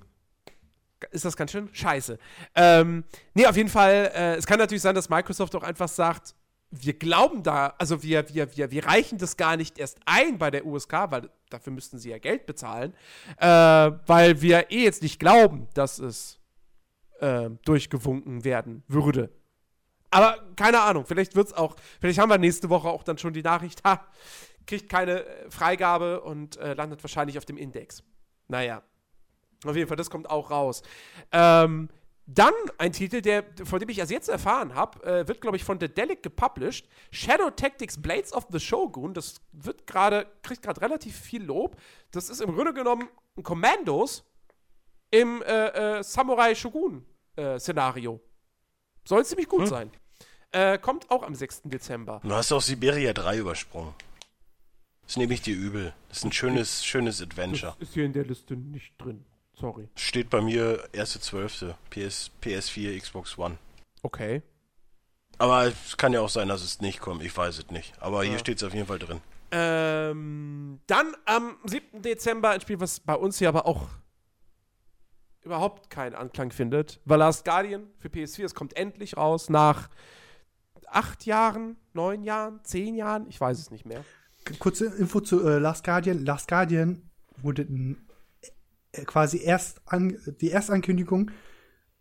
ist das ganz schön scheiße. Ähm, nee, auf jeden Fall, äh, es kann natürlich sein, dass Microsoft auch einfach sagt, wir glauben da, also wir, wir, wir, wir reichen das gar nicht erst ein bei der USK, weil dafür müssten sie ja Geld bezahlen, äh, weil wir eh jetzt nicht glauben, dass es äh, durchgewunken werden würde. Aber keine Ahnung, vielleicht wird es auch, vielleicht haben wir nächste Woche auch dann schon die Nachricht, ha, kriegt keine äh, Freigabe und äh, landet wahrscheinlich auf dem Index. Naja. Auf jeden Fall, das kommt auch raus. Ähm, dann ein Titel, der, von dem ich erst jetzt erfahren habe, äh, wird, glaube ich, von Dedelic gepublished. Shadow Tactics Blades of the Shogun. Das wird gerade, kriegt gerade relativ viel Lob. Das ist im Grunde genommen ein Commandos im äh, äh, Samurai Shogun-Szenario. Äh, Soll ziemlich gut hm. sein. Äh, kommt auch am 6. Dezember. Du hast auch Siberia 3 übersprungen. Das nehme ich dir übel. Das ist ein schönes, schönes Adventure. Das ist hier in der Liste nicht drin. Sorry. Steht bei mir 1.12. PS, PS4, Xbox One. Okay. Aber es kann ja auch sein, dass es nicht kommt. Ich weiß es nicht. Aber ja. hier steht es auf jeden Fall drin. Ähm, dann am 7. Dezember ein Spiel, was bei uns hier aber auch überhaupt keinen Anklang findet. The Last Guardian für PS4. Es kommt endlich raus nach acht Jahren, neun Jahren, zehn Jahren. Ich weiß es nicht mehr. Kurze Info zu äh, Last Guardian. Last Guardian wurde quasi erst an, die Erstankündigung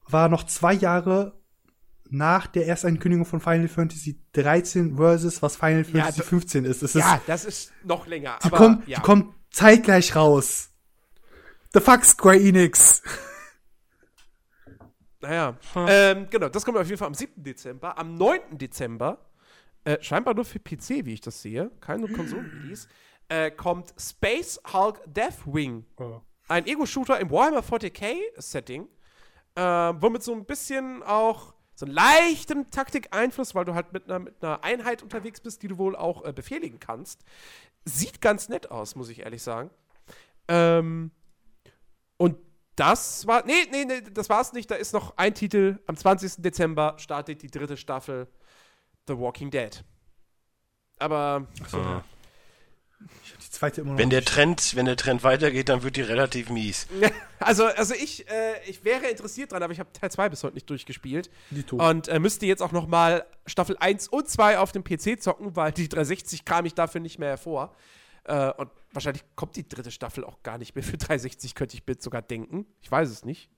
war noch zwei Jahre nach der Erstankündigung von Final Fantasy 13 versus was Final Fantasy ja, 15 ist. Es ja, ist, das ist noch länger. Die, aber, kommen, ja. die kommen zeitgleich raus. The fuck Square Enix. Naja, hm. ähm, genau, das kommt auf jeden Fall am 7. Dezember. Am 9. Dezember, äh, scheinbar nur für PC, wie ich das sehe, keine Konsolen-Release, äh, kommt Space Hulk Deathwing. Oh ein Ego-Shooter im Warhammer 40k-Setting, äh, womit so ein bisschen auch so einen leichten Taktik-Einfluss, weil du halt mit einer, mit einer Einheit unterwegs bist, die du wohl auch äh, befehligen kannst. Sieht ganz nett aus, muss ich ehrlich sagen. Ähm, und das war. Nee, nee, nee, das war's nicht. Da ist noch ein Titel. Am 20. Dezember startet die dritte Staffel The Walking Dead. Aber. Achso, ja. Wenn der Trend, wenn der Trend weitergeht, dann wird die relativ mies. <laughs> Also, also ich, äh, ich wäre interessiert dran, aber ich habe Teil 2 bis heute nicht durchgespielt. Und äh, müsste jetzt auch noch mal Staffel 1 und 2 auf dem PC zocken, weil die 360 kam ich dafür nicht mehr hervor. Äh, und wahrscheinlich kommt die dritte Staffel auch gar nicht mehr für 360, könnte ich mir sogar denken. Ich weiß es nicht.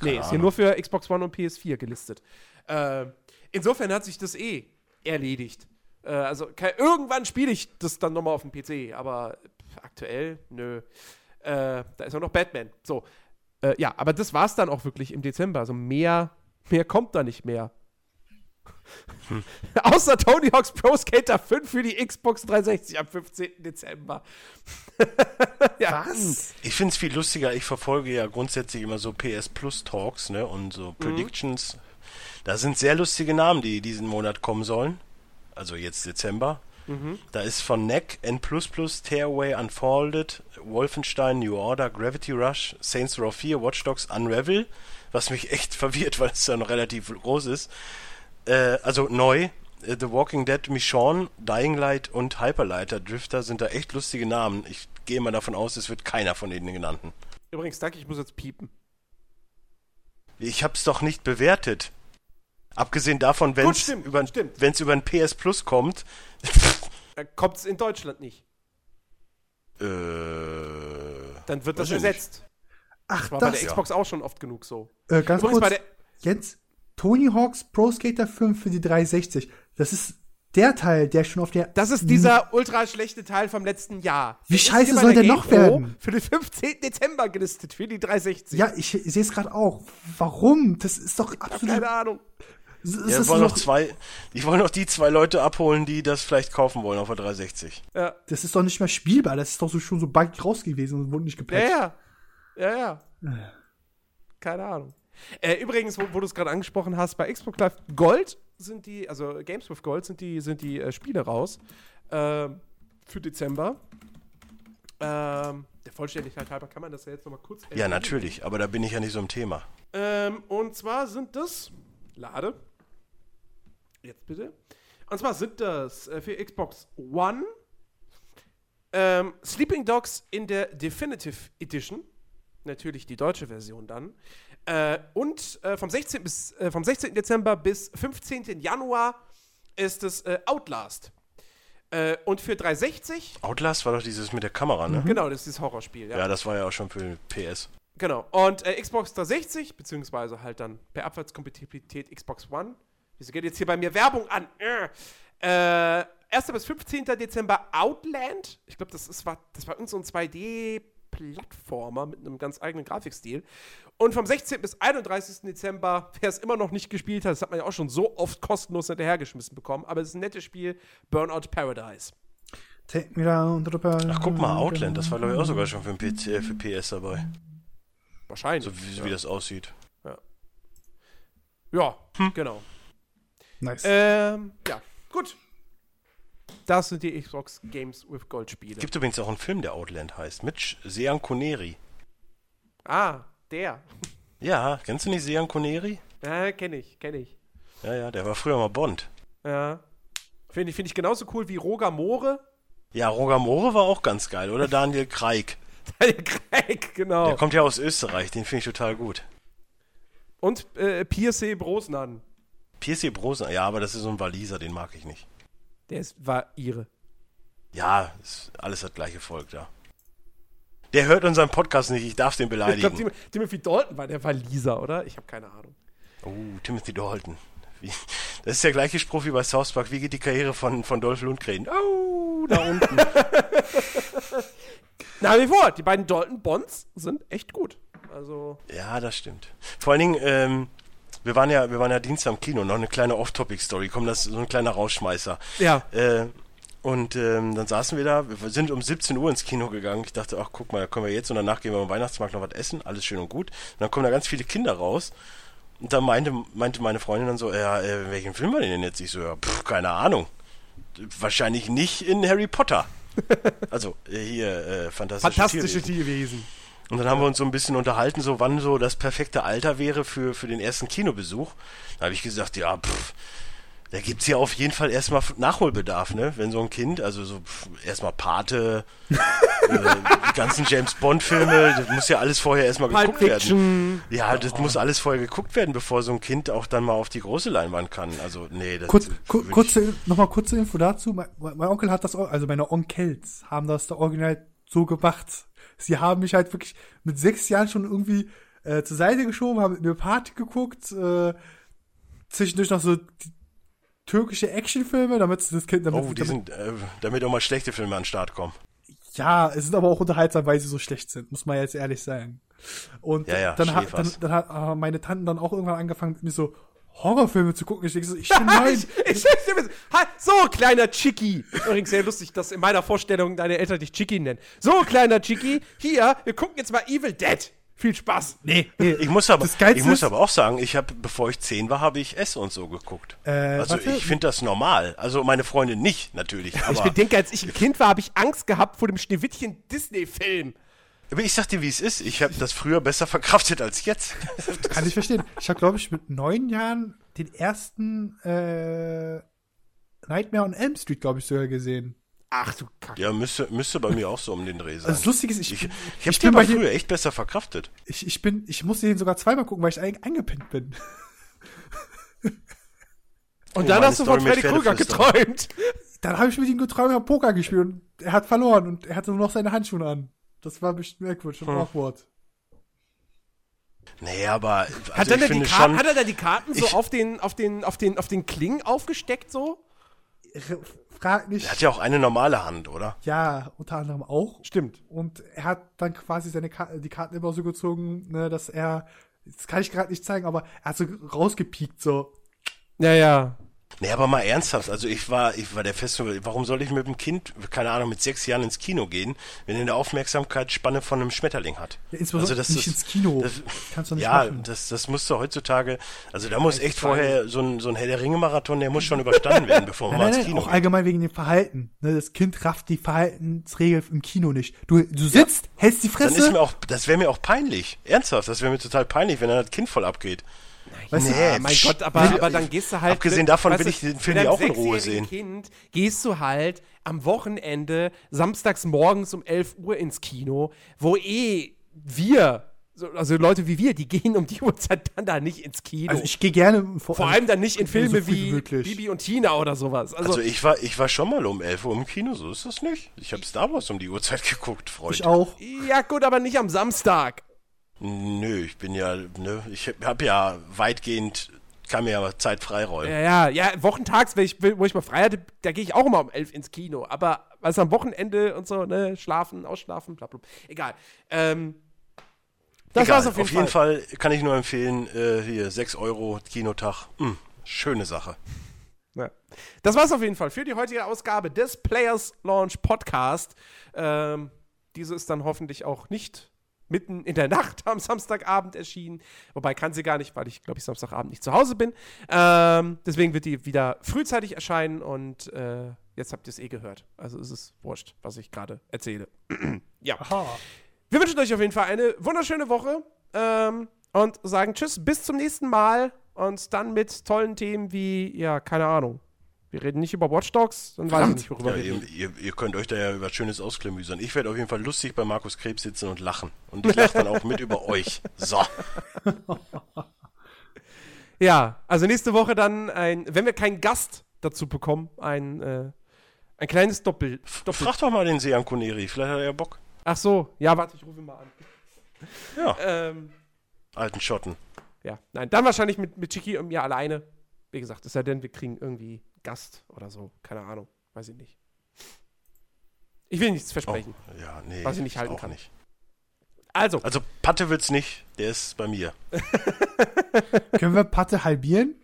Keine nee, ist hier nur für Xbox One und PS4 gelistet. Äh, insofern hat sich das eh erledigt. Äh, also kann, irgendwann spiele ich das dann nochmal auf dem PC, aber aktuell, nö. Äh, da ist auch noch Batman. So. Äh, ja, aber das war es dann auch wirklich im Dezember. Also mehr, mehr kommt da nicht mehr. Hm. <laughs> Außer Tony Hawk's Pro Skater 5 für die Xbox 360 am 15. Dezember. <laughs> ja. Was? Ich finde es viel lustiger. Ich verfolge ja grundsätzlich immer so PS Plus Talks ne, und so mhm. Predictions. Mhm. Da sind sehr lustige Namen, die diesen Monat kommen sollen also jetzt Dezember. Mhm. Da ist von NEC, N++, Tearaway Unfolded, Wolfenstein, New Order, Gravity Rush, Saints Row 4, Watch Dogs, Unravel, was mich <laughs> echt verwirrt, weil es ja noch relativ groß ist. Äh, also neu. Äh, The Walking Dead, Michonne, Dying Light und Hyperlighter Drifter sind da echt lustige Namen. Ich gehe mal davon aus, es wird keiner von denen genannten. Übrigens, danke, ich muss jetzt piepen. Ich hab's doch nicht bewertet. Abgesehen davon, wenn es über, wenn's über ein PS Plus kommt. kommt es in Deutschland nicht. Äh, Dann wird das ersetzt. Ach, das war das, bei der Xbox ja. auch schon oft genug so. Äh, ganz Übrigens kurz, Jens, Tony Hawk's Pro Skater 5 für die 360. Das ist der Teil, der schon auf der. Das ist dieser ultra schlechte Teil vom letzten Jahr. Wie scheiße soll der, der noch werden? Für den 15. Dezember gelistet, für die 360. Ja, ich, ich sehe es gerade auch. Warum? Das ist doch absolut. Keine Ahnung. Ja, ich wollen noch zwei, ich wollte noch die zwei Leute abholen, die das vielleicht kaufen wollen auf der 360. Ja. Das ist doch nicht mehr spielbar, das ist doch so schon so buggy raus gewesen und wurde nicht gepatcht. Ja, ja. Ja, ja. Keine Ahnung. Äh, übrigens, wo, wo du es gerade angesprochen hast, bei Xbox Live Gold sind die, also Games with Gold sind die, sind die äh, Spiele raus. Äh, für Dezember. Ähm, der Vollständigkeit halber kann man das ja jetzt nochmal kurz erwähnen. Ja, natürlich, aber da bin ich ja nicht so im Thema. Ähm, und zwar sind das, lade, Jetzt bitte. Und zwar sind das äh, für Xbox One Ähm, Sleeping Dogs in der Definitive Edition. Natürlich die deutsche Version dann. Äh, und äh, vom, 16. Bis, äh, vom 16. Dezember bis 15. Januar ist es äh, Outlast. Äh, und für 360, Outlast war doch dieses mit der Kamera, ne? genau, das ist dieses Horrorspiel. Ja. Ja, das war ja auch schon für PS. Genau. Und Xbox 360, beziehungsweise halt dann per Abwärtskompatibilität Xbox One. Wieso geht jetzt hier bei mir Werbung an? Äh, äh, 1. bis 15. Dezember Outland. Ich glaube, das, ist, war, das war irgend so ein 2D-Plattformer mit einem ganz eigenen Grafikstil. Und vom 16. bis 31. Dezember, wer es immer noch nicht gespielt hat, das hat man ja auch schon so oft kostenlos hinterhergeschmissen bekommen, aber es ist ein nettes Spiel, Burnout Paradise. Take me down to the. Ach, guck mal, Outland, das war glaube ich auch sogar schon für, den PC, äh, für PS dabei. Wahrscheinlich. So wie, wie das aussieht. Ja, Hm. genau. Nice. Ähm, ja, gut. Das sind die Xbox Games with Gold Spiele. Gibt übrigens auch einen Film, der Outland heißt, mit Sean Connery. ah, der. Ja, kennst du nicht Sean Connery? Ja, kenne ich, kenne ich. Ja, ja, der war früher mal Bond. Ja. Finde ich, find ich genauso cool wie Roger Moore. Ja, Roger Moore war auch ganz geil, oder <laughs> Daniel Kreik. Der Craig, genau. Der kommt ja aus Österreich, den finde ich total gut. Und äh, Pierce Brosnan. Pierce Brosnan, ja, aber das ist so ein Waliser, den mag ich nicht. Der ist, war ihre. Ja, ist alles das gleiche Volk da. Der hört unseren Podcast nicht, ich darf den Ich glaube, beleidigen. Tim Timothy Dalton war der Waliser, oder? Ich habe keine Ahnung. Oh, Timothy Dalton. Wie, das ist der gleiche Spruch wie bei South Park. Wie geht die Karriere von, von Dolph Lundgren? Oh, da unten. <laughs> Nach wie vor, die beiden Dalton Bonds sind echt gut. Also, ja, das stimmt. Vor allen Dingen, ähm, wir waren ja, wir waren ja Dienstag im Kino, noch eine kleine Off-Topic-Story. Komm, das ist so ein kleiner Rausschmeißer. ja. Äh, und ähm, dann saßen wir da, wir sind um 17 Uhr ins Kino gegangen. Ich dachte, ach guck mal, da können wir jetzt und danach gehen wir am Weihnachtsmarkt noch was essen, alles schön und gut. Und dann kommen da ganz viele Kinder raus. Und dann meinte, meinte meine Freundin dann so, ja, äh, welchen Film war denn jetzt? Ich so, ja, pff, keine Ahnung. Wahrscheinlich nicht in Harry Potter. <laughs> Also äh, hier, äh, fantastische, Fantastische Tierwesen. Tierwesen. Und dann haben wir uns so ein bisschen unterhalten, so wann so das perfekte Alter wäre für, für den ersten Kinobesuch. Da habe ich gesagt, ja, pff, da gibt's ja auf jeden Fall erstmal Nachholbedarf, ne? Wenn so ein Kind, also so erstmal Pate, <laughs> äh, die ganzen James Bond-Filme, das muss ja alles vorher erstmal geguckt werden. Ja, das muss alles vorher geguckt werden, bevor so ein Kind auch dann mal auf die große Leinwand kann. Also, nee, das Kurz, ku kurze, nochmal kurze Info dazu. Mein, mein Onkel hat das, also meine Onkels haben das da original so gemacht. Sie haben mich halt wirklich mit sechs Jahren schon irgendwie äh, zur Seite geschoben, haben mit mir Party geguckt, äh, zwischendurch noch so türkische Actionfilme, damit das Kind, damit, Oh, die damit, sind, äh, damit auch mal schlechte Filme an den Start kommen. ja, es sind aber auch unterhaltsam, weil sie so schlecht sind, muss man jetzt ehrlich sein. Und Ja, ja, dann, hat, dann, dann hat äh, meine Tante dann auch irgendwann angefangen, mit mir so Horrorfilme zu gucken. Ich denke so, ich <laughs> neun. Ich, ich, ich, so, kleiner Chicky. Übrigens sehr lustig, dass in meiner Vorstellung deine Eltern dich Chicky nennen. So, kleiner Chicky, hier, wir gucken jetzt mal Evil Dead. Viel Spaß. Nee, nee. Ich muss aber, ich muss aber auch sagen, ich habe, bevor ich zehn war, habe ich S und so geguckt. Äh, also warte. ich finde das normal. Also meine Freundin nicht, natürlich. Ich Aber, bedenke, als ich ein Kind war, habe ich Angst gehabt vor dem Schneewittchen Disney-Film. Aber ich sag dir, wie es ist. Ich habe das früher besser <laughs> verkraftet als jetzt. Kann ich verstehen. Ich habe, glaube ich, mit neun Jahren den ersten äh, Nightmare on Elm Street, glaube ich, sogar gesehen. Ach du Kacke. Ja, müsste, müsste bei mir auch so um den Dreh sein. Also das Lustige ist, ich, ich ich, habe den bei dir, früher echt besser verkraftet. ich, ich bin, ich musste den sogar zweimal gucken, weil ich ein, eingepinnt bin. <laughs> Und Oh, dann hast du von Story Freddy Krüger Pferdeflüsterer. geträumt. Dann habe ich mit ihm geträumt, hab Poker gespielt und er hat verloren und er hatte nur noch seine Handschuhe an. Das war bestimmt merkwürdig und Hm. awkward. Nee, aber also Hat, er ich da die finde Karten, schon. hat er da die Karten so Ich- auf den, auf, den, auf, den, auf den Klingen aufgesteckt so? Frag nicht. Er hat ja auch eine normale Hand, oder? Ja, unter anderem auch. Stimmt. Und er hat dann quasi seine Ka die Karten immer so gezogen, ne, dass er, das kann ich gerade nicht zeigen, aber er hat so rausgepiekt, so. Ja, ja. Nee, aber mal ernsthaft, also ich war, ich war der Festen, warum soll ich mit dem Kind, keine Ahnung, mit sechs Jahren ins Kino gehen, wenn er eine Aufmerksamkeitsspanne von einem Schmetterling hat? Ja, insbesondere das nicht ist- ins Kino. das- Kannst du nicht Ja, machen. das, das muss doch heutzutage, also da muss echt vorher so ein, so ein Herr der Ringe-Marathon, der muss schon überstanden werden, bevor man Nein, mal nein, ins nein, Kino auch geht. allgemein wegen dem Verhalten. Ne, das Kind rafft die Verhaltensregel im Kino nicht. Du, du sitzt, hältst die Dann ist Fresse. mir auch, das wäre mir auch peinlich. Ernsthaft, das wäre mir total peinlich, wenn dann das Kind voll abgeht. Weißt du, Ja, mein Gott, aber, aber dann gehst du halt. Abgesehen davon will ich den Film ja auch in Ruhe sehen. Kind gehst du halt am Wochenende, samstags morgens um 11 Uhr ins Kino, wo eh wir, so- also Leute wie wir, die gehen um die Uhrzeit dann da nicht ins Kino. also ich gehe gerne Vor allem dann nicht in so Filme früh wie möglich. Bibi und Tina oder sowas. Also, Also ich war, ich war schon mal um 11 Uhr im Kino, so ist das nicht. Ich habe Star Wars um die Uhrzeit geguckt, Freund. ich auch. ja gut, aber nicht am Samstag. Nö, ich bin ja, ne, ich habe ja weitgehend, kann mir ja Zeit freiräumen. Ja, ja, ja, wochentags, wenn ich, wo ich mal frei hatte, da gehe ich auch immer um 11 ins Kino. Aber was am Wochenende und so, ne, schlafen, ausschlafen, bla bla. Egal. Ähm, das Egal, war's auf jeden, Fall. Fall kann ich nur empfehlen, äh, hier 6 Euro Kinotag. Hm, schöne Sache. Ja. Das war's auf jeden Fall für die heutige Ausgabe des Players Launch Podcast. Ähm, diese ist dann hoffentlich auch nicht mitten in der <laughs> Nacht am Samstagabend erschienen. Wobei kann sie gar nicht, weil ich, glaube ich, Samstagabend nicht zu Hause bin. Ähm, deswegen wird die wieder frühzeitig erscheinen und äh, jetzt habt ihr es eh gehört. Also ist es wurscht, was ich gerade erzähle. <clears throat> ja. Aha. Wir wünschen euch auf jeden Fall eine wunderschöne Woche ähm, und sagen Tschüss, bis zum nächsten Mal und dann mit tollen Themen wie, ja, keine Ahnung. Wir reden nicht über Watch Dogs, dann weiß ich nicht, worüber Ja, wir ihr, reden. ihr, ihr könnt euch da ja über Schönes ausklamüsern. Ich werde auf jeden Fall lustig bei Markus Krebs sitzen und lachen. Und ich lache dann auch mit über euch. So. <laughs> Ja, also nächste Woche dann ein, wenn wir keinen Gast dazu bekommen, ein, äh, ein kleines Doppel. Doppel Frag doch mal den Sean Coneri, vielleicht hat er ja Bock. Ach so, ja, warte, ich rufe ihn mal an. Ja, Ähm, alten Schotten. ja, nein, dann wahrscheinlich mit, mit Chiki und mir alleine. Wie gesagt, es sei denn, wir kriegen irgendwie Gast oder so. Keine Ahnung, weiß ich nicht. Ich will nichts Oh, versprechen. ja, nee. Was ich nicht halten auch kann. Nicht. Also, Also Patte wird's nicht, der ist bei mir. <laughs> Können wir Patte halbieren?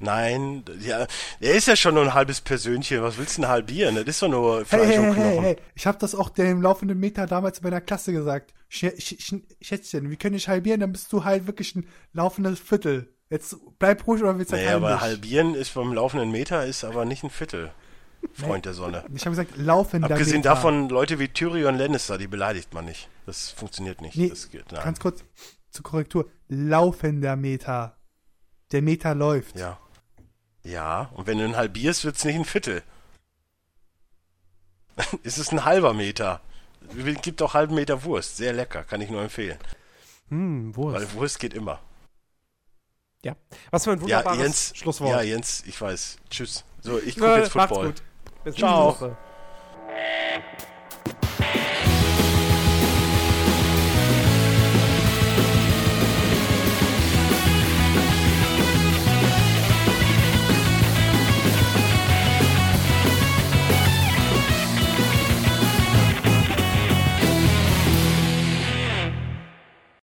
Nein, ja, er ist ja schon nur ein halbes Persönchen. Was willst du denn halbieren? Das ist doch nur Fleisch hey, und hey, Knochen. hey, hey. Ich habe das auch dem laufenden Meter damals bei der Klasse gesagt. Sch Sch Sch Schätzchen, wir können dich halbieren, dann bist du halt wirklich ein laufendes Viertel. Jetzt bleib ruhig oder willst du Nee, aber halbieren ist beim laufenden Meter ist aber nicht ein Viertel. Freund der Sonne. Ich habe gesagt, laufender Abgesehen Meter. davon, Leute wie Tyrion Lannister, die beleidigt man nicht. Das funktioniert nicht. Nee, das geht, nein. ganz kurz zur Korrektur. Laufender Meter. Der Meter läuft. Ja. Ja, und wenn du ihn halbierst, wird's nicht ein Viertel. <laughs> es ist ein halber Meter. Gibt auch halben Meter Wurst. Sehr lecker, kann ich nur empfehlen. hm, Wurst. Weil Wurst geht immer. Ja. Was für ein Ja, wunderbares Jens. Schlusswort. Ja, Jens, ich weiß. Tschüss. So, ich gucke Ja, jetzt macht's Football. gut. Bis Ciao. nächste Woche.